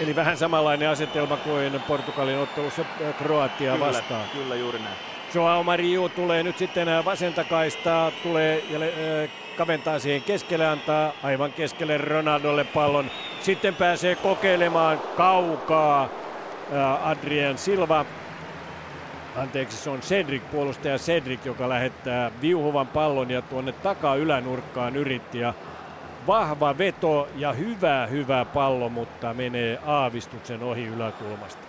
Eli vähän samanlainen asetelma kuin Portugalin ottelussa Kroatia kyllä, vastaan. Kyllä, juuri näin. Joao Mariu tulee nyt sitten vasenta kaistaa, tulee ja äh, kaventaa siihen keskelle, antaa aivan keskelle Ronaldolle pallon. Sitten pääsee kokeilemaan kaukaa äh, Adrian Silva. Anteeksi, se on Cedric, puolustaja Cedric, joka lähettää viuhuvan pallon ja tuonne takaa ylänurkkaan yritti. Ja vahva veto ja hyvä, hyvä pallo, mutta menee aavistuksen ohi yläkulmasta.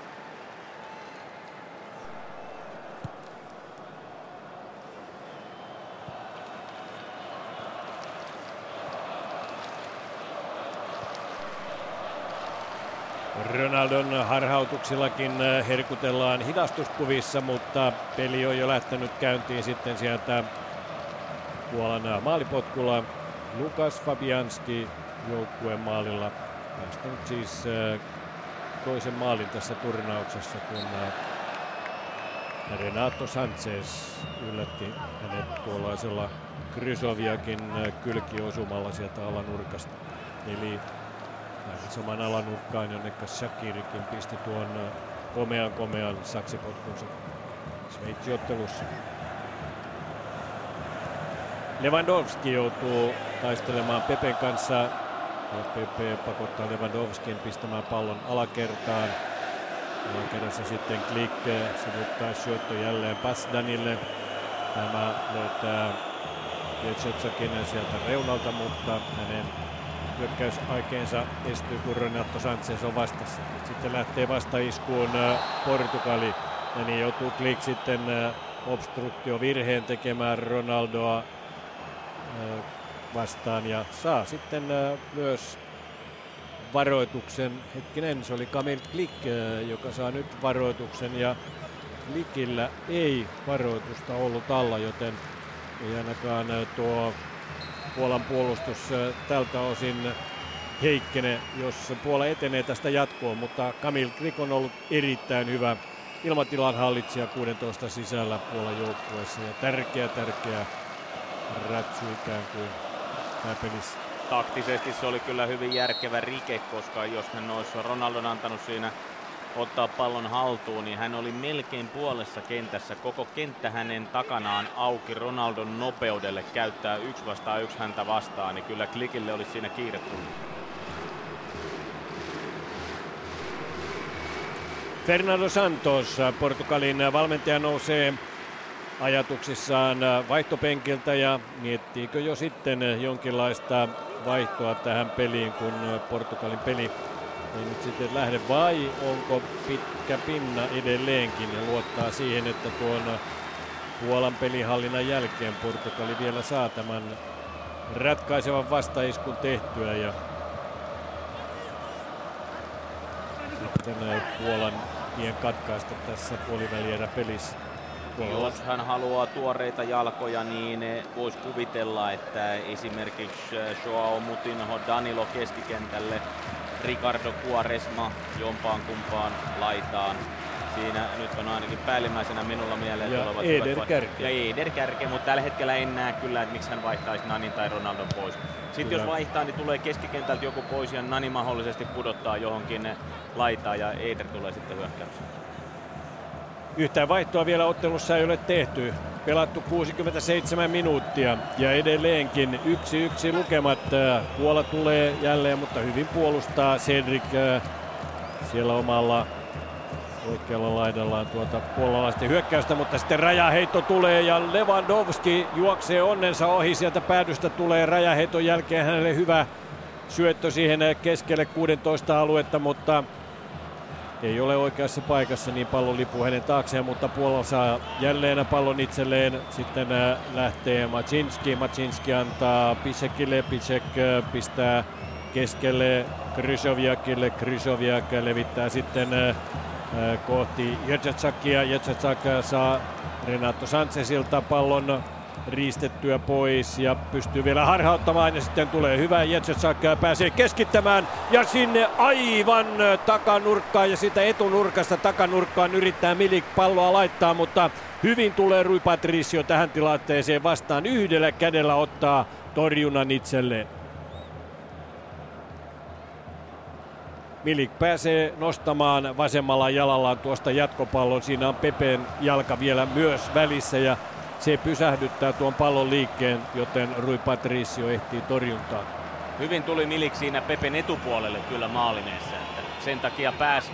Ronaldon harhautuksillakin äh, herkutellaan hidastuskuvissa, mutta peli on jo lähtenyt käyntiin sitten sieltä Puolan maalipotkulla. Lukas Fabianski joukkueen maalilla päästänyt siis äh, toisen maalin tässä turnauksessa, kun äh, Renato Sanchez yllätti hänet tuollaisella Krysoviakin kylkiosumalla sieltä alanurkasta. Eli lähti saman alanurkkaan, jonne Shakirikin pisti tuon komean komean saksipotkunsa Sveitsiottelussa. Lewandowski joutuu taistelemaan Pepen kanssa ja Pepe pakottaa Lewandowskin pistämään pallon alakertaan. Alakerrassa sitten Klik sivuttaa syöttö jälleen Pasdanille. Tämä löytää Jetsetsakin sieltä reunalta, mutta hänen hyökkäysaikeensa estyy, kun Renato Sanchez on vastassa. Sitten lähtee vastaiskuun Portugali ja niin joutuu Klik sitten obstruktiovirheen tekemään Ronaldoa vastaan ja saa sitten myös varoituksen. Hetkinen, se oli Kamil Klik, joka saa nyt varoituksen ja Klikillä ei varoitusta ollut alla, joten ei ainakaan tuo Puolan puolustus tältä osin heikkene, jos Puola etenee tästä jatkoon, mutta Kamil Krik on ollut erittäin hyvä ilmatilan hallitsija 16 sisällä Puolan joukkueessa ja tärkeä, tärkeä rätsy ikään kuin pelissä. Taktisesti se oli kyllä hyvin järkevä rike, koska jos hän olisi Ronaldon antanut siinä ottaa pallon haltuun, niin hän oli melkein puolessa kentässä. Koko kenttä hänen takanaan auki Ronaldon nopeudelle käyttää yksi vastaan yksi häntä vastaan, niin kyllä klikille olisi siinä kiire. Fernando Santos, Portugalin valmentaja nousee ajatuksissaan vaihtopenkiltä ja miettiikö jo sitten jonkinlaista vaihtoa tähän peliin, kun Portugalin peli ei nyt sitten lähde vai onko pitkä pinna edelleenkin ja luottaa siihen, että tuon Puolan pelihallinnan jälkeen Portugali vielä saa tämän ratkaisevan vastaiskun tehtyä ja sitten Puolan tien katkaista tässä puolivälierä pelissä. Jos hän haluaa tuoreita jalkoja, niin voisi kuvitella, että esimerkiksi Joao Mutinho Danilo keskikentälle, Ricardo Quaresma jompaan kumpaan laitaan. Siinä nyt on ainakin päällimmäisenä minulla mieleen ja tulevat Eder Kärke. Ja Eder Kärke, mutta tällä hetkellä en näe kyllä, että miksi hän vaihtaisi Nanin tai Ronaldon pois. Sitten Kyllä. jos vaihtaa, niin tulee keskikentältä joku pois ja Nani mahdollisesti pudottaa johonkin laitaan ja Eder tulee sitten hyökkäykseen. Yhtään vaihtoa vielä ottelussa ei ole tehty. Pelattu 67 minuuttia ja edelleenkin yksi yksi lukemat. Puola tulee jälleen, mutta hyvin puolustaa Cedric siellä omalla oikealla laidallaan tuota puolalaisten hyökkäystä, mutta sitten rajaheitto tulee ja Lewandowski juoksee onnensa ohi. Sieltä päädystä tulee rajaheiton jälkeen hänelle hyvä syöttö siihen keskelle 16 aluetta, mutta ei ole oikeassa paikassa, niin pallon lipuu hänen taakseen, mutta Puola saa jälleen pallon itselleen. Sitten äh, lähtee Macinski. Macinski antaa Pisekille. Pisek äh, pistää keskelle Krysoviakille. Krysoviak levittää sitten äh, kohti Jecatsakia. Jecatsak saa Renato Sanchezilta pallon riistettyä pois ja pystyy vielä harhauttamaan ja sitten tulee hyvä Jetsetsak pääsee keskittämään ja sinne aivan takanurkkaan ja sitä etunurkasta takanurkkaan yrittää Milik palloa laittaa, mutta hyvin tulee Rui Patricio tähän tilanteeseen vastaan yhdellä kädellä ottaa torjunnan itselleen. Milik pääsee nostamaan vasemmalla jalallaan tuosta jatkopallon. Siinä on Pepen jalka vielä myös välissä ja se pysähdyttää tuon pallon liikkeen, joten Rui Patricio ehtii torjuntaan. Hyvin tuli Milik siinä Pepen etupuolelle kyllä maalineessa. Että sen takia pääs,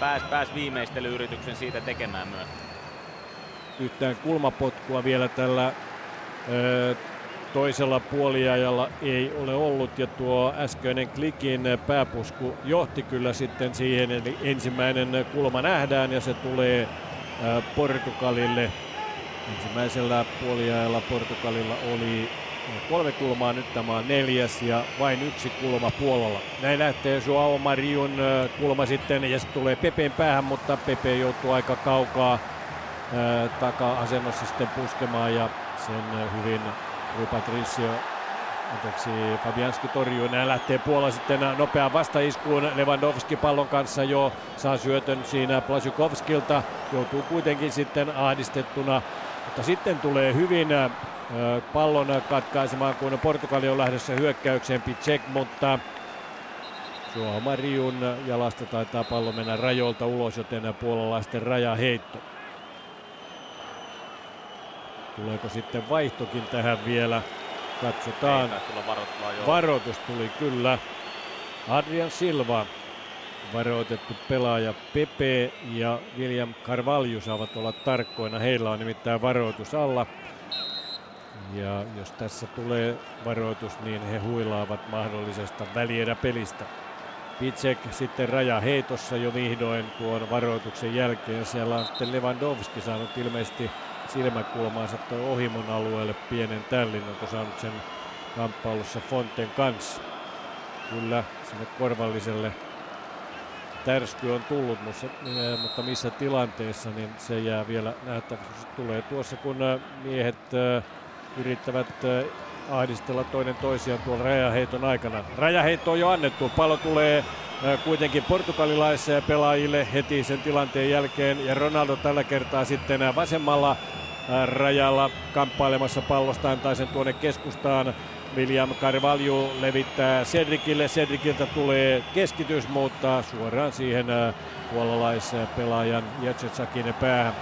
pääs, pääs viimeistelyyrityksen siitä tekemään myös. Yhtään kulmapotkua vielä tällä ö, toisella puoliajalla ei ole ollut ja tuo äskeinen klikin pääpusku johti kyllä sitten siihen, eli ensimmäinen kulma nähdään ja se tulee Portugalille Ensimmäisellä puoliajalla Portugalilla oli kolme kulmaa, nyt tämä on neljäs ja vain yksi kulma Puolalla. Näin lähtee Joao Marion kulma sitten ja sitten tulee Pepen päähän, mutta Pepe joutuu aika kaukaa taka-asennossa sitten puskemaan ja sen hyvin Rui Patricio anteeksi, Fabianski torjuu. Näin lähtee Puola sitten nopeaan vastaiskuun. Lewandowski pallon kanssa jo saa syötön siinä Plasikovskilta. Joutuu kuitenkin sitten ahdistettuna mutta sitten tulee hyvin pallon katkaisemaan, kun Portugali on lähdössä hyökkäykseen Picek, mutta Joao Mariun jalasta taitaa pallo mennä rajoilta ulos, joten puolalaisten rajaheitto. Tuleeko sitten vaihtokin tähän vielä? Katsotaan. Varoitus tuli kyllä. Adrian Silva varoitettu pelaaja Pepe ja William Carvalho saavat olla tarkkoina. Heillä on nimittäin varoitus alla. Ja jos tässä tulee varoitus, niin he huilaavat mahdollisesta välierä pelistä. Pitsek sitten raja heitossa jo vihdoin tuon varoituksen jälkeen. Siellä on sitten Lewandowski saanut ilmeisesti silmäkulmaansa toi ohimon alueelle pienen tällin. Onko saanut sen kamppailussa Fonten kanssa? Kyllä, sinne korvalliselle tärsky on tullut, mutta missä tilanteessa, niin se jää vielä nähtäväksi. Tulee tuossa, kun miehet yrittävät ahdistella toinen toisiaan tuolla rajaheiton aikana. Rajaheitto on jo annettu, pallo tulee kuitenkin portugalilaisille pelaajille heti sen tilanteen jälkeen ja Ronaldo tällä kertaa sitten vasemmalla rajalla kamppailemassa pallosta antaa sen tuonne keskustaan William Carvalho levittää Cedricille. Cedriciltä tulee keskitys, mutta suoraan siihen äh, puolalaispelaajan Jetsetsakin päähän.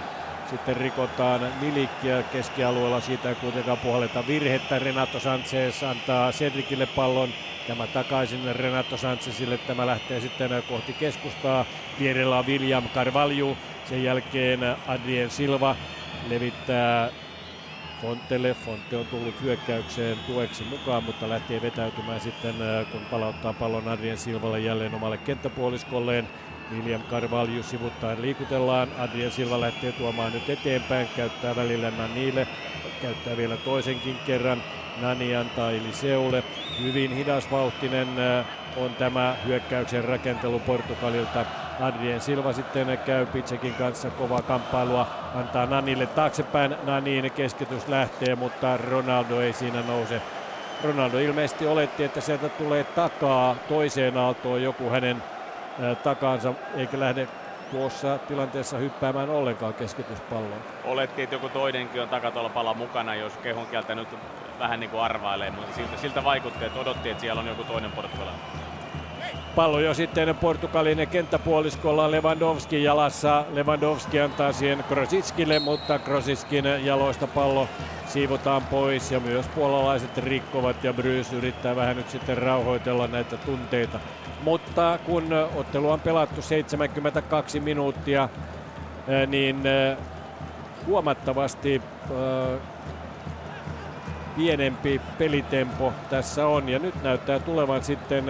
Sitten rikotaan Milikkiä keskialueella, siitä ei kuitenkaan puoleta virhettä. Renato Sanchez antaa Cedricille pallon Tämä takaisin Renato Sanchezille. Tämä lähtee sitten kohti keskustaa. Vierellä on William Carvalho. Sen jälkeen Adrien Silva levittää Fontelle. Fonte on tullut hyökkäykseen tueksi mukaan, mutta lähtee vetäytymään sitten, kun palauttaa pallon Adrien Silvalle jälleen omalle kenttäpuoliskolleen. William Carvalho sivuttaen liikutellaan. Adrien Silva lähtee tuomaan nyt eteenpäin, käyttää välillä Nanille, käyttää vielä toisenkin kerran. Nani antaa Eliseulle. Hyvin hidasvauhtinen on tämä hyökkäyksen rakentelu Portugalilta. Adrien Silva sitten käy Pitsekin kanssa kovaa kamppailua, antaa Nanille taaksepäin. Nanin keskitys lähtee, mutta Ronaldo ei siinä nouse. Ronaldo ilmeisesti oletti, että sieltä tulee takaa toiseen aaltoon joku hänen takaansa, eikä lähde tuossa tilanteessa hyppäämään ollenkaan keskityspalloon. Oletti, että joku toinenkin on takatolpalla mukana, jos kehon kieltä nyt vähän niin kuin arvailee, mutta siltä, siltä vaikutti, että odotti, että siellä on joku toinen portugalainen. Pallo jo sitten Portugalin kenttäpuoliskolla Lewandowski jalassa. Lewandowski antaa siihen Krositskille, mutta Krositskin jaloista pallo siivotaan pois ja myös puolalaiset rikkovat ja Brys yrittää vähän nyt sitten rauhoitella näitä tunteita. Mutta kun ottelu on pelattu 72 minuuttia, niin huomattavasti pienempi pelitempo tässä on. Ja nyt näyttää tulevan sitten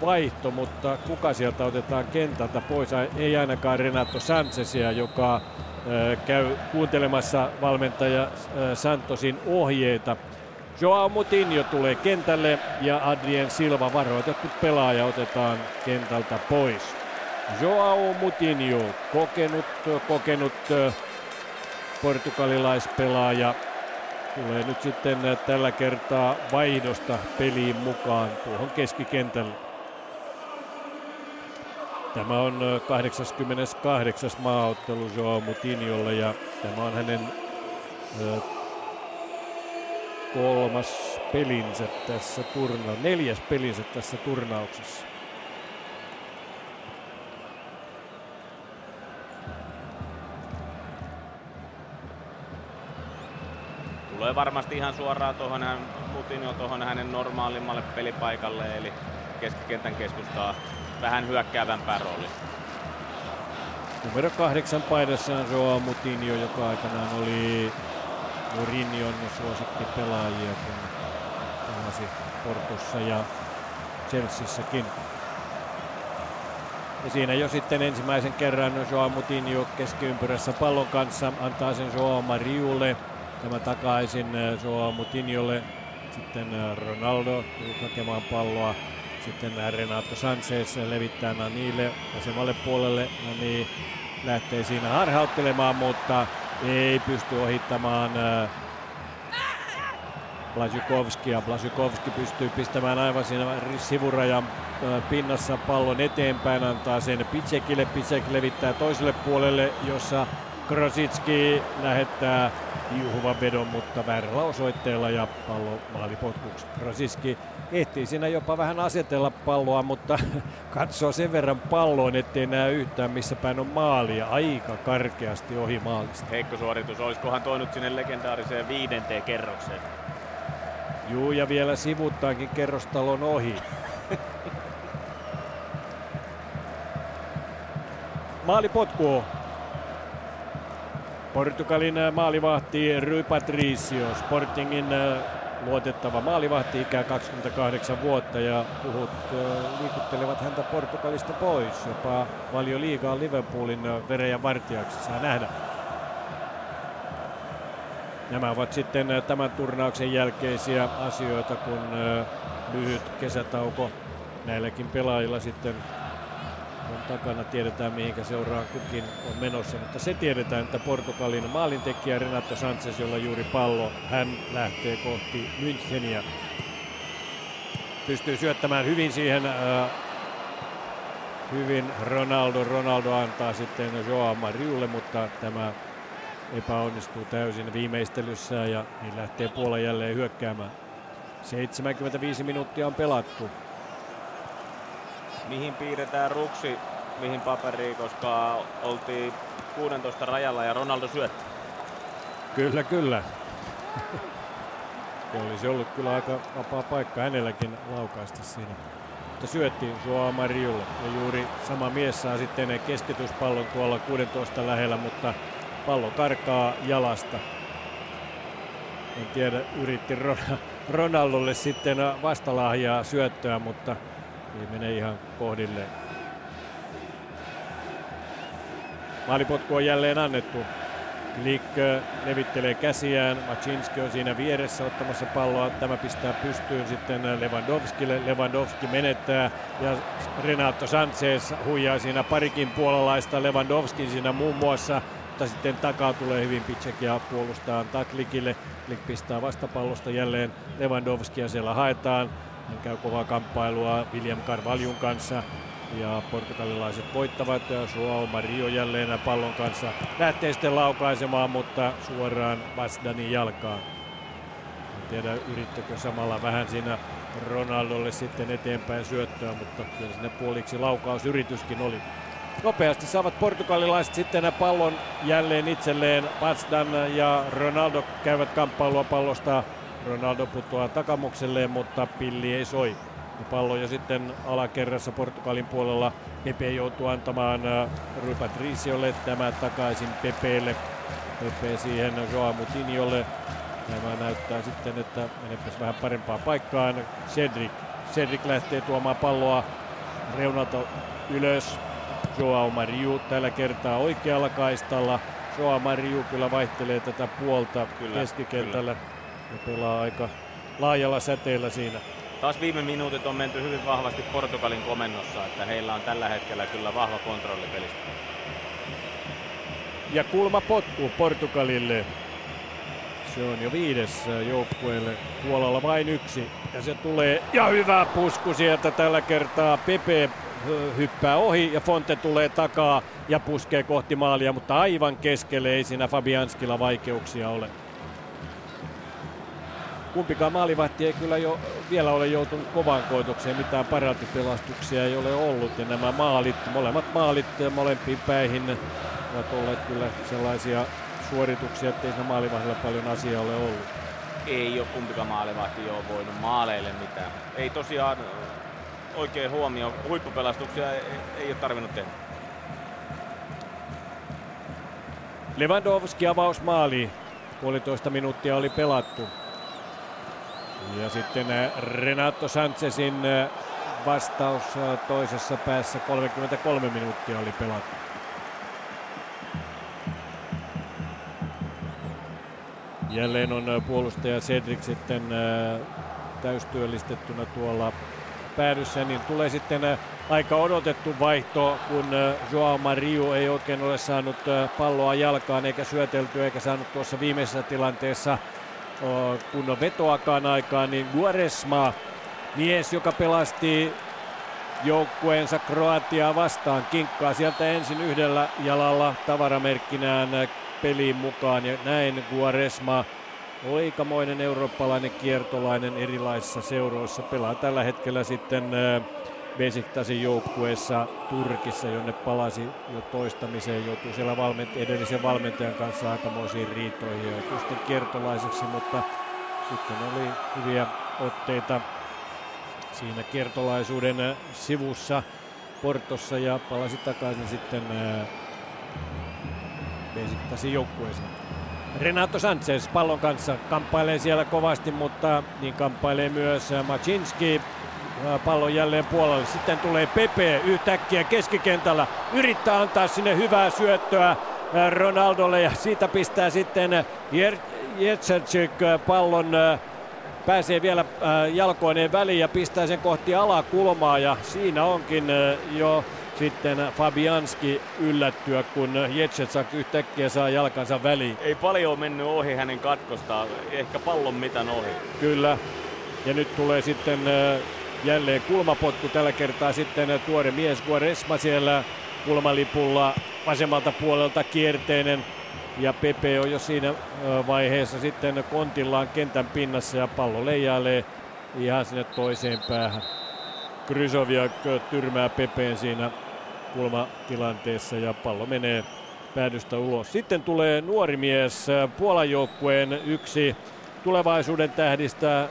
vaihto, mutta kuka sieltä otetaan kentältä pois? Ei ainakaan Renato Sanchezia, joka käy kuuntelemassa valmentaja Santosin ohjeita. Joao Mutinho tulee kentälle ja Adrien Silva varoitettu pelaaja otetaan kentältä pois. Joao Mutinho, kokenut, kokenut portugalilaispelaaja, tulee nyt sitten tällä kertaa vaihdosta peliin mukaan tuohon keskikentälle. Tämä on 88. maaottelu Joao Mutinholle ja tämä on hänen kolmas pelinsä tässä turna, neljäs pelinsä tässä turnauksessa. Tulee varmasti ihan suoraan tuohon hän, Mutinho tuohon hänen normaalimmalle pelipaikalle, eli keskikentän keskustaa vähän hyökkäävämpää rooli. Numero kahdeksan paidassa on Joao Mutinho, joka aikanaan oli Mourinhon suosikki pelaajia, kun pelasi Portussa ja Chelseassäkin. Ja siinä jo sitten ensimmäisen kerran Joao Mutinho keskiympyrässä pallon kanssa antaa sen Joao Mariulle. Tämä takaisin Joao Mutinholle. Sitten Ronaldo tuli hakemaan palloa. Sitten Renato Sanchez levittää Nanille vasemmalle puolelle. Nani lähtee siinä harhauttelemaan, mutta ei pysty ohittamaan Blasikovskia. Blasikovski pystyy pistämään aivan siinä sivurajan pinnassa pallon eteenpäin, antaa sen Pitsekille. Pitsek levittää toiselle puolelle, jossa Krositski lähettää juhuvan vedon, mutta väärällä osoitteella ja pallo maalipotkuksi. Krositski ehtii siinä jopa vähän asetella palloa, mutta katsoo sen verran palloon, ettei näe yhtään missä päin on maalia. Aika karkeasti ohi maalista. Heikko suoritus. Olisikohan toi nyt sinne legendaariseen viidenteen kerrokseen? Juu, ja vielä sivuttaankin kerrostalon ohi. Maalipotku Portugalin maalivahti Rui Patricio, Sportingin luotettava maalivahti, ikää 28 vuotta ja puhut liikuttelevat häntä Portugalista pois. Jopa paljon liigaa Liverpoolin verejä vartijaksi saa nähdä. Nämä ovat sitten tämän turnauksen jälkeisiä asioita, kun lyhyt kesätauko näilläkin pelaajilla sitten on takana. Tiedetään mihinkä seuraa kukin on menossa, mutta se tiedetään, että Portugalin maalintekijä Renato Sanchez, jolla juuri pallo, hän lähtee kohti Müncheniä. Pystyy syöttämään hyvin siihen äh, hyvin Ronaldo. Ronaldo antaa sitten Joao Mariulle, mutta tämä epäonnistuu täysin viimeistelyssä ja niin lähtee Puola jälleen hyökkäämään. 75 minuuttia on pelattu mihin piirretään ruksi, mihin paperiin, koska oltiin 16 rajalla ja Ronaldo syötti. Kyllä, kyllä. Ja olisi ollut kyllä aika vapaa paikka hänelläkin laukaista siinä. Mutta syötti Joao Mariulle. Ja juuri sama mies saa sitten keskityspallon tuolla 16 lähellä, mutta pallo karkaa jalasta. En tiedä, yritti Ronaldolle sitten vastalahjaa syöttöä, mutta ei mene ihan kohdilleen. Maalipotku on jälleen annettu. Klik levittelee käsiään. Macinski on siinä vieressä ottamassa palloa. Tämä pistää pystyyn sitten Lewandowskille. Lewandowski menettää ja Renato Sanchez huijaa siinä parikin puolalaista. Lewandowski siinä muun muassa mutta sitten takaa tulee hyvin Pitsek ja puolustaa antaa Klikille. Klik pistää vastapallosta jälleen Lewandowskia siellä haetaan. Hän käy kovaa kamppailua William Carvaljun kanssa ja portugalilaiset voittavat. Joao Mario jälleen pallon kanssa lähtee sitten laukaisemaan, mutta suoraan Vasdanin jalkaan. En tiedä yrittikö samalla vähän siinä Ronaldolle sitten eteenpäin syöttöä, mutta kyllä sinne puoliksi laukausyrityskin oli. Nopeasti saavat portugalilaiset sitten pallon jälleen itselleen. Vasdan ja Ronaldo käyvät kamppailua pallosta. Ronaldo putoaa takamukselleen, mutta pilli ei soi. Ja pallo jo sitten alakerrassa Portugalin puolella. Pepe joutuu antamaan äh, Rui Patriciolle tämä takaisin Pepeelle. Pepe siihen Joao Mutiniolle. Tämä näyttää sitten, että menepäs vähän parempaan paikkaan. Cedric. Cedric lähtee tuomaan palloa reunalta ylös. Joao Mariu tällä kertaa oikealla kaistalla. Joao Mariu kyllä vaihtelee tätä puolta kyllä, keskikentällä kyllä. Ja pelaa aika laajalla säteellä siinä. Taas viime minuutit on menty hyvin vahvasti Portugalin komennossa, että heillä on tällä hetkellä kyllä vahva kontrolli pelistä. Ja kulma potku Portugalille. Se on jo viides joukkueelle. Puolalla vain yksi. Ja se tulee. Ja hyvä pusku sieltä tällä kertaa. Pepe hyppää ohi ja Fonte tulee takaa ja puskee kohti maalia, mutta aivan keskelle ei siinä Fabianskilla vaikeuksia ole. Kumpikaan maalivahti ei kyllä jo vielä ole joutunut kovaan koitokseen, mitään paraatipelastuksia ei ole ollut ja nämä maalit, molemmat maalit molempiin päihin ovat olleet kyllä sellaisia suorituksia, ettei siinä maalivahdilla paljon asiaa ole ollut. Ei ole kumpikaan maalivahti jo voinut maaleille mitään. Ei tosiaan oikein huomio. Huippupelastuksia ei, ei ole tarvinnut tehdä. Lewandowski avausmaali. Puolitoista minuuttia oli pelattu. Ja sitten äh, Renato Sanchezin äh, vastaus äh, toisessa päässä 33 minuuttia oli pelattu. Jälleen on puolustaja Cedric sitten täystyöllistettynä tuolla päädyssä, niin tulee sitten aika odotettu vaihto, kun Joao Mariu ei oikein ole saanut palloa jalkaan eikä syötelty eikä saanut tuossa viimeisessä tilanteessa kunnon vetoakaan aikaan, niin Guaresma, mies, joka pelasti joukkueensa Kroatiaa vastaan, kinkkaa sieltä ensin yhdellä jalalla tavaramerkkinään peliin mukaan ja näin Guaresma Oikamoinen eurooppalainen kiertolainen erilaisissa seuroissa. Pelaa tällä hetkellä sitten Besiktasin joukkueessa Turkissa, jonne palasi jo toistamiseen. Joutuu siellä valment- edellisen valmentajan kanssa aikamoisiin riitoihin. Joutui sitten kiertolaiseksi, mutta sitten oli hyviä otteita siinä kiertolaisuuden sivussa Portossa ja palasi takaisin sitten Besiktasin joukkueeseen. Renato Sanchez pallon kanssa kamppailee siellä kovasti, mutta niin kamppailee myös Macinski pallon jälleen puolelle. Sitten tulee Pepe yhtäkkiä keskikentällä, yrittää antaa sinne hyvää syöttöä Ronaldolle ja siitä pistää sitten Jetserczyk pallon pääsee vielä jalkoineen väliin ja pistää sen kohti alakulmaa ja siinä onkin jo sitten Fabianski yllättyä, kun Jetsetsak yhtäkkiä saa jalkansa väliin. Ei paljon mennyt ohi hänen katkostaan, ehkä pallon mitan ohi. Kyllä, ja nyt tulee sitten jälleen kulmapotku tällä kertaa sitten tuore mies Guaresma siellä kulmalipulla vasemmalta puolelta kierteinen ja Pepe on jo siinä vaiheessa sitten kontillaan kentän pinnassa ja pallo leijailee ihan sinne toiseen päähän. Krysoviak tyrmää Pepeen siinä kulmatilanteessa ja pallo menee päädystä ulos. Sitten tulee nuori mies, Puolan joukkueen yksi tulevaisuuden tähdistä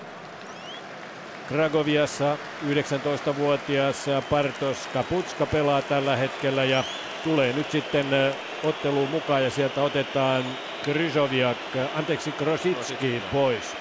Kragoviassa 19-vuotias Partos Kaputska pelaa tällä hetkellä ja tulee nyt sitten otteluun mukaan ja sieltä otetaan Kryzoviak, anteeksi Krositski pois.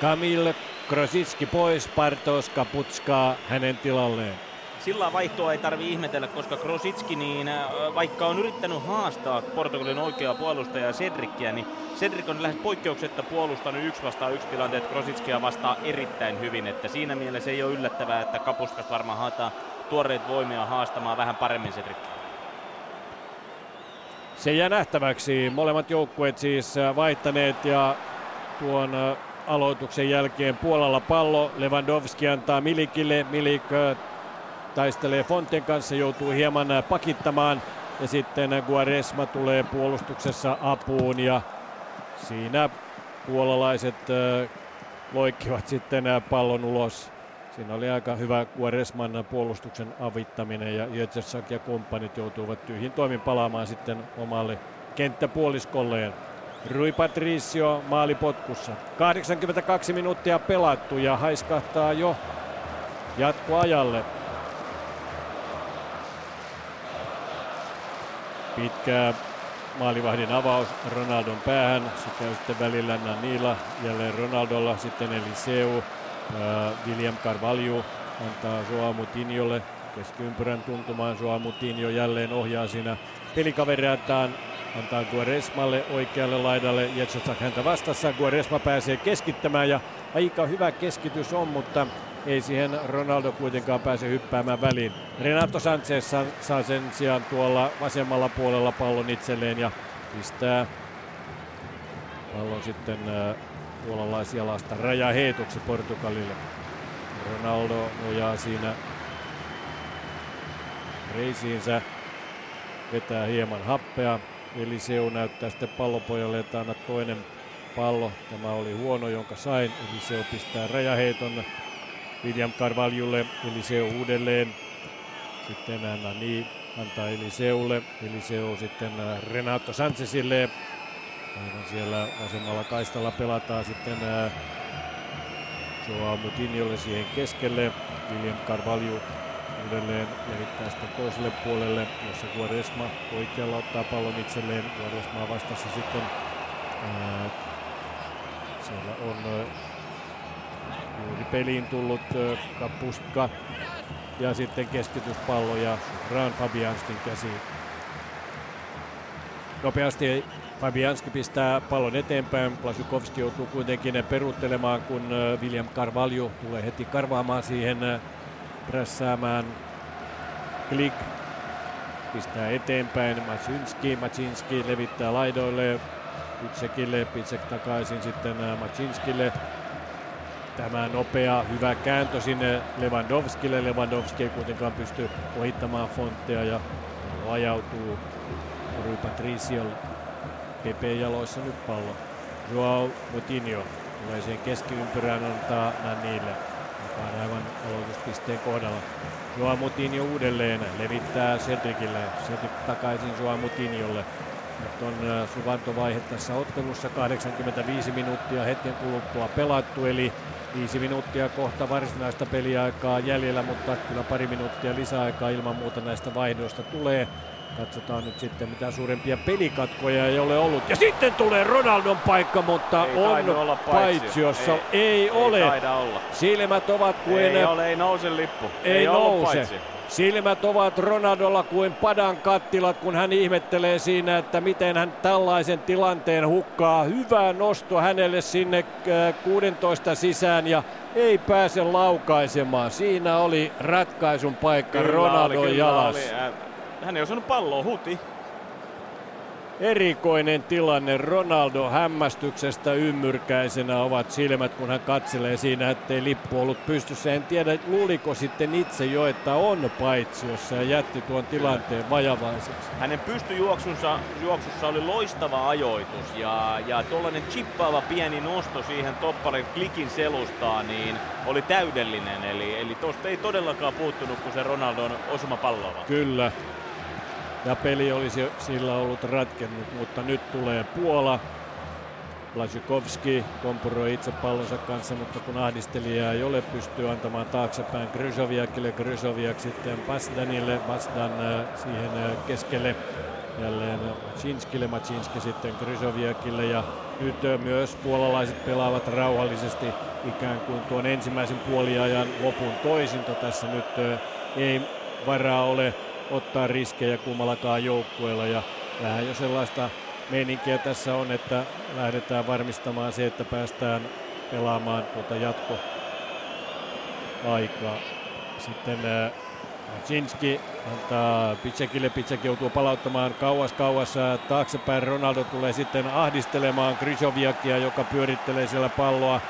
Kamil Krositski pois, Partos Kaputska hänen tilalleen. Sillä vaihtoa ei tarvi ihmetellä, koska Krositski, niin vaikka on yrittänyt haastaa Portugalin oikeaa puolustajaa Cedrickiä, niin Cedric on lähes poikkeuksetta puolustanut yksi vastaan yksi tilanteet Krositskia vastaa erittäin hyvin, että siinä mielessä ei ole yllättävää, että Kapuskas varmaan haetaan tuoreet voimia haastamaan vähän paremmin Cedrickiä. Se jää nähtäväksi. Molemmat joukkueet siis vaihtaneet ja tuon aloituksen jälkeen Puolalla pallo. Lewandowski antaa Milikille. Milik taistelee Fonten kanssa, joutuu hieman pakittamaan ja sitten Guaresma tulee puolustuksessa apuun ja siinä puolalaiset loikkivat sitten pallon ulos. Siinä oli aika hyvä Guaresman puolustuksen avittaminen ja Jötsesak ja kumppanit joutuivat tyhjin toimin palaamaan sitten omalle kenttäpuoliskolleen. Rui Patricio maalipotkussa. 82 minuuttia pelattu ja haiskahtaa jo jatkoajalle. Pitkä maalivahdin avaus Ronaldon päähän. Se käy sitten välillä Nanila, jälleen Ronaldolla, sitten Eliseu. William Carvalho antaa Joao Mutinjolle keskiympyrän tuntumaan. Joao Mutinjo jälleen ohjaa siinä pelikavereitaan. Antaa Guaresmalle oikealle laidalle. Jetsosak häntä vastassa. Guaresma pääsee keskittämään ja aika hyvä keskitys on, mutta ei siihen Ronaldo kuitenkaan pääse hyppäämään väliin. Renato Sanchez saa sen sijaan tuolla vasemmalla puolella pallon itselleen ja pistää pallon sitten puolalaisjalasta rajaheitoksi Portugalille. Ronaldo nojaa siinä reisiinsä, vetää hieman happea. Eliseu näyttää sitten pallopojalle, että anna toinen pallo. Tämä oli huono, jonka sain. Eliseu pistää rajaheiton William Carvalholle, Eliseu uudelleen. Sitten Nani antaa Eliseulle, Eliseu sitten Renato Sanchezille. Aivan siellä vasemmalla kaistalla pelataan sitten Joao Mutiniolle siihen keskelle. William Carvalho uudelleen levittää sitä toiselle puolelle, jossa Guaresma oikealla ottaa pallon itselleen. Guaresma vastassa sitten ää, siellä on juuri peliin tullut Kapustka ja sitten keskityspallo ja Ran Fabianskin käsiin. Nopeasti Fabianski pistää pallon eteenpäin. Plasukovski joutuu kuitenkin peruuttelemaan, kun William Carvalho tulee heti karvaamaan siihen prässäämään. Klik pistää eteenpäin. Macinski, Macinski levittää laidoille. Pitsekille, Pitsek takaisin sitten Macinskille. Tämä nopea, hyvä kääntö sinne Lewandowskille. Lewandowski ei kuitenkaan pysty ohittamaan Fonttea ja ajautuu Rui Patriciolle. Pepe jaloissa nyt pallo. Joao Moutinho tulee siihen keskiympyrään antaa Nanille, joka on aivan aloituspisteen kohdalla. Joao Moutinho uudelleen levittää Cedricille. Cedric takaisin Joao Moutinholle. Nyt on suvantovaihe tässä ottelussa 85 minuuttia hetken kuluttua pelattu, eli viisi minuuttia kohta varsinaista peliaikaa jäljellä, mutta kyllä pari minuuttia lisäaikaa ilman muuta näistä vaihdoista tulee. Katsotaan nyt sitten mitä suurempia pelikatkoja ei ole ollut. Ja sitten tulee Ronaldon paikka, mutta ei on olla paitsiossa. Ei, ei, ei ole. olla. Silmät ovat kuin... Ei ole, ei nouse lippu. Ei, ei nouse. Silmät ovat Ronaldolla kuin padan kattilat, kun hän ihmettelee siinä, että miten hän tällaisen tilanteen hukkaa. Hyvä nosto hänelle sinne 16 sisään ja ei pääse laukaisemaan. Siinä oli ratkaisun paikka kyllä Ronaldon oli, jalassa. Oli. Hän ei osannut palloa, huti. Erikoinen tilanne. Ronaldo hämmästyksestä ymmyrkäisenä ovat silmät, kun hän katselee siinä, ettei lippu ollut pystyssä. En tiedä, luuliko sitten itse jo, että on paitsiossa ja jätti tuon tilanteen vajavaiseksi. Hänen pystyjuoksussa juoksussa oli loistava ajoitus ja, ja tuollainen chippaava pieni nosto siihen topparin klikin selustaa, niin oli täydellinen. Eli, eli tuosta ei todellakaan puuttunut, kun se Ronaldon osuma palloa. Kyllä, ja peli olisi sillä ollut ratkennut, mutta nyt tulee Puola. Blasjukovski kompuroi itse pallonsa kanssa, mutta kun ahdistelija ei ole, pystyy antamaan taaksepäin Gryzoviakille, Gryzoviak sitten Basdanille, Basdan äh, siihen äh, keskelle jälleen Machinskille, Machinski sitten Gryzoviakille ja nyt äh, myös puolalaiset pelaavat rauhallisesti ikään kuin tuon ensimmäisen puoliajan lopun toisinto tässä nyt ei varaa ole ottaa riskejä kummallakaan joukkueella ja vähän jo sellaista meininkiä tässä on, että lähdetään varmistamaan se, että päästään pelaamaan tuota jatko aikaa. Sitten Cinski antaa Picekille, Picek joutuu palauttamaan kauas kauas taaksepäin. Ronaldo tulee sitten ahdistelemaan Krysoviakia, joka pyörittelee siellä palloa.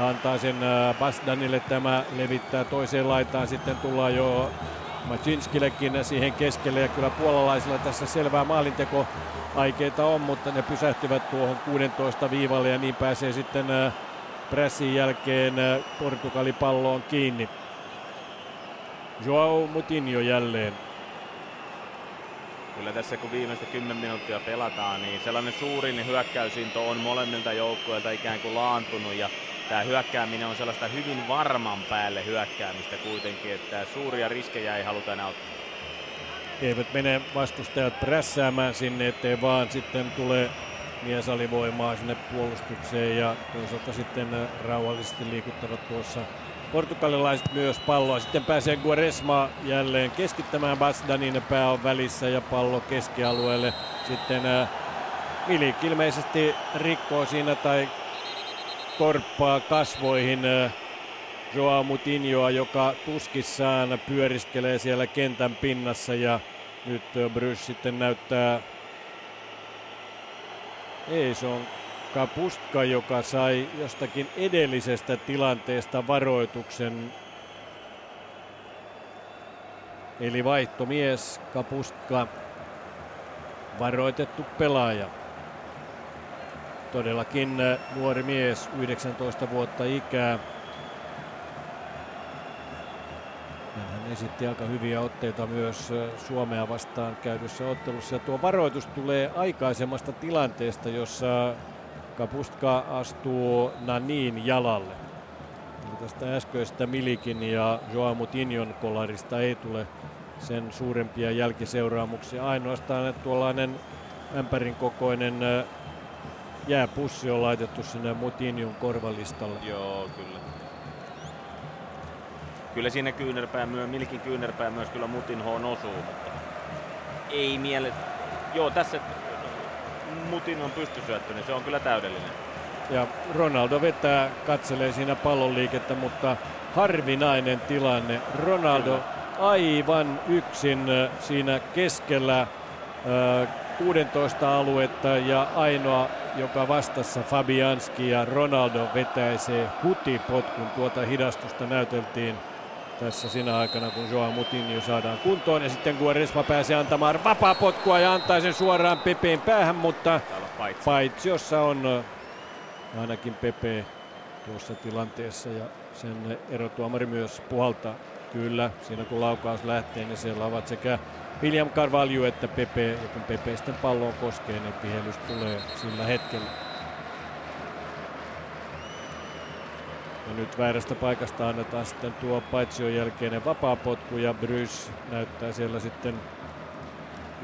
Antaa sen Basdanille, tämä levittää toiseen laitaan. Sitten tullaan jo Macinskillekin siihen keskelle ja kyllä puolalaisilla tässä selvää maalinteko aikeita on, mutta ne pysähtyvät tuohon 16 viivalle ja niin pääsee sitten pressin jälkeen Portugali palloon kiinni. Joao Mutinho jälleen. Kyllä tässä kun viimeistä 10 minuuttia pelataan, niin sellainen suurin hyökkäysinto on molemmilta joukkueilta ikään kuin laantunut ja tämä hyökkääminen on sellaista hyvin varman päälle hyökkäämistä kuitenkin, että suuria riskejä ei haluta enää ottaa. Eivät mene vastustajat prässäämään sinne, ettei vaan sitten tule miesalivoimaa sinne puolustukseen ja toisaalta sitten rauhallisesti liikuttavat tuossa portugalilaiset myös palloa. Sitten pääsee Guaresma jälleen keskittämään Basdanin pää on välissä ja pallo keskialueelle. Sitten Milik ilmeisesti rikkoo siinä tai torppaa kasvoihin Joao Mutinhoa, joka tuskissaan pyöriskelee siellä kentän pinnassa ja nyt Brys sitten näyttää ei, se on Kapustka, joka sai jostakin edellisestä tilanteesta varoituksen. Eli vaihtomies Kapustka, varoitettu pelaaja. Todellakin nuori mies, 19 vuotta ikää. Hän esitti aika hyviä otteita myös Suomea vastaan käydyssä ottelussa. Ja tuo varoitus tulee aikaisemmasta tilanteesta, jossa Kapustka astuu Nanin jalalle. Eli tästä äskeisestä Milikin ja Joao Mutinjon kolarista ei tule sen suurempia jälkiseuraamuksia. Ainoastaan, tuollainen ämpärin kokoinen jääpussi on laitettu sinne Mutinjon korvalistalle. Joo, kyllä. Kyllä siinä kyynärpää myös, Milkin kyynärpää myös kyllä Mutinhoon osuu, mutta ei miele... Joo, tässä Mutin on pystysyöttö, niin se on kyllä täydellinen. Ja Ronaldo vetää, katselee siinä pallon liikettä, mutta harvinainen tilanne. Ronaldo aivan yksin siinä keskellä 16 aluetta ja ainoa, joka vastassa Fabianski ja Ronaldo vetäisee hutipotkun. Tuota hidastusta näyteltiin tässä siinä aikana, kun Joao Mutinho saadaan kuntoon. Ja sitten Guaresma pääsee antamaan vapaa-potkua ja antaa sen suoraan Pepeen päähän, mutta paitsi jossa on ainakin Pepe tuossa tilanteessa ja sen erotuomari myös puhaltaa. Kyllä, siinä kun laukaus lähtee, niin siellä ovat sekä William Carvalho että Pepe, ja kun Pepe sitten palloon koskee, niin vihellys tulee sillä hetkellä. Ja nyt väärästä paikasta annetaan sitten tuo paitsion jälkeinen vapaapotku ja Brys näyttää siellä sitten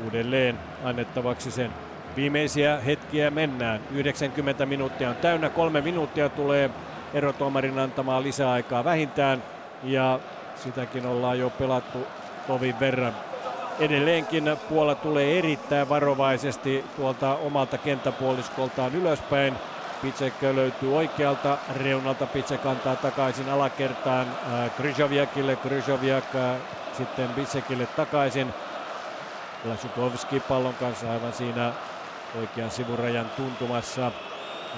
uudelleen annettavaksi sen. Viimeisiä hetkiä mennään. 90 minuuttia on täynnä. Kolme minuuttia tulee erotuomarin antamaan lisäaikaa vähintään. Ja sitäkin ollaan jo pelattu tovin verran. Edelleenkin Puola tulee erittäin varovaisesti tuolta omalta kenttäpuoliskoltaan ylöspäin. Pitsek löytyy oikealta reunalta. Pitsek antaa takaisin alakertaan Kryjoviakille. Kryjoviak sitten Pitsekille takaisin. Lasukovski pallon kanssa aivan siinä oikean sivurajan tuntumassa.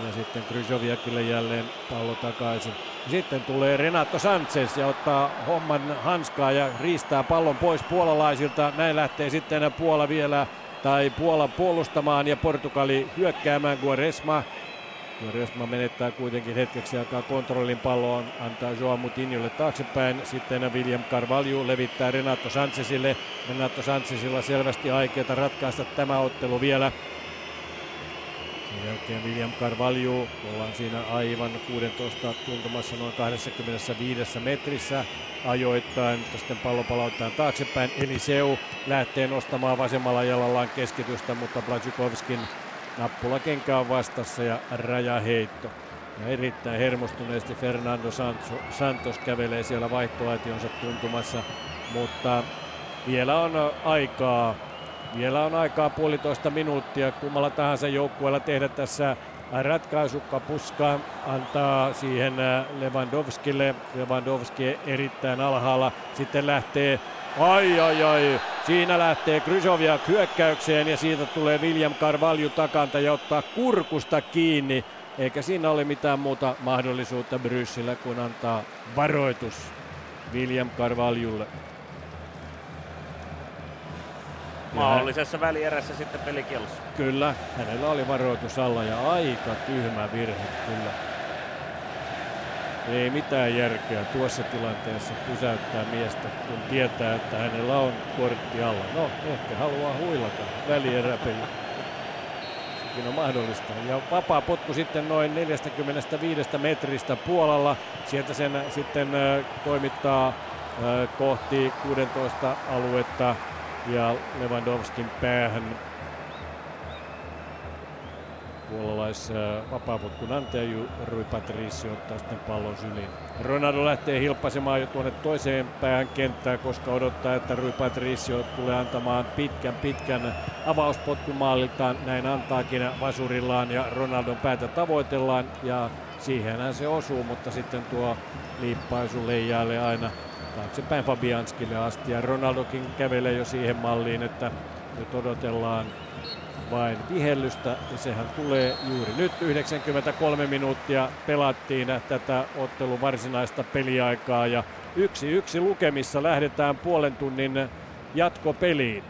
Ja sitten Kryjoviakille jälleen pallo takaisin. Sitten tulee Renato Sanchez ja ottaa homman hanskaa ja riistää pallon pois puolalaisilta. Näin lähtee sitten Puola vielä tai Puola puolustamaan ja Portugali hyökkäämään. Guaresma Quaresma menettää kuitenkin hetkeksi aikaa kontrollin palloon, antaa Joao Mutinholle taaksepäin. Sitten William Carvalho levittää Renato Sanchezille. Renato Sanchezilla selvästi aikeita ratkaista tämä ottelu vielä. Sen jälkeen William Carvalho, ollaan siinä aivan 16 tuntumassa noin 25 metrissä ajoittain, mutta sitten pallo palautetaan taaksepäin. Eliseu lähtee nostamaan vasemmalla jalallaan keskitystä, mutta Blajukovskin nappulakenkä on vastassa ja rajaheitto. Ja erittäin hermostuneesti Fernando Santos kävelee siellä vaihtoaitionsa tuntumassa, mutta vielä on aikaa vielä on aikaa puolitoista minuuttia kummalla tahansa joukkueella tehdä tässä ratkaisu. Kapuska antaa siihen äh, Lewandowskille. Lewandowski erittäin alhaalla. Sitten lähtee Ai ai ai, siinä lähtee Krysovia hyökkäykseen ja siitä tulee William Carvalho takanta ja ottaa kurkusta kiinni. Eikä siinä ole mitään muuta mahdollisuutta Bryssillä kuin antaa varoitus William Carvalholle. Mahdollisessa välierässä sitten pelikielossa. Kyllä, hänellä oli varoitus alla ja aika tyhmä virhe kyllä. Ei mitään järkeä tuossa tilanteessa pysäyttää miestä, kun tietää, että hänellä on kortti alla. No, ehkä haluaa huilata välieräpeli. Sekin on mahdollista. Ja vapaa potku sitten noin 45 metristä Puolalla. Sieltä sen sitten toimittaa kohti 16 aluetta ja Lewandowskin päähän puolalais vapaaputkun antaja Rui Patricio ottaa sitten pallon syliin. Ronaldo lähtee hilppasemaan jo tuonne toiseen päähän kenttää, koska odottaa, että Rui Patricio tulee antamaan pitkän pitkän avauspotkun maaliltaan. Näin antaakin vasurillaan ja Ronaldon päätä tavoitellaan ja siihenhän se osuu, mutta sitten tuo liippaisu leijailee aina taaksepäin Fabianskille asti. Ja Ronaldokin kävelee jo siihen malliin, että nyt odotellaan vain vihellystä ja sehän tulee juuri nyt 93 minuuttia pelattiin tätä ottelun varsinaista peliaikaa ja yksi yksi lukemissa lähdetään puolen tunnin jatkopeliin.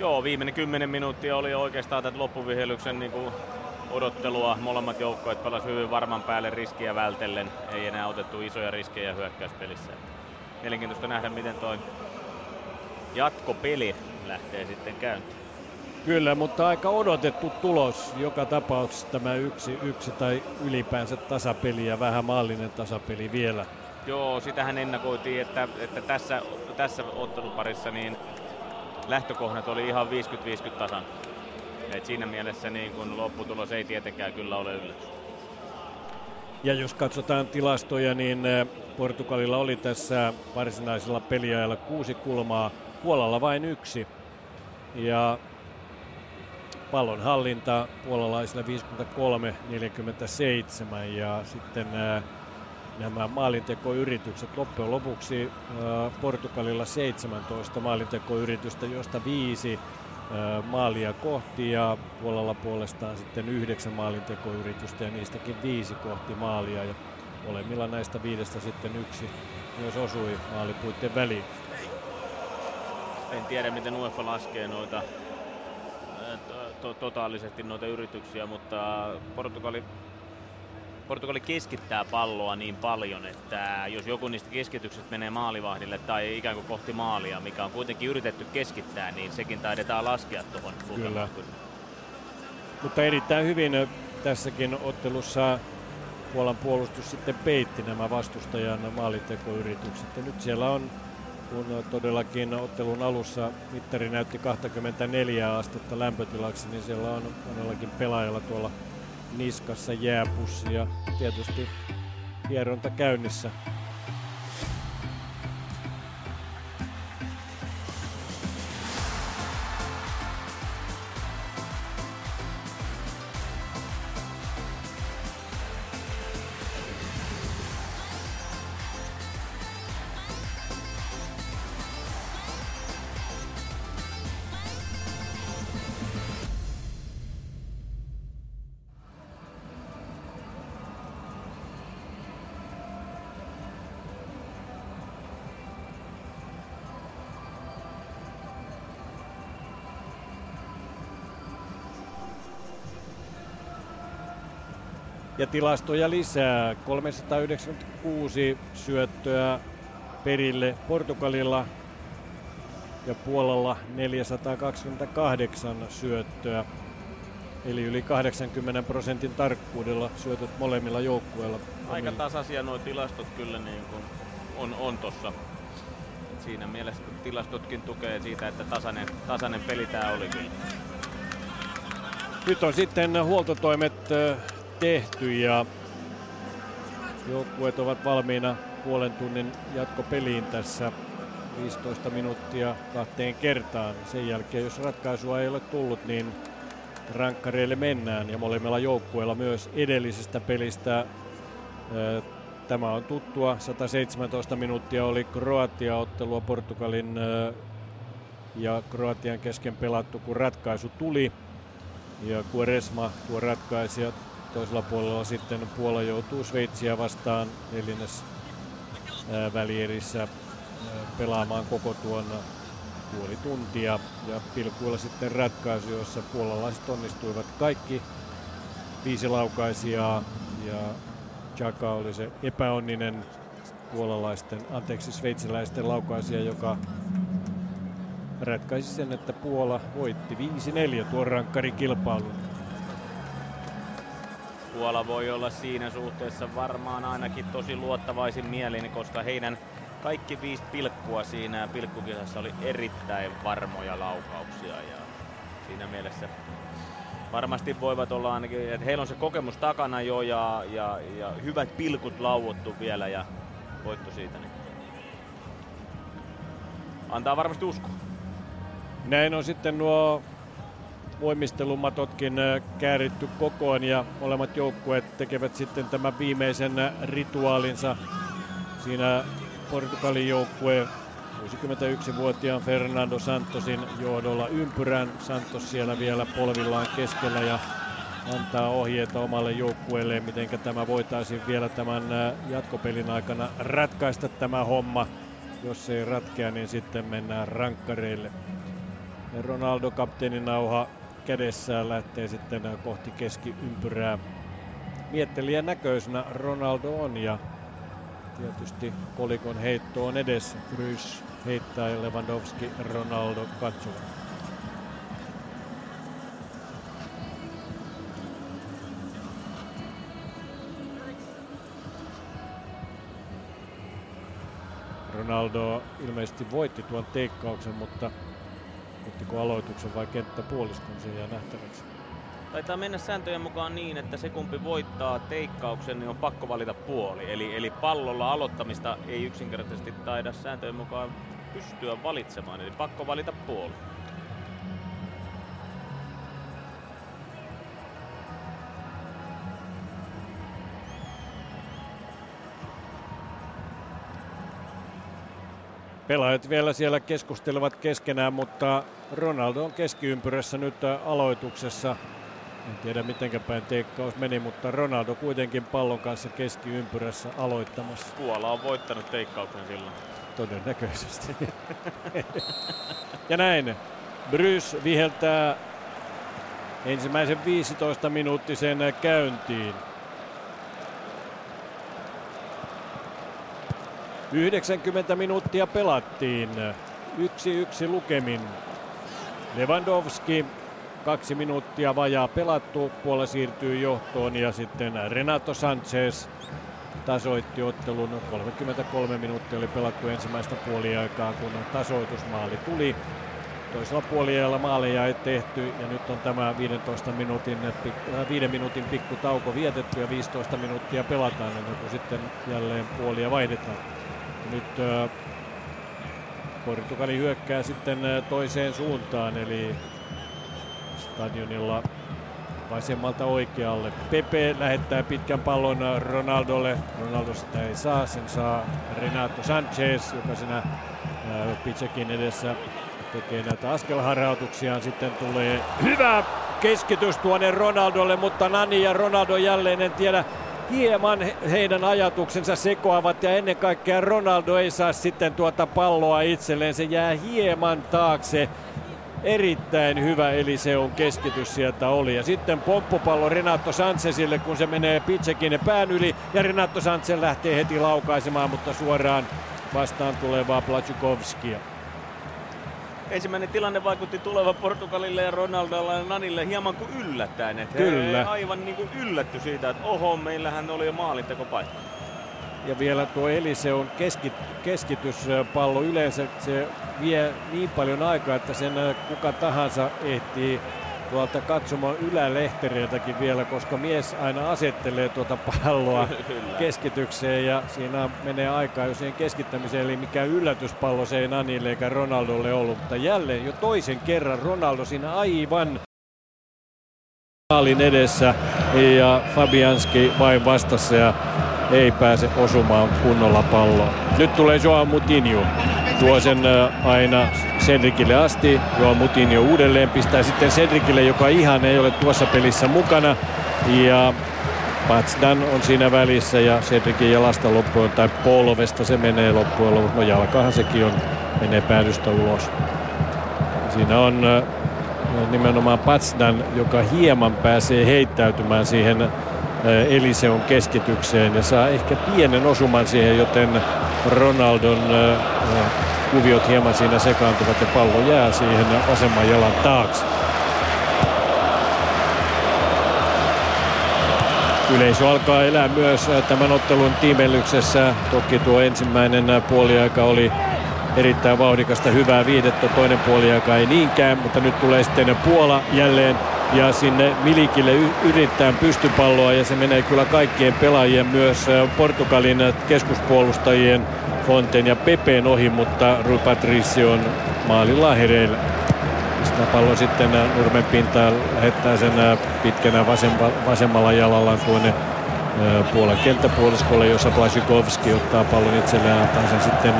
Joo, viimeinen kymmenen minuuttia oli oikeastaan tätä loppuvihellyksen niin kuin odottelua. Molemmat joukkoet pelasivat hyvin varman päälle riskiä vältellen. Ei enää otettu isoja riskejä hyökkäyspelissä. Mielenkiintoista nähdä, miten toi jatkopeli lähtee sitten käyntiin. Kyllä, mutta aika odotettu tulos joka tapauksessa tämä yksi, yksi tai ylipäänsä tasapeli ja vähän maallinen tasapeli vielä. Joo, sitähän ennakoitiin, että, että tässä, tässä otteluparissa niin lähtökohdat oli ihan 50-50 tasan. Et siinä mielessä niin kun lopputulos ei tietenkään kyllä ole yllätys. Ja jos katsotaan tilastoja, niin eh, Portugalilla oli tässä varsinaisella peliajalla kuusi kulmaa, Puolalla vain yksi. Ja pallon hallinta puolalaisilla 53-47 ja sitten eh, nämä maalintekoyritykset loppujen lopuksi eh, Portugalilla 17 maalintekoyritystä, josta viisi maalia kohti ja puolella puolestaan sitten yhdeksän maalintekoyritystä ja niistäkin viisi kohti maalia ja molemmilla näistä viidestä sitten yksi myös osui maalipuitten väliin. En tiedä miten UEFA laskee noita to- totaalisesti noita yrityksiä, mutta Portugali Portugali keskittää palloa niin paljon, että jos joku niistä keskityksistä menee maalivahdille tai ikään kuin kohti maalia, mikä on kuitenkin yritetty keskittää, niin sekin taidetaan laskea tuohon Kyllä. Mutta erittäin hyvin tässäkin ottelussa Puolan puolustus sitten peitti nämä vastustajan maalintekoyritykset. Ja nyt siellä on, kun todellakin ottelun alussa mittari näytti 24 astetta lämpötilaksi, niin siellä on monellakin pelaajalla tuolla niskassa jääpussi ja tietysti hieronta käynnissä tilastoja lisää. 396 syöttöä perille Portugalilla ja Puolalla 428 syöttöä. Eli yli 80 prosentin tarkkuudella syötöt molemmilla joukkueilla. Aika tasaisia nuo tilastot kyllä niin kuin on, on tossa. Siinä mielessä tilastotkin tukee siitä, että tasainen, tasainen peli tää oli kyllä. Nyt on sitten huoltotoimet tehty ja joukkueet ovat valmiina puolen tunnin jatkopeliin tässä 15 minuuttia kahteen kertaan. Sen jälkeen, jos ratkaisua ei ole tullut, niin rankkareille mennään ja molemmilla joukkueilla myös edellisestä pelistä. Tämä on tuttua. 117 minuuttia oli Kroatia-ottelua Portugalin ja Kroatian kesken pelattu, kun ratkaisu tuli. Ja Kuoresma tuo ratkaisija toisella puolella sitten Puola joutuu Sveitsiä vastaan neljännes välierissä pelaamaan koko tuon puoli tuntia ja pilkuilla sitten ratkaisu, jossa puolalaiset onnistuivat kaikki viisi laukaisijaa ja Chaka oli se epäonninen puolalaisten, anteeksi sveitsiläisten laukaisija, joka ratkaisi sen, että Puola voitti 5-4 tuon rankkarikilpailun. Puola voi olla siinä suhteessa varmaan ainakin tosi luottavaisin mielin, koska heidän kaikki viisi pilkkua siinä pilkkukisassa oli erittäin varmoja laukauksia ja siinä mielessä varmasti voivat olla ainakin, että heillä on se kokemus takana jo ja, ja, ja hyvät pilkut lauottu vielä ja voitto siitä. Niin antaa varmasti uskoa. Näin on sitten nuo voimistelumatotkin kääritty kokoon ja molemmat joukkueet tekevät sitten tämän viimeisen rituaalinsa. Siinä Portugalin joukkue 61-vuotiaan Fernando Santosin johdolla ympyrän. Santos siellä vielä polvillaan keskellä ja antaa ohjeita omalle joukkueelle, miten tämä voitaisiin vielä tämän jatkopelin aikana ratkaista tämä homma. Jos ei ratkea, niin sitten mennään rankkareille. Ronaldo kapteenin nauha kädessään lähtee sitten kohti keskiympyrää. Miettelijän näköisenä Ronaldo on ja tietysti kolikon heitto on edessä. Krys heittää ja Lewandowski, Ronaldo katsovat. Ronaldo ilmeisesti voitti tuon teikkauksen, mutta ottiko aloituksen vai kenttäpuoliskon, se jää nähtäväksi. Taitaa mennä sääntöjen mukaan niin, että se kumpi voittaa teikkauksen, niin on pakko valita puoli. Eli, eli pallolla aloittamista ei yksinkertaisesti taida sääntöjen mukaan pystyä valitsemaan, eli pakko valita puoli. Pelaajat vielä siellä keskustelevat keskenään, mutta Ronaldo on keskiympyrässä nyt aloituksessa. En tiedä miten päin teekkaus meni, mutta Ronaldo kuitenkin pallon kanssa keskiympyrässä aloittamassa. Puola on voittanut teikkauksen silloin. Todennäköisesti. ja näin. Brys viheltää ensimmäisen 15 minuuttisen käyntiin. 90 minuuttia pelattiin. Yksi yksi lukemin. Lewandowski kaksi minuuttia vajaa pelattu, puolella siirtyy johtoon ja sitten Renato Sanchez tasoitti ottelun. 33 minuuttia oli pelattu ensimmäistä puoliaikaa, kun tasoitusmaali tuli. Toisella puoliajalla maaleja ei tehty ja nyt on tämä 15 minuutin, 5 äh, minuutin pikku tauko vietetty ja 15 minuuttia pelataan ennen kuin sitten jälleen puolia vaihdetaan. Nyt Portugali hyökkää sitten toiseen suuntaan, eli stadionilla vasemmalta oikealle. Pepe lähettää pitkän pallon Ronaldolle. Ronaldo sitä ei saa, sen saa Renato Sanchez, joka siinä Pitsäkin edessä tekee näitä askelharhautuksiaan. Sitten tulee hyvä keskitys tuonne Ronaldolle, mutta Nani ja Ronaldo jälleen en tiedä hieman heidän ajatuksensa sekoavat ja ennen kaikkea Ronaldo ei saa sitten tuota palloa itselleen. Se jää hieman taakse erittäin hyvä Eliseun keskitys sieltä oli. Ja sitten pomppupallo Renato Sanchezille, kun se menee Pitsekin pään yli. Ja Renato Sanchez lähtee heti laukaisemaan, mutta suoraan vastaan tulevaa Placikovskia. Ensimmäinen tilanne vaikutti tuleva Portugalille ja Ronaldolla ja Nanille hieman kuin yllättäen. Että Kyllä. He aivan niin kuin yllätty siitä, että oho, meillähän oli jo maalintekopaikka. Ja vielä tuo Eliseun keskit, keskityspallo yleensä se vie niin paljon aikaa, että sen kuka tahansa ehtii tuolta katsomaan ylälehtereiltäkin vielä, koska mies aina asettelee tuota palloa keskitykseen ja siinä menee aikaa jo siihen keskittämiseen, eli mikä yllätyspallo se ei Nanille eikä Ronaldolle ollut, mutta jälleen jo toisen kerran Ronaldo siinä aivan maalin edessä ja Fabianski vain vastassa ja ei pääse osumaan kunnolla palloa. Nyt tulee Joao Mutinho. Tuo sen aina Cedricille asti. Joao Mutinho uudelleen pistää sitten Cedricille, joka ihan ei ole tuossa pelissä mukana. Ja Patsdan on siinä välissä ja Cedricin jalasta loppujen tai polvesta se menee lopuksi. No jalkahan sekin on, menee päädystä ulos. Siinä on nimenomaan Patsdan, joka hieman pääsee heittäytymään siihen Eliseon keskitykseen ja saa ehkä pienen osuman siihen, joten Ronaldon kuviot hieman siinä sekaantuvat ja pallo jää siihen vasemman jalan taakse. Yleisö alkaa elää myös tämän ottelun tiimellyksessä. Toki tuo ensimmäinen puoliaika oli erittäin vauhdikasta, hyvää viidettä. Toinen puoliaika ei niinkään, mutta nyt tulee sitten Puola jälleen ja sinne Milikille yrittää pystypalloa ja se menee kyllä kaikkien pelaajien myös Portugalin keskuspuolustajien Fonten ja Pepeen ohi, mutta Rui Patricio on maalilla hereillä. Pistää pallon sitten nurmen pintaan, lähettää sen pitkänä vasemma, vasemmalla jalallaan tuonne Puolan kenttäpuoliskolle, jossa Blashikovski ottaa pallon itselleen, antaa sen sitten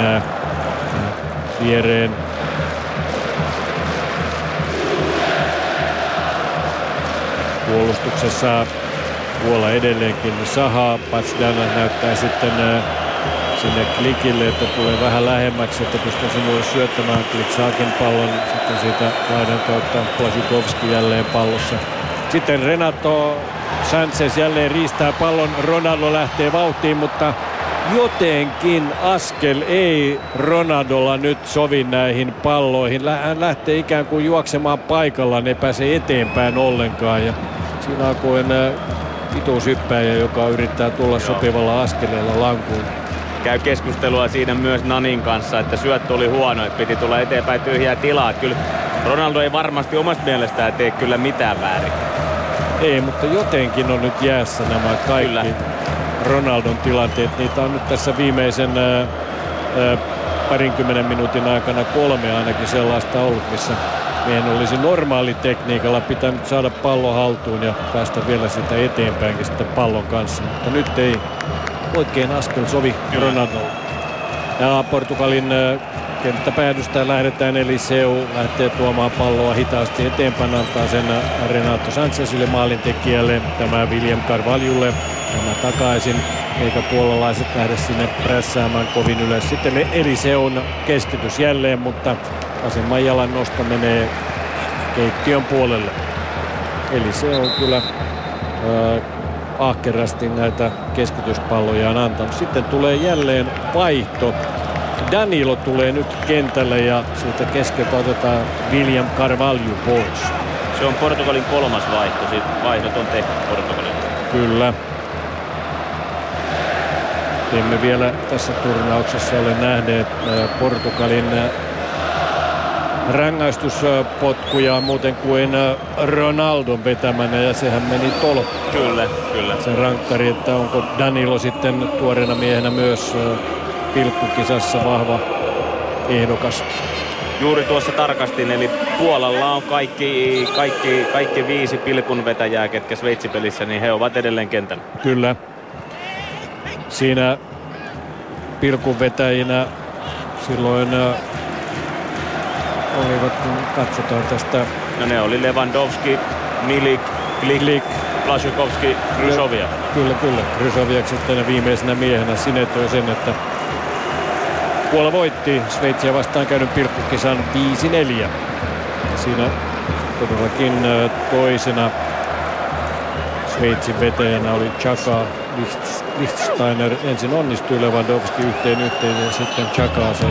viereen puolustuksessa Puola edelleenkin sahaa. Patsdana näyttää sitten äh, sinne klikille, että tulee vähän lähemmäksi, että pystyy sinulle syöttämään. Klik saakin pallon sitten siitä laidan kautta Plasikovski jälleen pallossa. Sitten Renato Sanchez jälleen riistää pallon. Ronaldo lähtee vauhtiin, mutta jotenkin askel ei Ronaldolla nyt sovi näihin palloihin. Hän lähtee ikään kuin juoksemaan paikallaan, ei pääse eteenpäin ollenkaan. Ja kuin pituushyppäjä, joka yrittää tulla sopivalla askeleella lankuun. Käy keskustelua siinä myös Nanin kanssa, että syöttö oli huono, että piti tulla eteenpäin tyhjää tilaa. Kyllä Ronaldo ei varmasti omasta mielestään tee kyllä mitään väärin. Ei, mutta jotenkin on nyt jäässä nämä kaikki kyllä. Ronaldon tilanteet. Niitä on nyt tässä viimeisen ää, ää, parinkymmenen minuutin aikana kolme ainakin sellaista ollut, missä meidän olisi normaalitekniikalla pitänyt saada pallo haltuun ja päästä vielä sitä eteenpäinkin sitten pallon kanssa. Mutta nyt ei oikein askel sovi Ronaldolle. Ja Portugalin kenttäpäädystä lähdetään Eliseu lähtee tuomaan palloa hitaasti eteenpäin, antaa sen Renato Sanchezille maalintekijälle, tämä William Carvalholle, tämä takaisin, eikä puolalaiset lähde sinne prässäämään kovin ylös. Sitten Eliseun keskitys jälleen, mutta vasemman jalan nosto menee keittiön puolelle. Eli se on kyllä äh, ahkerasti näitä keskityspalloja on antanut. Sitten tulee jälleen vaihto. Danilo tulee nyt kentälle ja siitä keskeltä otetaan William Carvalho pois. Se on Portugalin kolmas vaihto. Siitä vaihdot on tehty Portugalin. Kyllä. Emme vielä tässä turnauksessa ole nähneet Portugalin rangaistuspotkuja muuten kuin Ronaldon vetämänä ja sehän meni tolppuun. Kyllä, kyllä. Se rankkari, että onko Danilo sitten tuoreena miehenä myös pilkkukisassa vahva ehdokas. Juuri tuossa tarkastin, eli Puolalla on kaikki, kaikki, kaikki viisi pilkunvetäjää, ketkä Sveitsipelissä, niin he ovat edelleen kentällä. Kyllä. Siinä pilkunvetäjinä silloin olivat, kun katsotaan tästä. No ne oli Lewandowski, Milik, Klik, Klik. Plasjukovski, Krysovia. Kyllä, kyllä. Krysoviak sitten viimeisenä miehenä sinetöi sen, että Puola voitti Sveitsiä vastaan käydyn pilkkukisan 5-4. Siinä todellakin toisena Sveitsin vetäjänä oli Chaka Lichtsteiner. Ensin onnistui Lewandowski yhteen yhteen ja sitten Chaka se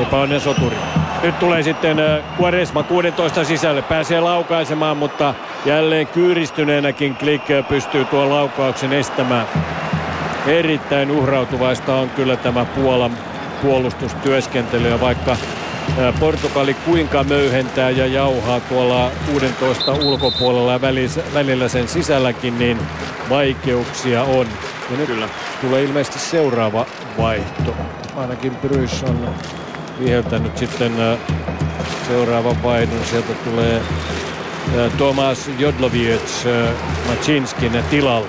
epäonnen soturi. Nyt tulee sitten Quaresma 16 sisälle. Pääsee laukaisemaan, mutta jälleen kyyristyneenäkin Klik pystyy tuon laukauksen estämään. Erittäin uhrautuvaista on kyllä tämä Puolan puolustustyöskentely, vaikka Portugali kuinka möyhentää ja jauhaa tuolla 16 ulkopuolella ja välillä sen sisälläkin, niin vaikeuksia on. Ja nyt Kyllä. tulee ilmeisesti seuraava vaihto. Ainakin Brys on viheltänyt sitten seuraavan vaihdon. Sieltä tulee Tomas Jodloviec Macinskin tilalle.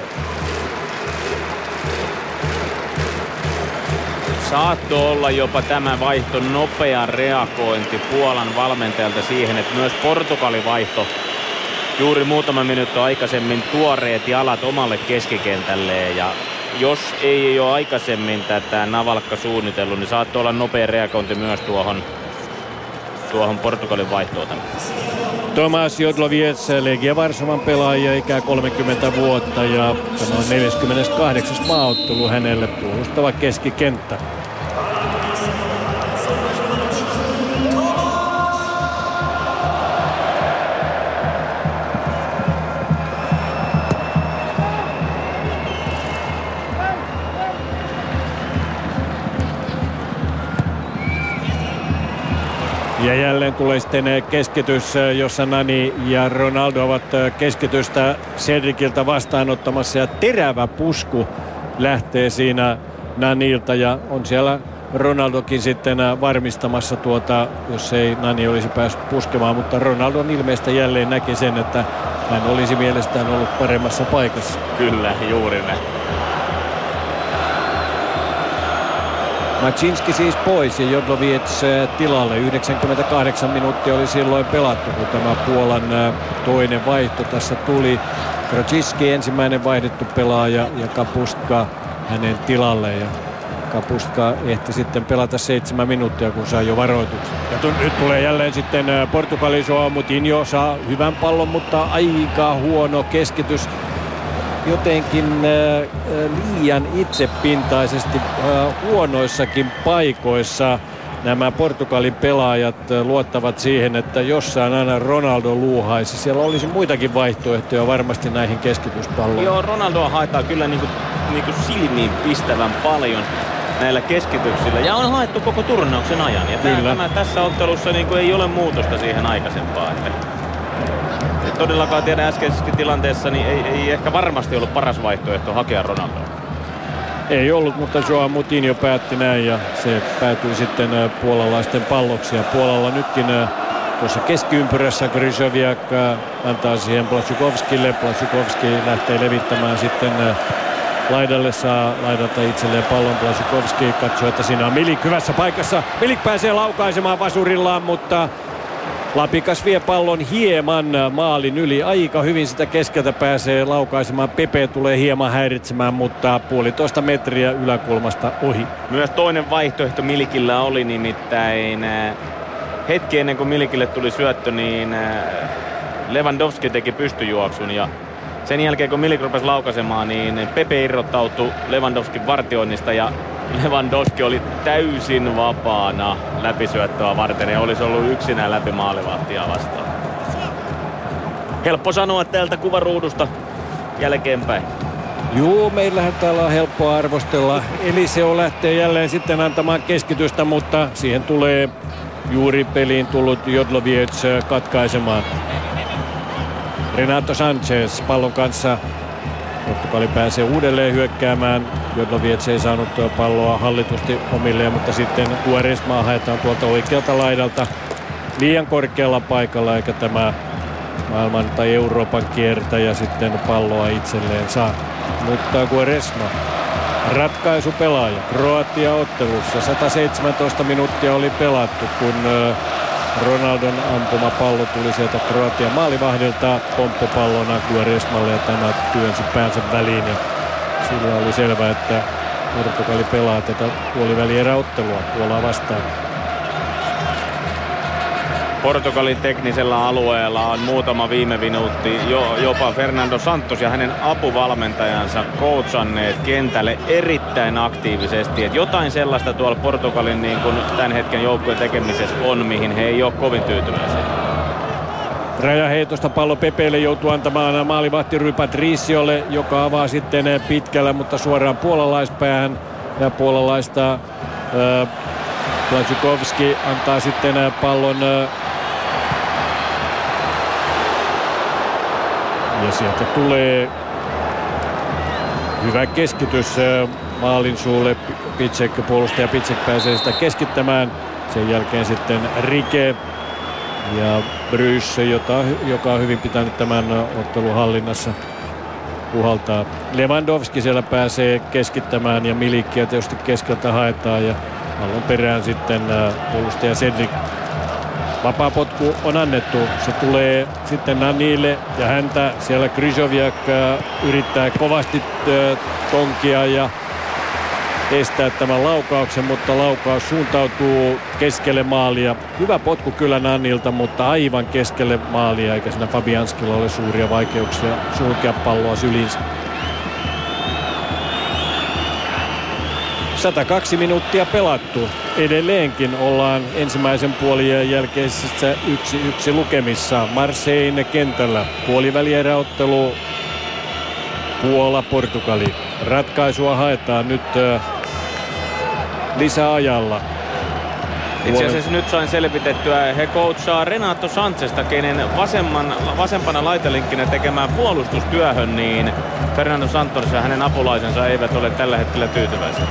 Saatto olla jopa tämä vaihto nopea reagointi Puolan valmentajalta siihen, että myös Portugalin vaihto juuri muutama minuutti aikaisemmin tuoreet jalat omalle keskikentälleen ja jos ei ole aikaisemmin tätä Navalkka suunnitellut, niin saattoi olla nopea reagointi myös tuohon, tuohon Portugalin vaihtoon. Tomas Jodloviec, Legia Varsovan pelaaja, ikää 30 vuotta ja tämä on 48. maaottelu hänelle puolustava keskikenttä. Ja jälleen tulee sitten keskitys, jossa Nani ja Ronaldo ovat keskitystä Cedriciltä vastaanottamassa ja terävä pusku lähtee siinä Nanilta ja on siellä Ronaldokin sitten varmistamassa tuota, jos ei Nani olisi päässyt puskemaan, mutta Ronaldon ilmeistä jälleen näki sen, että hän olisi mielestään ollut paremmassa paikassa. Kyllä, juuri näin. Macinski siis pois ja Jodloviec eh, tilalle. 98 minuuttia oli silloin pelattu, kun tämä Puolan eh, toinen vaihto tässä tuli. Krociski ensimmäinen vaihdettu pelaaja ja Kapustka hänen tilalle. Ja Kapustka ehti sitten pelata seitsemän minuuttia, kun sai jo varoituksen. Ja t- nyt tulee jälleen sitten eh, Portugalin Mutinho saa hyvän pallon, mutta aika huono keskitys jotenkin äh, äh, liian itsepintaisesti äh, huonoissakin paikoissa nämä Portugalin pelaajat luottavat siihen, että jossain aina Ronaldo luuhaisi. Siellä olisi muitakin vaihtoehtoja varmasti näihin keskityspalloihin. Joo, Ronaldoa haetaan kyllä niin kuin, niin kuin silmiin pistävän paljon näillä keskityksillä. Ja on haettu koko turnauksen ajan. Ja tämä, tämä, tässä ottelussa niin kuin ei ole muutosta siihen aikaisempaan. Että todellakaan tiedä äskeisessä tilanteessa, niin ei, ei ehkä varmasti ollut paras vaihtoehto hakea Ronaldoa. Ei ollut, mutta Joao Mutinho päätti näin ja se päätyi sitten puolalaisten palloksi. Ja Puolalla nytkin tuossa keskiympyrässä Gryzowiak antaa siihen Plasukovskille. Plasukovski lähtee levittämään sitten laidalle saa laidalta itselleen pallon. Plasukovski katsoo, että siinä on Milik hyvässä paikassa. Milik pääsee laukaisemaan vasurillaan, mutta Lapikas vie pallon hieman maalin yli. Aika hyvin sitä keskeltä pääsee laukaisemaan. Pepe tulee hieman häiritsemään, mutta puolitoista metriä yläkulmasta ohi. Myös toinen vaihtoehto Milikillä oli nimittäin äh, hetki ennen kuin Milikille tuli syöttö, niin äh, Lewandowski teki pystyjuoksun ja sen jälkeen kun Milik rupesi laukaisemaan, niin Pepe irrottautui Lewandowskin vartioinnista ja Lewandowski oli täysin vapaana läpisyöttöä varten ja olisi ollut yksinään läpi maalivahtia vastaan. Helppo sanoa täältä kuvaruudusta jälkeenpäin. Joo, meillähän täällä on helppo arvostella. Eliseo lähtee jälleen sitten antamaan keskitystä, mutta siihen tulee juuri peliin tullut Jodloviec katkaisemaan. Renato Sanchez pallon kanssa Portugali pääsee uudelleen hyökkäämään. Jodloviec ei saanut palloa hallitusti omilleen, mutta sitten Quaresma haetaan tuolta oikealta laidalta liian korkealla paikalla, eikä tämä maailman tai Euroopan kiertäjä sitten palloa itselleen saa. Mutta Quaresma ratkaisupelaaja Kroatia ottelussa. 117 minuuttia oli pelattu, kun Ronaldon ampuma pallo tuli sieltä Kroatian maalivahdilta pomppopallona Guaresmalle ja tämä työnsi päänsä väliin ja sillä oli selvä, että Portugali pelaa tätä puolivälieräottelua Puolaa vastaan. Portugalin teknisellä alueella on muutama viime minuutti jo, jopa Fernando Santos ja hänen apuvalmentajansa coachanneet kentälle erittäin aktiivisesti. Et jotain sellaista tuolla Portugalin niin kun tämän hetken joukkueen tekemisessä on, mihin he ei ole kovin tyytyväisiä. Rajaheitosta pallo Pepeille joutuu antamaan maalivahti Rui Patriciolle, joka avaa sitten pitkällä, mutta suoraan puolalaispäähän. Ja puolalaista äh, Blazikowski antaa sitten pallon äh, ja sieltä tulee hyvä keskitys äh, maalin suulle. Pitsek, puolustaja Pitsek pääsee sitä keskittämään. Sen jälkeen sitten Rike ja Brysse, jota, joka on hyvin pitänyt tämän ottelun hallinnassa puhaltaa. Lewandowski siellä pääsee keskittämään ja Milikkiä tietysti keskeltä haetaan ja pallon perään sitten puolustaja Cedric. Vapaapotku on annettu. Se tulee sitten Nanille ja häntä siellä Kryjoviak yrittää kovasti tonkia ja estää tämän laukauksen, mutta laukaus suuntautuu keskelle maalia. Hyvä potku kyllä Nannilta, mutta aivan keskelle maalia, eikä siinä Fabianskilla ole suuria vaikeuksia sulkea palloa sylinsä. 102 minuuttia pelattu. Edelleenkin ollaan ensimmäisen puolien jälkeisessä yksi yksi lukemissa Marseille kentällä. Puolivälieräottelu Puola-Portugali. Ratkaisua haetaan nyt lisäajalla. Itse asiassa nyt sain selvitettyä, he coachaa Renato Sanchesta, kenen vasemman, vasempana laitelinkkinä tekemään puolustustyöhön, niin Fernando Santos ja hänen apulaisensa eivät ole tällä hetkellä tyytyväisiä.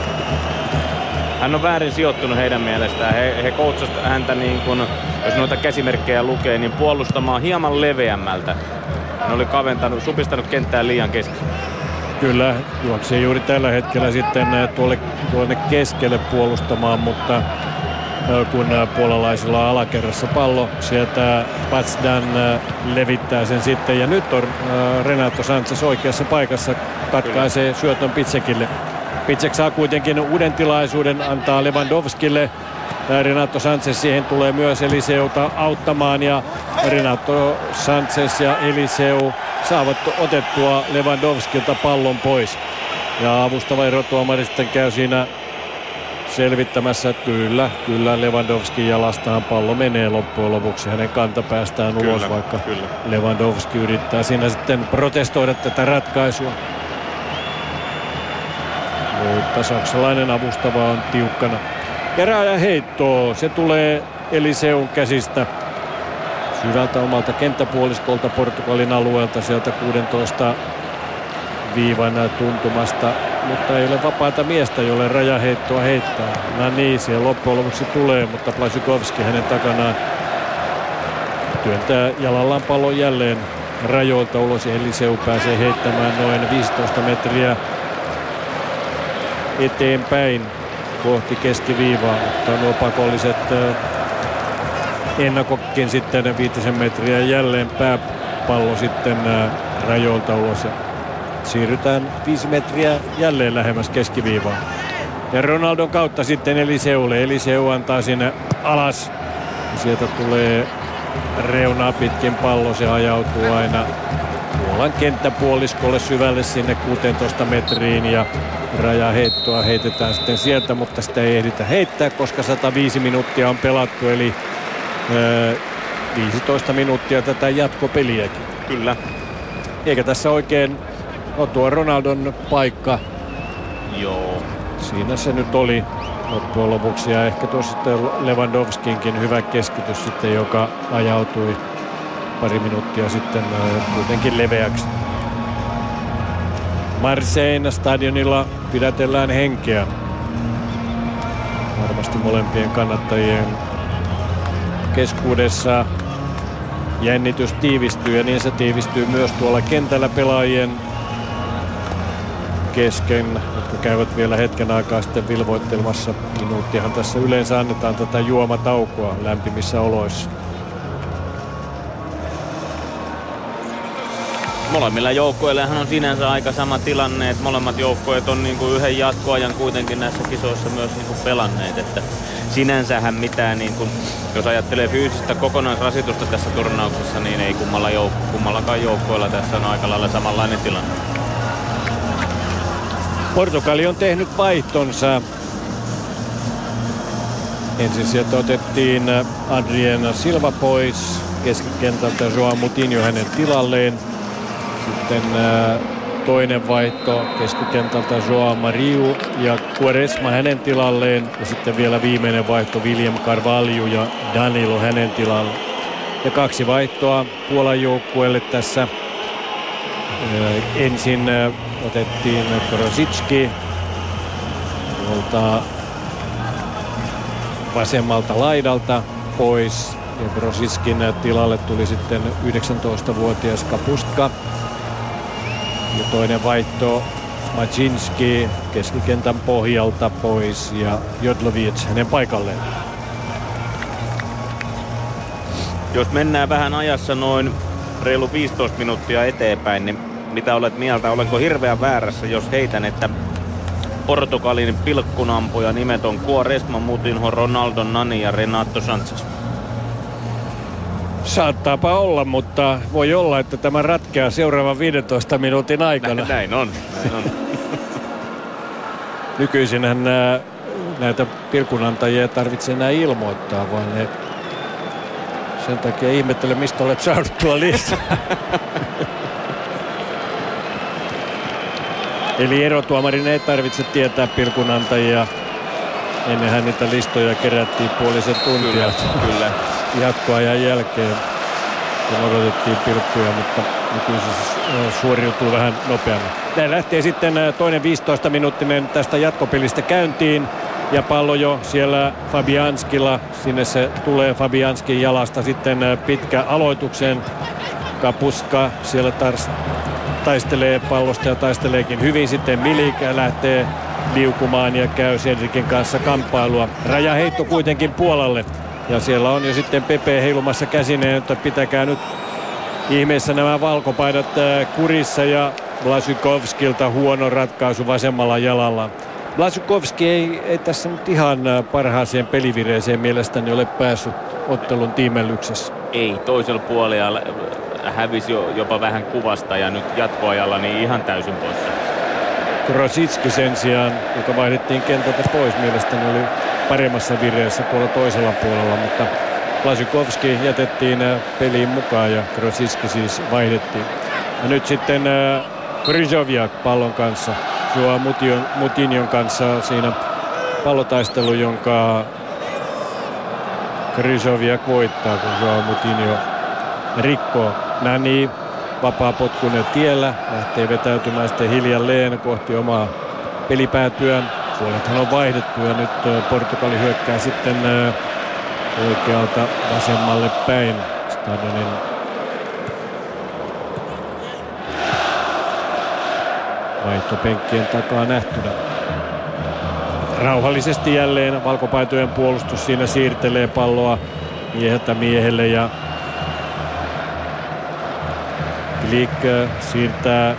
Hän on väärin sijoittunut heidän mielestään. He, he coachasivat häntä, niin kun, jos noita käsimerkkejä lukee, niin puolustamaan hieman leveämmältä. Hän oli kaventanut, supistanut kenttää liian kesken. Kyllä, juoksee juuri tällä hetkellä sitten tuolle, tuonne keskelle puolustamaan, mutta kun puolalaisilla alakerrassa pallo, sieltä Patsdan levittää sen sitten. Ja nyt on Renato Sanchez oikeassa paikassa, katkaisee syötön Pitsekille. Pitsek saa kuitenkin uuden tilaisuuden antaa Lewandowskille. Renato Sanchez siihen tulee myös Eliseuta auttamaan ja Renato Sanchez ja Eliseu saavat otettua Lewandowskilta pallon pois. Ja avustava erotuomari sitten käy siinä selvittämässä, kyllä, kyllä Lewandowski jalastaan pallo menee loppujen lopuksi. Hänen kantapäästään kyllä, ulos, vaikka kyllä. Lewandowski yrittää siinä sitten protestoida tätä ratkaisua. Mutta saksalainen avustava on tiukkana. Kerääjä heitto, se tulee Eliseun käsistä syvältä omalta kenttäpuoliskolta Portugalin alueelta sieltä 16 viivan tuntumasta, mutta ei ole vapaata miestä, jolle rajaheittoa heittää. No niin, siellä loppujen lopuksi tulee, mutta Plasikovski hänen takanaan työntää jalallaan pallon jälleen rajoilta ulos. Eliseu pääsee heittämään noin 15 metriä eteenpäin kohti keskiviivaa, mutta nuo pakolliset ennakokkin sitten viitisen metriä jälleen pääpallo sitten rajoilta ulos. Ja siirrytään viisi metriä jälleen lähemmäs keskiviivaa. Ja Ronaldon kautta sitten Eliseulle. Eliseu antaa sinne alas. Sieltä tulee reunaa pitkin pallo. Se ajautuu aina Puolan kenttäpuoliskolle syvälle sinne 16 metriin ja rajaheittoa heitetään sitten sieltä, mutta sitä ei ehditä heittää, koska 105 minuuttia on pelattu, eli 15 minuuttia tätä jatkopeliäkin. Kyllä. Eikä tässä oikein, no tuo Ronaldon paikka. Joo. Siinä se nyt oli loppujen lopuksi ja ehkä tuossa sitten Lewandowskinkin hyvä keskitys sitten, joka ajautui pari minuuttia sitten kuitenkin leveäksi. Marseille stadionilla pidätellään henkeä. Varmasti molempien kannattajien keskuudessa jännitys tiivistyy ja niin se tiivistyy myös tuolla kentällä pelaajien kesken, jotka käyvät vielä hetken aikaa sitten vilvoittelemassa. Minuuttihan tässä yleensä annetaan tätä juomataukoa lämpimissä oloissa. molemmilla joukkueilla on sinänsä aika sama tilanne, että molemmat joukkueet on niin kuin yhden jatkoajan kuitenkin näissä kisoissa myös niin kuin pelanneet. Että sinänsähän mitään, niin kun, jos ajattelee fyysistä kokonaisrasitusta tässä turnauksessa, niin ei kummalla jouk- kummallakaan joukkoilla tässä on aika lailla samanlainen tilanne. Portugali on tehnyt vaihtonsa. Ensin sieltä otettiin Adriana Silva pois keskikentältä Joao Mutinho hänen tilalleen. Sitten toinen vaihto keskikentältä Joao Mariu ja Quaresma hänen tilalleen. Ja sitten vielä viimeinen vaihto William Carvalho ja Danilo hänen tilalle. Ja kaksi vaihtoa Puolan joukkueelle tässä. Ensin otettiin Korositski tuolta vasemmalta laidalta pois. Ja Brositskin tilalle tuli sitten 19-vuotias Kapustka. Ja toinen vaihto Macinski keskikentän pohjalta pois ja Jodlovic hänen paikalleen. Jos mennään vähän ajassa noin reilu 15 minuuttia eteenpäin, niin mitä olet mieltä? Olenko hirveän väärässä, jos heitän, että Portugalin pilkkunampuja nimet on Quaresma, Mutinho, Ronaldo, Nani ja Renato Sanchez? Saattaapa olla, mutta voi olla, että tämä ratkeaa seuraavan 15 minuutin aikana. Näin, näin on. Näin on. Nykyisinhän nää, näitä pilkunantajia tarvitsee enää ilmoittaa, vaan ne sen takia ihmettelen, mistä olet saanut tuo lista. Eli erotuomarin ei tarvitse tietää pilkunantajia. Ennenhän niitä listoja kerättiin puolisen tuntia. Kyllä, kyllä. Jatkoajan jälkeen, kun odotettiin pilkkuja, mutta nykyisin suoriutuu vähän nopeammin. Näin lähtee sitten toinen 15 minuuttinen tästä jatkopelistä käyntiin. Ja pallo jo siellä Fabianskilla. Sinne se tulee Fabianskin jalasta sitten pitkä aloituksen. Kapuska siellä taas taistelee pallosta ja taisteleekin hyvin. Sitten Milik lähtee liukumaan ja käy Cedricin kanssa kamppailua. Rajaheitto kuitenkin Puolalle. Ja siellä on jo sitten Pepe heilumassa käsineen, että pitäkää nyt ihmeessä nämä valkopaidat kurissa ja Blasikovskilta huono ratkaisu vasemmalla jalalla. Blasikovski ei, ei tässä nyt ihan parhaaseen pelivireeseen mielestäni ole päässyt ottelun tiimellyksessä. Ei, toisella puolella hävisi jo, jopa vähän kuvasta ja nyt jatkoajalla niin ihan täysin poissa. Krositski sen sijaan, joka vaihdettiin kentältä pois, mielestäni oli paremmassa vireessä tuolla toisella puolella, mutta Lasikovski jätettiin peliin mukaan ja Krositski siis vaihdettiin. Ja nyt sitten Kryzoviak pallon kanssa, Joa Mutinion kanssa siinä pallotaistelu, jonka Kryzoviak voittaa, kun Joa Mutinio rikkoo. Nani vapaa potkunen tiellä, lähtee vetäytymään sitten hiljalleen kohti omaa pelipäätyään. Puolethan on vaihdettu ja nyt Portugali hyökkää sitten oikealta vasemmalle päin stadionin vaihtopenkkien takaa nähtynä. Rauhallisesti jälleen valkopaitojen puolustus siinä siirtelee palloa mieheltä miehelle ja Klik siirtää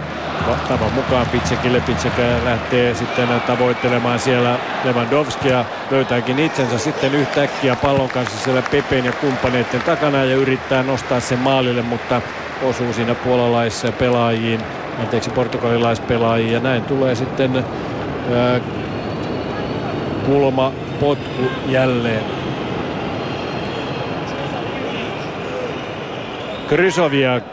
tavan mukaan Pitsekille. Pitsek lähtee sitten tavoittelemaan siellä Lewandowskia. Löytääkin itsensä sitten yhtäkkiä pallon kanssa siellä Pepen ja kumppaneiden takana ja yrittää nostaa sen maalille, mutta osuu siinä puolalaispelaajiin, anteeksi portugalilaispelaajiin ja näin tulee sitten kulma potku jälleen. Krysoviak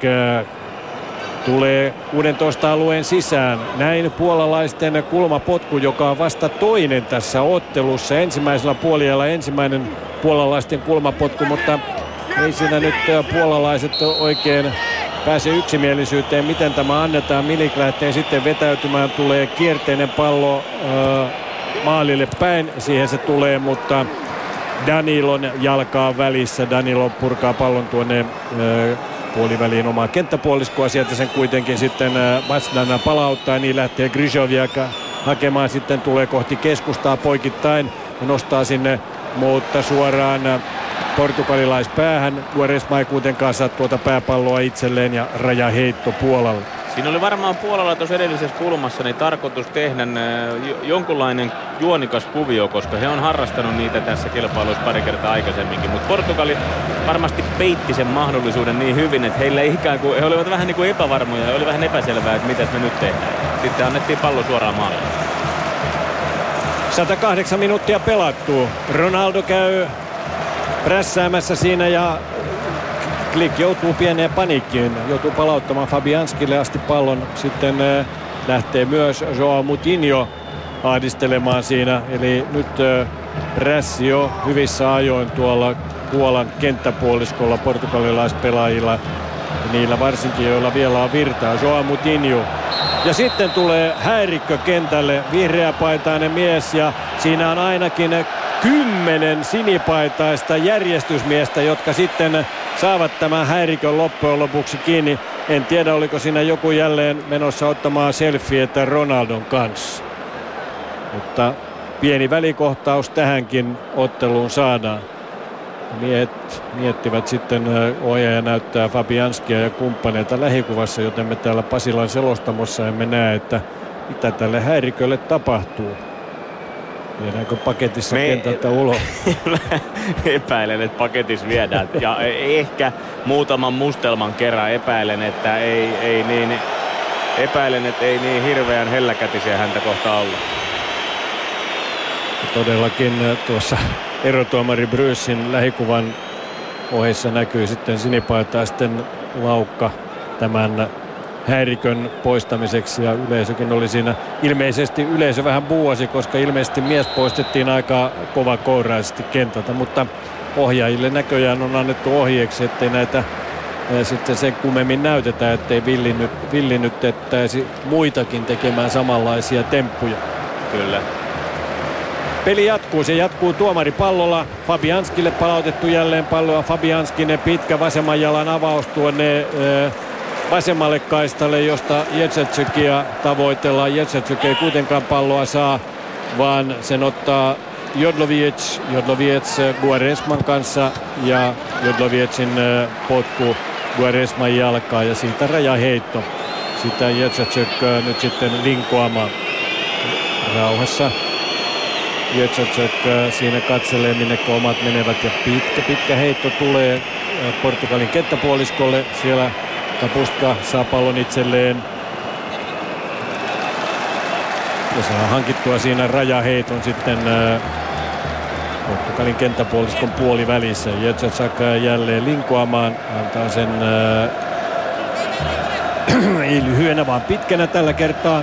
tulee 16 alueen sisään. Näin puolalaisten kulmapotku, joka on vasta toinen tässä ottelussa. Ensimmäisellä puolijalla ensimmäinen puolalaisten kulmapotku, mutta ei siinä nyt puolalaiset oikein pääse yksimielisyyteen, miten tämä annetaan. Milik lähtee sitten vetäytymään, tulee kierteinen pallo äh, maalille päin. Siihen se tulee, mutta Danilon jalkaa välissä. Danilo purkaa pallon tuonne äh, puoliväliin omaa kenttäpuoliskoa. Sieltä sen kuitenkin sitten Vasdana äh, palauttaa, niin lähtee Grishoviak hakemaan sitten tulee kohti keskustaa poikittain ja nostaa sinne, mutta suoraan äh, portugalilaispäähän. Gueresma ei kuitenkaan saa tuota pääpalloa itselleen ja rajaheitto Puolalle. Siinä oli varmaan puolella tuossa edellisessä kulmassa niin tarkoitus tehdä jonkunlainen juonikas kuvio, koska he on harrastanut niitä tässä kilpailussa pari kertaa aikaisemminkin. Mutta Portugali varmasti peitti sen mahdollisuuden niin hyvin, että heillä ikään kuin, he olivat vähän niin kuin epävarmoja ja oli vähän epäselvää, että mitä me nyt tehdään. Sitten annettiin pallo suoraan maaliin. 108 minuuttia pelattu. Ronaldo käy prässäämässä siinä ja Klik joutuu pieneen paniikkiin. Joutuu palauttamaan Fabianskille asti pallon. Sitten äh, lähtee myös Joao Mutinho ahdistelemaan siinä. Eli nyt prässi jo hyvissä ajoin tuolla Puolan kenttäpuoliskolla portugalilaispelaajilla. Niillä varsinkin, joilla vielä on virtaa. Joao Mutinho ja sitten tulee häirikkö kentälle, vihreäpaitainen mies ja siinä on ainakin kymmenen sinipaitaista järjestysmiestä, jotka sitten saavat tämän häirikön loppujen lopuksi kiinni. En tiedä, oliko siinä joku jälleen menossa ottamaan selfietä Ronaldon kanssa. Mutta pieni välikohtaus tähänkin otteluun saadaan. Miehet miettivät sitten, ohjaaja näyttää Fabianskia ja kumppaneita lähikuvassa, joten me täällä Pasilan selostamossa emme näe, että mitä tälle häirikölle tapahtuu. Viedäänkö paketissa Me, kentältä ulos? epäilen, että paketissa viedään. Ja ehkä muutaman mustelman kerran epäilen, että ei, ei niin, epäilen, että ei niin hirveän helläkätisiä häntä kohta olla. Todellakin tuossa erotuomari Bryssin lähikuvan ohessa näkyy sitten sinipaitaisten laukka tämän häirikön poistamiseksi ja yleisökin oli siinä ilmeisesti yleisö vähän buuasi, koska ilmeisesti mies poistettiin aika kova kouraisesti kentältä, mutta ohjaajille näköjään on annettu ohjeeksi, ettei näitä sitten sen kummemmin näytetä, ettei villinnyt, villinnytettäisi muitakin tekemään samanlaisia temppuja. Kyllä. Peli jatkuu, se jatkuu tuomari pallolla. Fabianskille palautettu jälleen palloa. Fabianskinen pitkä vasemman jalan avaus tuonne äh, vasemmalle kaistalle, josta Jetsetsykia tavoitellaan. Jetsetsyk ei kuitenkaan palloa saa, vaan sen ottaa Jodlovic, Jodlovic Guaresman kanssa ja Jodlovicin potku Guaresman jalkaa ja siitä rajaheitto. Sitä Jetsetsyk nyt sitten linkoamaan rauhassa. Jetsetsyk siinä katselee minne omat menevät ja pitkä pitkä heitto tulee Portugalin kenttäpuoliskolle. Siellä Kapustka saa pallon itselleen. Ja saa hankittua siinä rajaheiton sitten äh, Portugalin kenttäpuoliskon puolivälissä. Jetsetsak jälleen linkoamaan. Antaa sen äh, ei lyhyenä vaan pitkänä tällä kertaa.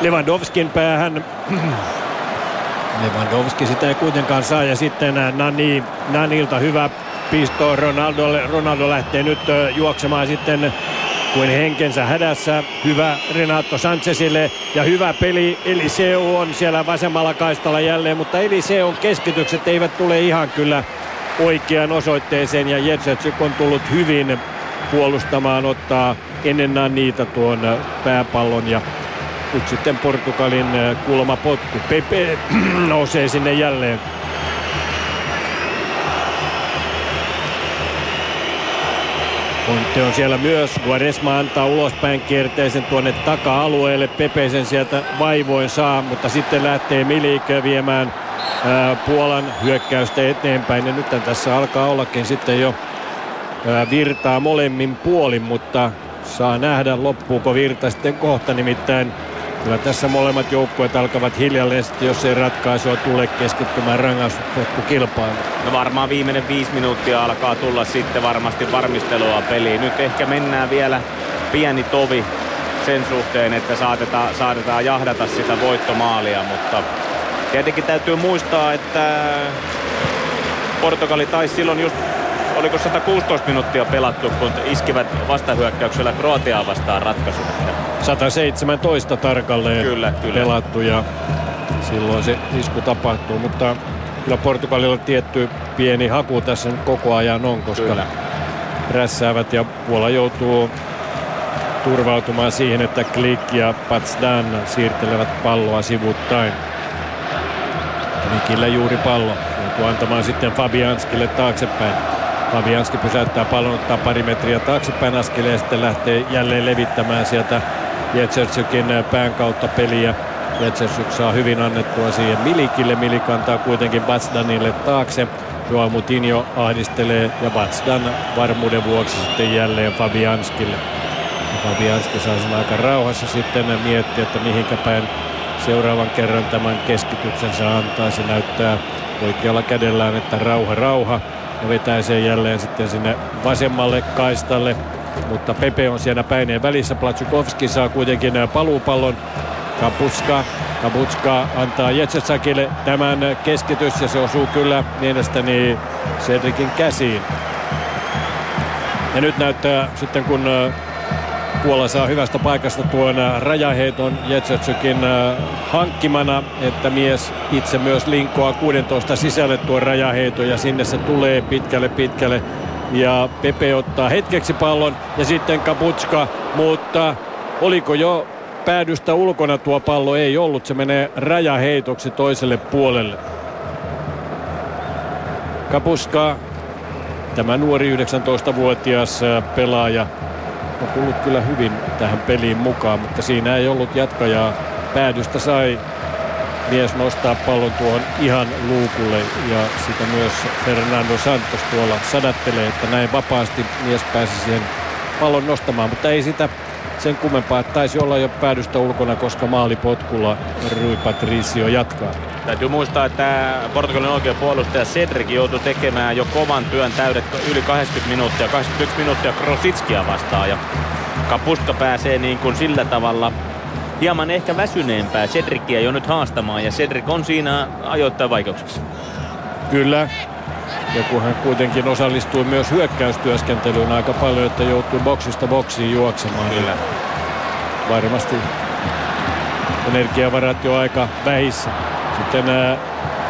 Lewandowskin päähän Lewandowski sitä ei kuitenkaan saa ja sitten äh, Nani, Nanilta hyvä pisto Ronaldolle. Ronaldo lähtee nyt äh, juoksemaan sitten kuin henkensä hädässä. Hyvä Renato Sanchezille ja hyvä peli. Eliseu on siellä vasemmalla kaistalla jälleen, mutta Eliseun keskitykset eivät tule ihan kyllä oikeaan osoitteeseen ja Jetsetsyk on tullut hyvin puolustamaan, ottaa ennen niitä tuon äh, pääpallon ja nyt sitten Portugalin kulmapotku. Pepe nousee sinne jälleen. Conte on siellä myös. Guaresma antaa ulospäin kierteisen tuonne taka-alueelle. Pepe sen sieltä vaivoin saa, mutta sitten lähtee Milik viemään ää, Puolan hyökkäystä eteenpäin. Ja nyt tässä alkaa ollakin sitten jo ää, virtaa molemmin puolin, mutta saa nähdä loppuuko virta sitten kohta. Nimittäin Kyllä tässä molemmat joukkueet alkavat hiljalleen jos ei ratkaisua tule keskittymään rangaistuspotkukilpailuun. No varmaan viimeinen viisi minuuttia alkaa tulla sitten varmasti varmistelua peliin. Nyt ehkä mennään vielä pieni tovi sen suhteen, että saatetaan, saatetaan jahdata sitä voittomaalia, mutta tietenkin täytyy muistaa, että Portugali taisi silloin just oliko 116 minuuttia pelattu, kun iskivät vastahyökkäyksellä Kroatiaa vastaan ratkaisun. 117 tarkalleen kyllä, kyllä. pelattu ja silloin se isku tapahtuu, mutta kyllä Portugalilla tietty pieni haku tässä nyt koko ajan on, koska kyllä. rässäävät ja Puola joutuu turvautumaan siihen, että Klik ja Patsdan siirtelevät palloa sivuttain. Klikillä juuri pallo. Joutuu antamaan sitten Fabianskille taaksepäin. Fabianski pysäyttää pallon, ottaa pari metriä taaksepäin askeleen ja sitten lähtee jälleen levittämään sieltä Jetsertsykin pään kautta peliä. Jetsertsyk saa hyvin annettua siihen Milikille. Milik antaa kuitenkin Batsdanille taakse. Joa Mutinho ahdistelee ja Batsdan varmuuden vuoksi sitten jälleen Fabianskille. Fabianski saa sen aika rauhassa sitten miettiä, että mihinkä päin seuraavan kerran tämän keskityksensä antaa. Se näyttää oikealla kädellään, että rauha rauha ja vetää sen jälleen sitten sinne vasemmalle kaistalle. Mutta Pepe on siellä päineen välissä. Platsukovski saa kuitenkin paluupallon. Kapuska, Kaputska antaa Jetsesakille tämän keskitys ja se osuu kyllä mielestäni Cedricin käsiin. Ja nyt näyttää sitten kun Puola saa hyvästä paikasta tuon rajaheiton Jetsetsykin hankkimana, että mies itse myös linkoaa 16 sisälle tuon rajaheiton ja sinne se tulee pitkälle pitkälle. Ja Pepe ottaa hetkeksi pallon ja sitten Kaputska, mutta oliko jo päädystä ulkona tuo pallo? Ei ollut, se menee rajaheitoksi toiselle puolelle. Kapuska, tämä nuori 19-vuotias pelaaja, on tullut kyllä hyvin tähän peliin mukaan, mutta siinä ei ollut jatkajaa. Päädystä sai mies nostaa pallon tuohon ihan luukulle ja sitä myös Fernando Santos tuolla sadattelee, että näin vapaasti mies pääsi siihen pallon nostamaan, mutta ei sitä sen kummempaa, että taisi olla jo päädystä ulkona, koska maalipotkulla Rui Patricio jatkaa. Täytyy muistaa, että Portugalin oikea puolustaja Cedric joutui tekemään jo kovan työn täydet yli 80 minuuttia, 81 minuuttia Krositskia vastaan ja Kapuska pääsee niin kuin sillä tavalla hieman ehkä väsyneempää Cedricia jo nyt haastamaan ja Cedric on siinä ajoittain vaikeuksissa. Kyllä, ja kun hän kuitenkin osallistui myös hyökkäystyöskentelyyn aika paljon, että joutuu boksista boksiin juoksemaan. Niin Kyllä. Varmasti energiavarat jo aika vähissä. Sitten ää,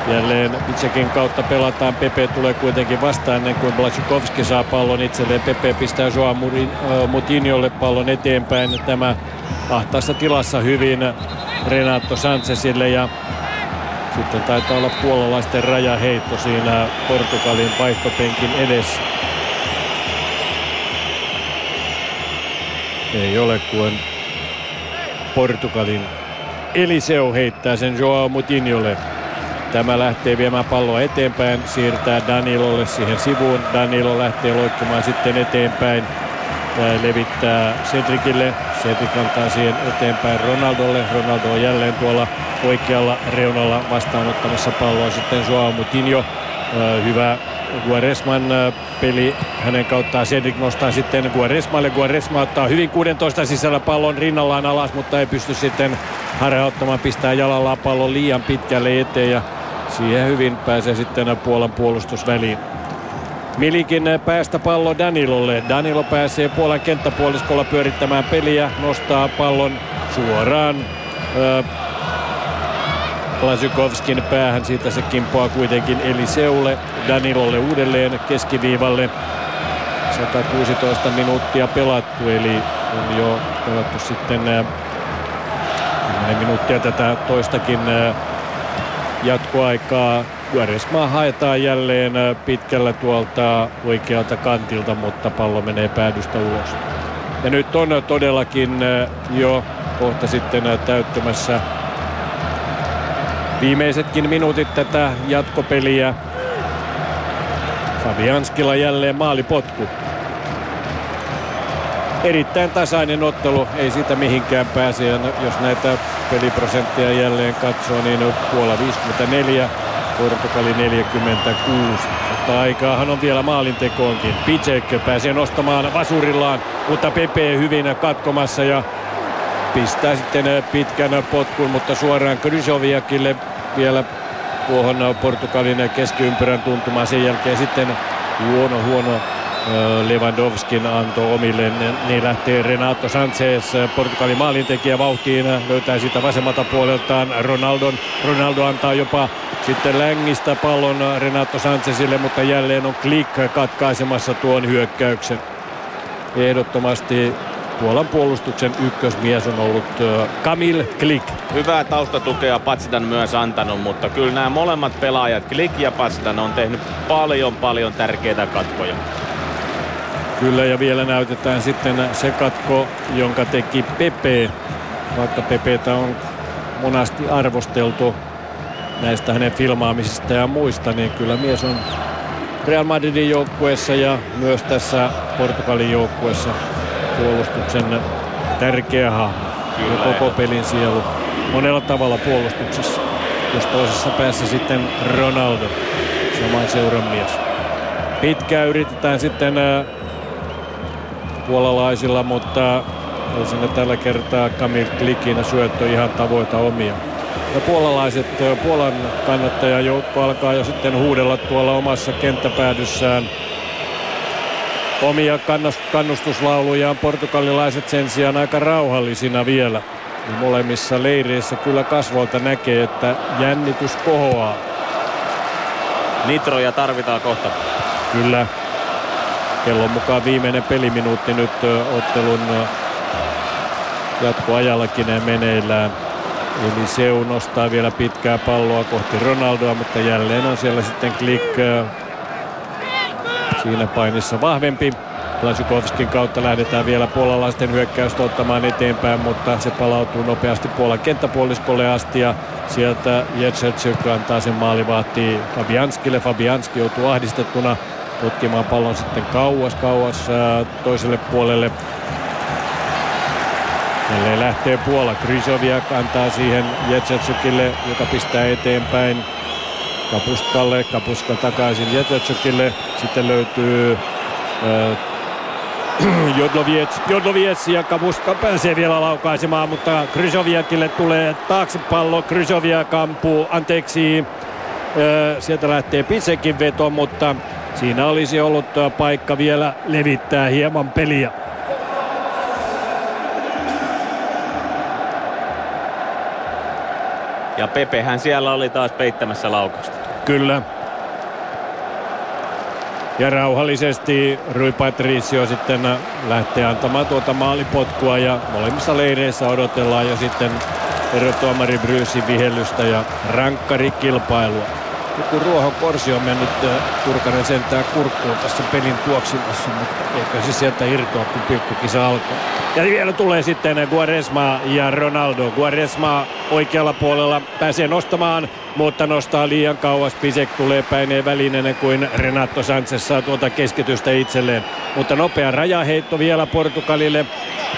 jälleen Vitsekin kautta pelataan. Pepe tulee kuitenkin vastaan ennen kuin Blachkovski saa pallon itselleen. Pepe pistää Joa Mutinjolle pallon eteenpäin. Tämä ahtaassa tilassa hyvin Renato Sanchezille ja sitten taitaa olla puolalaisten rajaheitto siinä Portugalin vaihtopenkin edessä. Ei ole kuin Portugalin Eliseu heittää sen Joao Mutinjolle. Tämä lähtee viemään palloa eteenpäin, siirtää Danilolle siihen sivuun. Danilo lähtee loikkumaan sitten eteenpäin, levittää Cedricille. Cedric antaa siihen eteenpäin Ronaldolle. Ronaldo on jälleen tuolla oikealla reunalla vastaanottamassa palloa sitten Joao Mutinho. Hyvä Guaresman peli hänen kauttaan Cedric nostaa sitten Guaresmalle. Guaresma ottaa hyvin 16 sisällä pallon rinnallaan alas, mutta ei pysty sitten harhauttamaan, pistää jalallaan pallon liian pitkälle eteen ja siihen hyvin pääsee sitten Puolan puolustusväliin. Milikin päästä pallo Danilolle. Danilo pääsee Puolan kenttäpuoliskolla pyörittämään peliä, nostaa pallon suoraan Lasykovskin päähän. Siitä se kimpoaa kuitenkin Eliseulle, Danilolle uudelleen keskiviivalle. 116 minuuttia pelattu, eli on jo pelattu sitten 10 minuuttia tätä toistakin jatkoaikaa. Guaresma haetaan jälleen pitkällä tuolta oikealta kantilta, mutta pallo menee päädystä ulos. Ja nyt on todellakin jo kohta sitten täyttämässä viimeisetkin minuutit tätä jatkopeliä. Fabianskilla jälleen maalipotku. Erittäin tasainen ottelu, ei siitä mihinkään pääse. Ja jos näitä peliprosenttia jälleen katsoo, niin Puola 54, Portugali 46. Mutta aikaahan on vielä maalintekoonkin. Picek pääsee nostamaan vasurillaan, mutta Pepe hyvin katkomassa ja pistää sitten pitkän potkun, mutta suoraan Krysoviakille vielä tuohon Portugalin keskiympyrän tuntumaan. Sen jälkeen sitten huono, huono Lewandowskin anto omille, niin lähtee Renato Sanchez, Portugalin maalintekijä vauhtiin, löytää sitä vasemmalta puoleltaan Ronaldon. Ronaldo antaa jopa sitten längistä pallon Renato Sanchezille, mutta jälleen on Klik katkaisemassa tuon hyökkäyksen. Ehdottomasti Puolan puolustuksen ykkösmies on ollut Kamil Klik. Hyvää taustatukea Patsidan myös antanut, mutta kyllä nämä molemmat pelaajat, Klik ja Patsidan, on tehnyt paljon paljon tärkeitä katkoja. Kyllä ja vielä näytetään sitten se katko, jonka teki Pepe, vaikka Pepetä on monasti arvosteltu näistä hänen filmaamisista ja muista, niin kyllä mies on Real Madridin joukkueessa ja myös tässä Portugalin joukkueessa puolustuksen tärkeä hahmo. Kyllä, koko pelin sielu monella tavalla puolustuksessa. Jos toisessa päässä sitten Ronaldo, saman seuran mies. Pitkään yritetään sitten puolalaisilla, mutta ei sinne tällä kertaa Kamil Klikin syöttö ihan tavoita omia. Ja puolalaiset, Puolan kannattajajoukko alkaa jo sitten huudella tuolla omassa kenttäpäädyssään omia kannustuslaulujaan. Portugalilaiset sen sijaan aika rauhallisina vielä. Ja molemmissa leireissä kyllä kasvoilta näkee, että jännitys kohoaa. Nitroja tarvitaan kohta. Kyllä. Kellon mukaan viimeinen peliminuutti nyt ottelun jatkoajallakin meneillään. Eli Seu nostaa vielä pitkää palloa kohti Ronaldoa, mutta jälleen on siellä sitten klik siinä painissa vahvempi. Blasikovskin kautta lähdetään vielä puolalaisten hyökkäystä ottamaan eteenpäin, mutta se palautuu nopeasti Puolan kenttäpuoliskolle asti ja sieltä Jetsetsyk antaa sen maalivahti Fabianskille. Fabianski joutuu ahdistettuna tutkimaan pallon sitten kauas kauas toiselle puolelle. Jälleen lähtee Puola. Krysoviak antaa siihen Jetsetsukille, joka pistää eteenpäin. Kapuskalle, Kapuska takaisin Jetsetsukille. Sitten löytyy äh, Jodloviets, Jodloviets ja Kapuska pääsee vielä laukaisemaan, mutta Krysoviakille tulee taakse pallo. Krysoviak ampuu, anteeksi, sieltä lähtee Pisekin veto, mutta siinä olisi ollut paikka vielä levittää hieman peliä. Ja Pepehän siellä oli taas peittämässä laukasta. Kyllä. Ja rauhallisesti Rui Patricio sitten lähtee antamaan tuota maalipotkua ja molemmissa leireissä odotellaan jo sitten erotuomari Bryysin vihellystä ja rankkarikilpailua. Joku Ruohon Korsi on mennyt Turkanen sentään kurkkuun tässä pelin tuoksimassa, mutta eikö se sieltä irtoa, kun pilkkukisa alkaa. Ja vielä tulee sitten Guaresma ja Ronaldo. Guaresma oikealla puolella pääsee nostamaan, mutta nostaa liian kauas. Pisek tulee päineen väliin ennen kuin Renato Sanchez saa tuota keskitystä itselleen. Mutta nopea rajaheitto vielä Portugalille.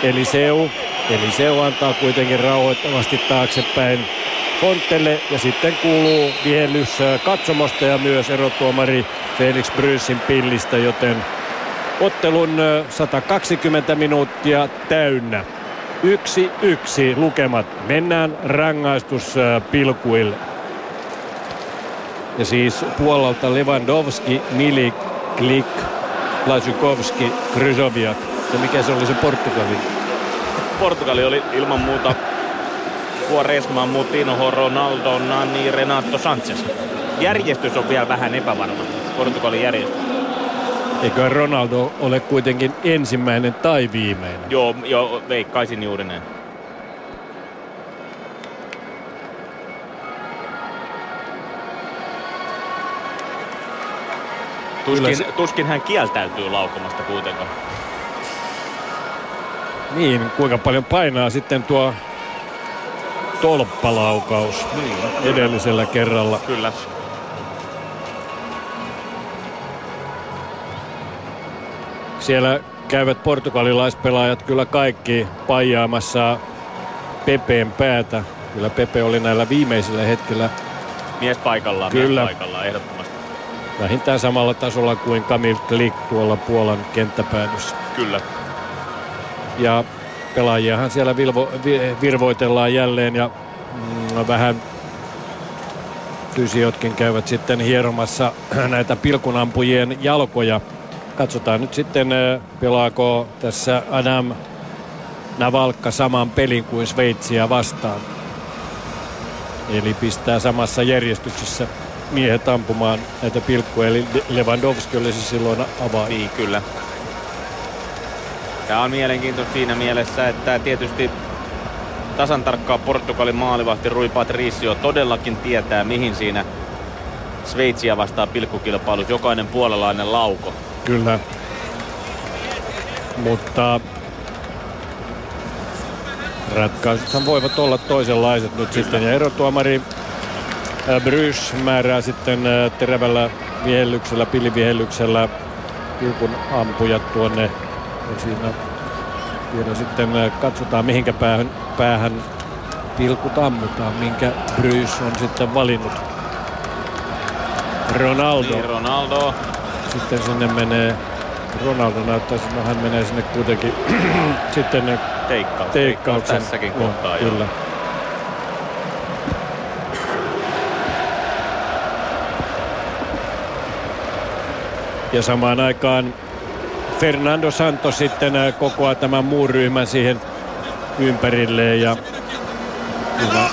Eliseu. Eliseu antaa kuitenkin rauhoittavasti taaksepäin Fontelle ja sitten kuuluu viellys katsomosta ja myös erotuomari Felix Bryssin pillistä, joten ottelun 120 minuuttia täynnä. Yksi yksi lukemat. Mennään rangaistuspilkuille. Ja siis Puolalta Lewandowski, Milik, Klik, Lasukowski, Kryzoviak. Ja mikä se oli se Portugali? Portugali oli ilman muuta Quaresma, Mutino, Ronaldo, Nani, Renato Sanchez. Järjestys on vielä vähän epävarma. Portugalin järjestys. Eikö Ronaldo ole kuitenkin ensimmäinen tai viimeinen? Joo, joo veikkaisin juuri näin. Tuskin, se... tuskin hän kieltäytyy laukomasta kuitenkaan. Niin, kuinka paljon painaa sitten tuo tolppalaukaus niin, edellisellä kerralla. Kyllä. Siellä käyvät portugalilaispelaajat kyllä kaikki paijaamassa Pepeen päätä. Kyllä Pepe oli näillä viimeisillä hetkellä mies paikallaan, kyllä. mies paikallaan ehdottomasti. Vähintään samalla tasolla kuin Kamil Klik tuolla Puolan kenttäpäädyssä. Kyllä. Ja pelaajiahan siellä vilvo, virvoitellaan jälleen ja mm, vähän fysiotkin käyvät sitten hieromassa näitä pilkunampujien jalkoja. Katsotaan nyt sitten, pelaako tässä Adam Navalkka saman pelin kuin Sveitsiä vastaan. Eli pistää samassa järjestyksessä miehet ampumaan näitä pilkkuja, eli Lewandowski olisi silloin avaa. Niin, kyllä. Tämä on mielenkiintoista siinä mielessä, että tietysti tasan tarkkaa Portugalin maalivahti Rui Patricio todellakin tietää, mihin siinä Sveitsiä vastaa pilkkukilpailussa jokainen puolelainen lauko. Kyllä. Mutta ratkaisuthan voivat olla toisenlaiset nyt sitten. Ja erotuomari äh, Brys määrää sitten äh, terävällä vihellyksellä, pilivihellyksellä pilkun ampujat tuonne. Ja siinä vielä sitten äh, katsotaan mihinkä päähän, päähän pilkut ammutaan, minkä Brys on sitten valinnut. Ronaldo. Niin, Ronaldo. Sitten sinne menee, Ronaldo näyttää, että no hän menee sinne kuitenkin sitten Teikkaus. teikkauksen. Tässäkin Joo, kohtaa. Kyllä. Ja samaan aikaan Fernando Santos sitten äh, kokoaa tämän muun ryhmän siihen ympärilleen ja hyvä.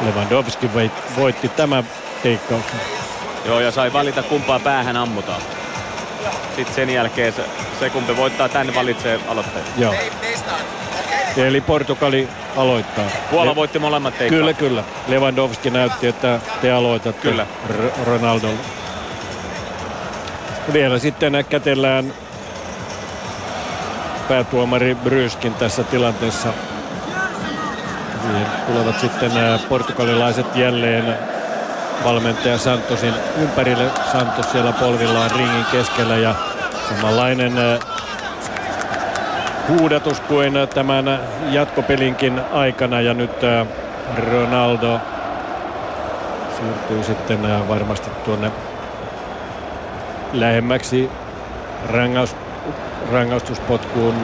Lewandowski voitti tämän teikkauksen. Joo, ja sai valita kumpaa päähän ammutaan. Sitten sen jälkeen se, se kumpi voittaa tänne valitsee aloitteen. Joo. Eli Portugali aloittaa. Puola Le- voitti molemmat teikkaukset. Kyllä, kyllä. Lewandowski näytti, että te aloitatte Kyllä. R- Ronaldolla. Vielä sitten kätellään päätuomari Bryskin tässä tilanteessa. Siihen tulevat sitten nämä portugalilaiset jälleen valmentaja Santosin ympärille. Santos siellä polvillaan ringin keskellä ja samanlainen äh, huudatus kuin tämän jatkopelinkin aikana ja nyt äh, Ronaldo siirtyy sitten äh, varmasti tuonne lähemmäksi rangaus, rangaistuspotkuun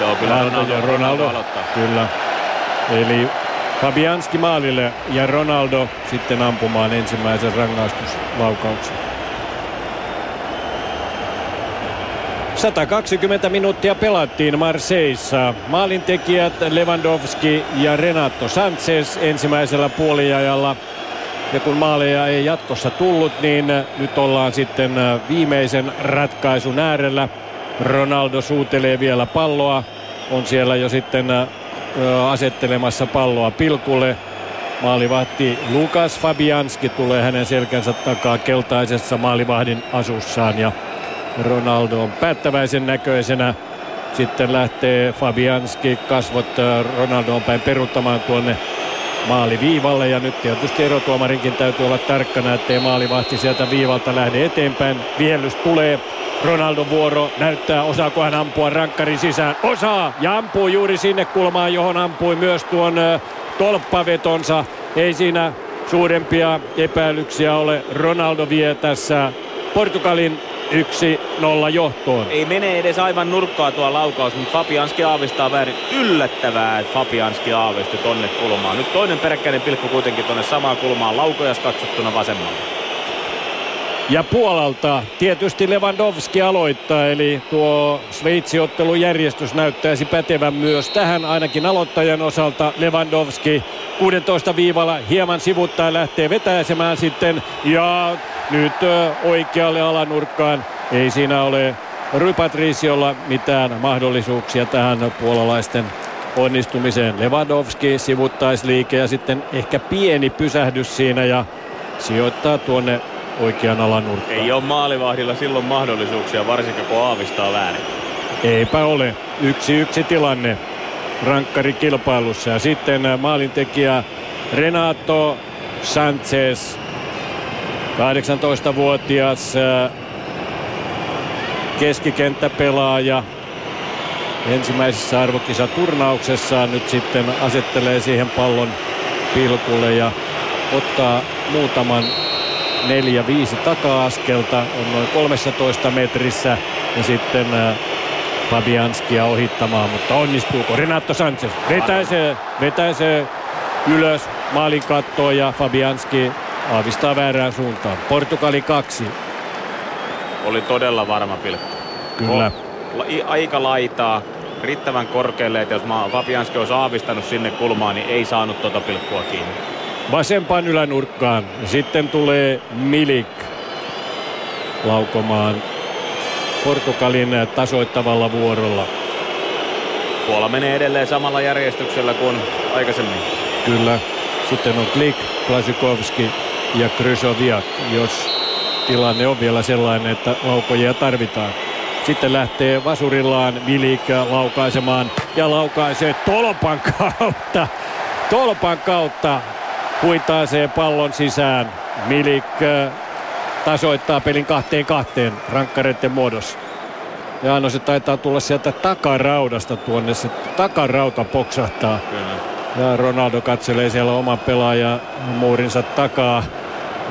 Joo, kyllä Ronaldo, ja Ronaldo. aloittaa. Kyllä. Eli Fabianski maalille ja Ronaldo sitten ampumaan ensimmäisen rangaistuslaukauksen. 120 minuuttia pelattiin Marseissa. Maalintekijät Lewandowski ja Renato Sanchez ensimmäisellä puoliajalla. Ja kun maaleja ei jatkossa tullut, niin nyt ollaan sitten viimeisen ratkaisun äärellä. Ronaldo suutelee vielä palloa. On siellä jo sitten ö, asettelemassa palloa pilkulle. Maalivahti Lukas Fabianski tulee hänen selkänsä takaa keltaisessa maalivahdin asussaan ja Ronaldo on päättäväisen näköisenä. Sitten lähtee Fabianski kasvot Ronaldoon päin peruttamaan tuonne maaliviivalle ja nyt tietysti erotuomarinkin täytyy olla tarkkana, ettei maalivahti sieltä viivalta lähde eteenpäin. Viellys tulee, Ronaldon vuoro näyttää, osaako hän ampua rankkarin sisään. Osaa ja ampuu juuri sinne kulmaan, johon ampui myös tuon tolppavetonsa. Ei siinä suurempia epäilyksiä ole. Ronaldo vie tässä Portugalin 1-0 johtoon. Ei mene edes aivan nurkkaa tuo laukaus, mutta Fabianski aavistaa väärin. Yllättävää, että Fabianski aavisti tonne kulmaan. Nyt toinen peräkkäinen pilkku kuitenkin tonne samaan kulmaan laukojas katsottuna vasemmalle. Ja Puolalta tietysti Lewandowski aloittaa, eli tuo Sveitsi-ottelun järjestys näyttäisi pätevän myös tähän ainakin aloittajan osalta. Lewandowski 16 viivalla hieman sivuttaa lähtee vetäisemään sitten ja nyt oikealle alanurkkaan. Ei siinä ole Rui Patriciolla mitään mahdollisuuksia tähän puolalaisten onnistumiseen. Lewandowski sivuttaisliike ja sitten ehkä pieni pysähdys siinä ja sijoittaa tuonne oikean alanurkkaan. Ei ole maalivahdilla silloin mahdollisuuksia, varsinkin kun aavistaa väärin. Eipä ole. Yksi yksi tilanne rankkari kilpailussa. Ja sitten maalintekijä Renato Sanchez, 18-vuotias äh, keskikenttäpelaaja. Ensimmäisessä arvokisaturnauksessaan nyt sitten asettelee siihen pallon pilkulle ja ottaa muutaman neljä, viisi taka-askelta, on noin 13 metrissä ja sitten Fabianskia ohittamaan, mutta onnistuuko Renato Sanchez? Vetäisee, vetäisee ylös maalin kattoon ja Fabianski aavistaa väärään suuntaan. Portugali kaksi. Oli todella varma pilkku. Kyllä. Ko- aika laitaa, riittävän korkealle, että jos Fabianski olisi aavistanut sinne kulmaan, niin ei saanut tota pilkkua kiinni. Vasempaan ylänurkkaan. Sitten tulee Milik laukomaan Portugalin tasoittavalla vuorolla. Puola menee edelleen samalla järjestyksellä kuin aikaisemmin. Kyllä. Sitten on Klik, Klasikovski ja Krysoviak, jos tilanne on vielä sellainen, että laukojia tarvitaan. Sitten lähtee vasurillaan Milik laukaisemaan ja laukaisee tolpan kautta. Tolpan kautta huitaasee pallon sisään. Milik tasoittaa pelin kahteen kahteen rankkareiden muodossa. Ja no se taitaa tulla sieltä takaraudasta tuonne, se takarauta poksahtaa. Kyllä. Ja Ronaldo katselee siellä oman pelaajan muurinsa takaa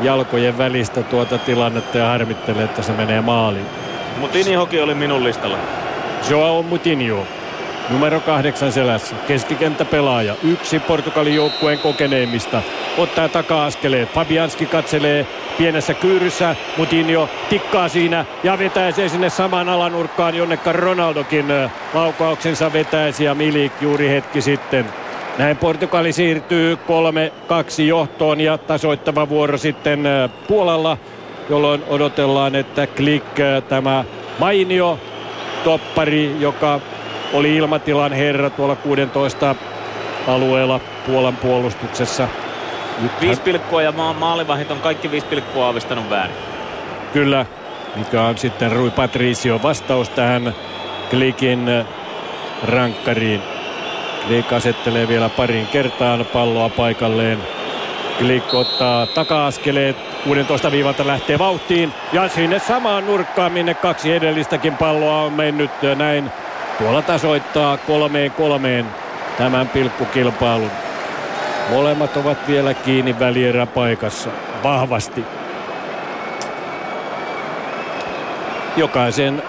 jalkojen välistä tuota tilannetta ja harmittelee, että se menee maaliin. Mutinhokin oli minun listalla. Joao Mutinho. Numero kahdeksan selässä. Keskikenttäpelaaja. Yksi Portugalin joukkueen kokeneimmista. Ottaa taka-askeleet. Fabianski katselee pienessä kyyryssä. Mutinho tikkaa siinä ja vetäisee sinne samaan alanurkkaan, jonnekka Ronaldokin laukauksensa vetäisi ja Milik juuri hetki sitten. Näin Portugali siirtyy 3-2 johtoon ja tasoittava vuoro sitten Puolalla, jolloin odotellaan, että Klik tämä mainio toppari, joka oli ilmatilan herra tuolla 16 alueella Puolan puolustuksessa. Nythän... Viisi pilkkua ja ma- maalivahit on kaikki viisi pilkkua aavistanut väärin. Kyllä, mikä on sitten Rui Patricio vastaus tähän Klikin rankkariin. Klik asettelee vielä parin kertaan palloa paikalleen. Klik ottaa taka-askeleet 16 viivalta lähtee vauhtiin ja sinne samaan nurkkaan, minne kaksi edellistäkin palloa on mennyt näin. Tuolla tasoittaa kolmeen kolmeen tämän pilkkukilpailun. Molemmat ovat vielä kiinni välieräpaikassa vahvasti. Jokaisen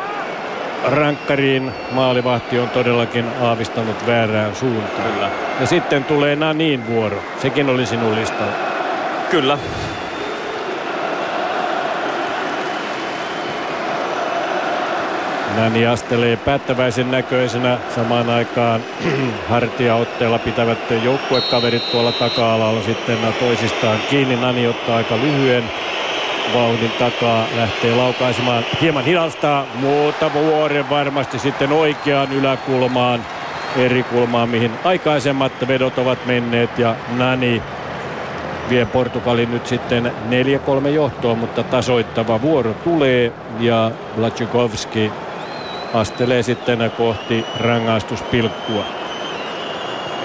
rankkariin maalivahti on todellakin aavistanut väärään suuntaan. Kyllä. Ja sitten tulee Nanin vuoro. Sekin oli sinun listalla. Kyllä. Nani astelee päättäväisen näköisenä samaan aikaan hartiaotteella pitävät joukkuekaverit tuolla taka-alalla sitten toisistaan kiinni. Nani ottaa aika lyhyen vauhdin takaa, lähtee laukaisemaan, hieman hidastaa, mutta vuoren varmasti sitten oikeaan yläkulmaan, eri kulmaan, mihin aikaisemmat vedot ovat menneet ja Nani vie Portugalin nyt sitten 4-3 johtoon, mutta tasoittava vuoro tulee ja Blachikowski astelee sitten kohti rangaistuspilkkua.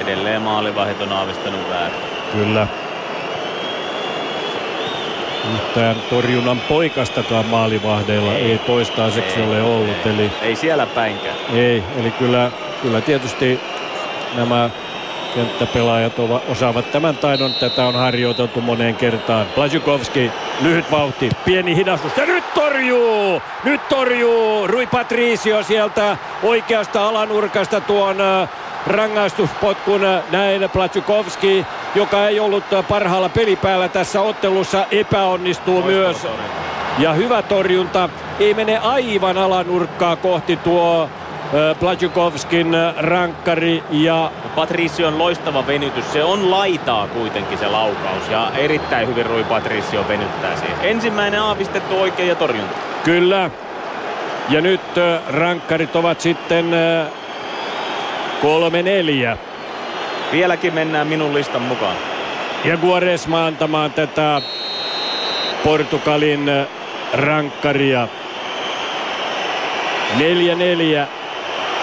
Edelleen maalivahit on aavistanut väärin. Kyllä. Yhtään torjunnan poikastakaan maalivahdeilla ei, ei toistaiseksi ei, ole ollut. Ei, eli, ei siellä päinkään. Ei, eli kyllä, kyllä tietysti nämä kenttäpelaajat osaavat tämän taidon. Tätä on harjoiteltu moneen kertaan. Blazjukovski, lyhyt vauhti, pieni hidastus ja nyt torjuu! Nyt torjuu Rui Patricio sieltä oikeasta alanurkasta tuon rangaistuspotkun näin Blazjukovski, joka ei ollut parhaalla pelipäällä tässä ottelussa, epäonnistuu Loistava myös. Torjunta. Ja hyvä torjunta, ei mene aivan alanurkkaa kohti tuo Blazjukovskin rankkari ja... Patricion loistava venytys, se on laitaa kuitenkin se laukaus ja erittäin hyvin Rui Patricio venyttää siihen. Ensimmäinen aavistettu oikein ja torjunta. Kyllä. Ja nyt rankkarit ovat sitten kolme neljä. Vieläkin mennään minun listan mukaan. Ja Guaresma antamaan tätä Portugalin rankkaria. 4-4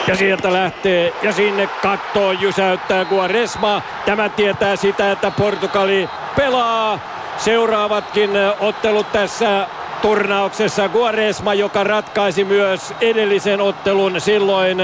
ja sieltä lähtee ja sinne kattoon jysäyttää Guaresma. Tämä tietää sitä, että Portugali pelaa seuraavatkin ottelut tässä turnauksessa. Guaresma, joka ratkaisi myös edellisen ottelun silloin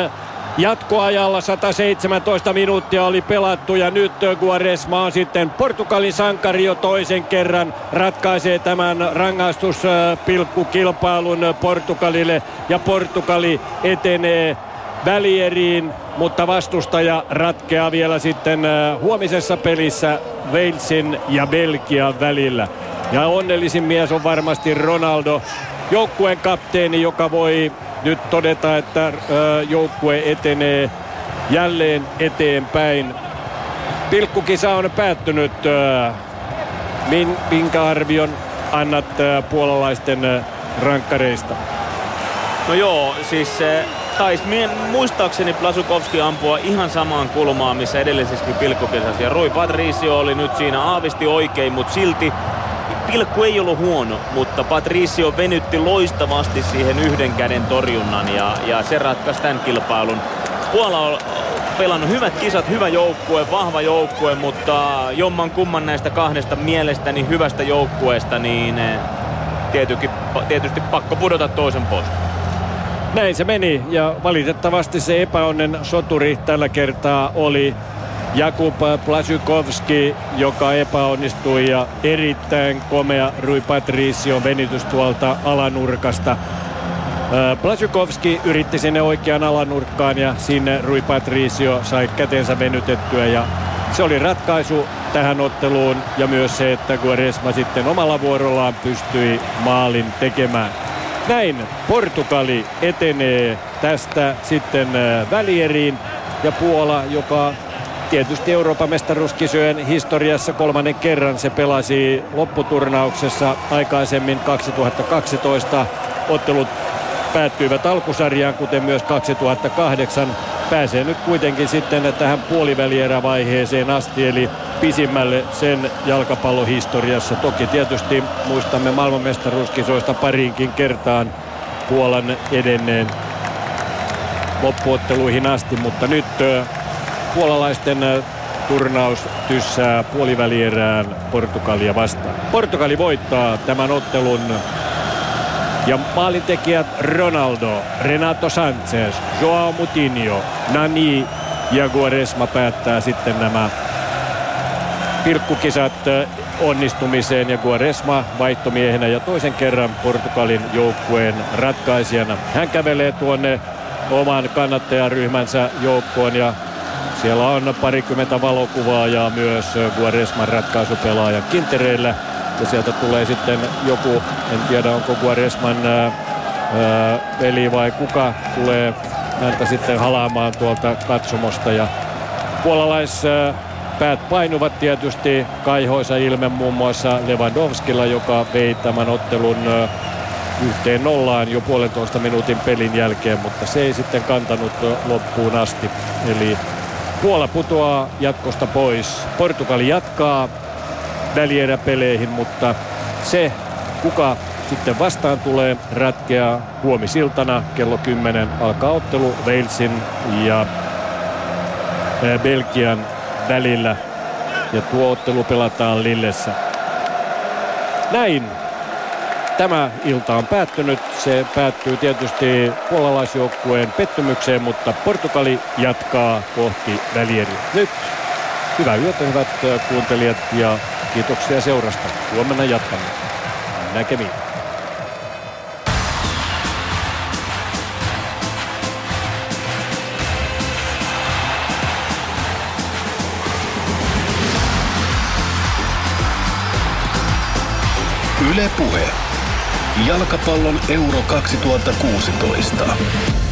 Jatkoajalla 117 minuuttia oli pelattu ja nyt Guaresma on sitten Portugalin sankari jo toisen kerran. Ratkaisee tämän rangaistuspilkkukilpailun Portugalille ja Portugali etenee välieriin, mutta vastustaja ratkeaa vielä sitten äh, huomisessa pelissä Walesin ja Belgian välillä. Ja onnellisin mies on varmasti Ronaldo, joukkueen kapteeni, joka voi nyt todeta, että joukkue etenee jälleen eteenpäin. Pilkkukisa on päättynyt. Minkä arvion annat puolalaisten rankkareista? No joo, siis se taisi muistaakseni Plasukovski ampua ihan samaan kulmaan, missä edellisessäkin pilkkukisassa. Ja Rui Patricio oli nyt siinä aavisti oikein, mutta silti pilkku ei ollut huono, mutta Patricio venytti loistavasti siihen yhden käden torjunnan ja, ja se ratkaisi tämän kilpailun. Puola on pelannut hyvät kisat, hyvä joukkue, vahva joukkue, mutta jomman kumman näistä kahdesta mielestäni hyvästä joukkueesta, niin eh, tietysti, tietysti pakko pudota toisen pois. Näin se meni ja valitettavasti se epäonnen soturi tällä kertaa oli Jakub Plasykovski, joka epäonnistui ja erittäin komea Rui Patricio venitys tuolta alanurkasta. Plasykovski yritti sinne oikean alanurkkaan ja sinne Rui Patricio sai kätensä venytettyä ja se oli ratkaisu tähän otteluun ja myös se, että Guaresma sitten omalla vuorollaan pystyi maalin tekemään. Näin Portugali etenee tästä sitten välieriin ja Puola, joka tietysti Euroopan mestaruuskisojen historiassa kolmannen kerran se pelasi lopputurnauksessa aikaisemmin 2012 ottelut päättyivät alkusarjaan, kuten myös 2008. Pääsee nyt kuitenkin sitten tähän puolivälierävaiheeseen asti, eli pisimmälle sen jalkapallohistoriassa. Toki tietysti muistamme maailmanmestaruuskisoista pariinkin kertaan Puolan edenneen loppuotteluihin asti, mutta nyt puolalaisten turnaus tyssää puolivälierään Portugalia vastaan. Portugali voittaa tämän ottelun ja maalintekijät Ronaldo, Renato Sanchez, Joao Mutinho, Nani ja Guaresma päättää sitten nämä pilkkukisat onnistumiseen ja Guaresma vaihtomiehenä ja toisen kerran Portugalin joukkueen ratkaisijana. Hän kävelee tuonne oman kannattajaryhmänsä joukkoon ja siellä on parikymmentä valokuvaa ja myös Guaresman ratkaisupelaajan kintereillä. Ja sieltä tulee sitten joku, en tiedä onko Guaresman ää, veli vai kuka tulee häntä sitten halaamaan tuolta katsomosta. Ja puolalais päät painuvat tietysti kaihoisa ilme muun muassa Lewandowskilla, joka vei tämän ottelun yhteen nollaan jo puolentoista minuutin pelin jälkeen, mutta se ei sitten kantanut loppuun asti. Eli Puola putoaa jatkosta pois. Portugali jatkaa välieräpeleihin, mutta se, kuka sitten vastaan tulee, ratkeaa huomisiltana kello 10 alkaa ottelu Walesin ja Belgian välillä. Ja tuo ottelu pelataan Lillessä. Näin tämä ilta on päättynyt. Se päättyy tietysti puolalaisjoukkueen pettymykseen, mutta Portugali jatkaa kohti välieriä. Nyt hyvää yötä hyvät kuuntelijat ja kiitoksia seurasta. Huomenna jatkamme. Näkemiin. Yle Puhe. Jalkapallon Euro 2016.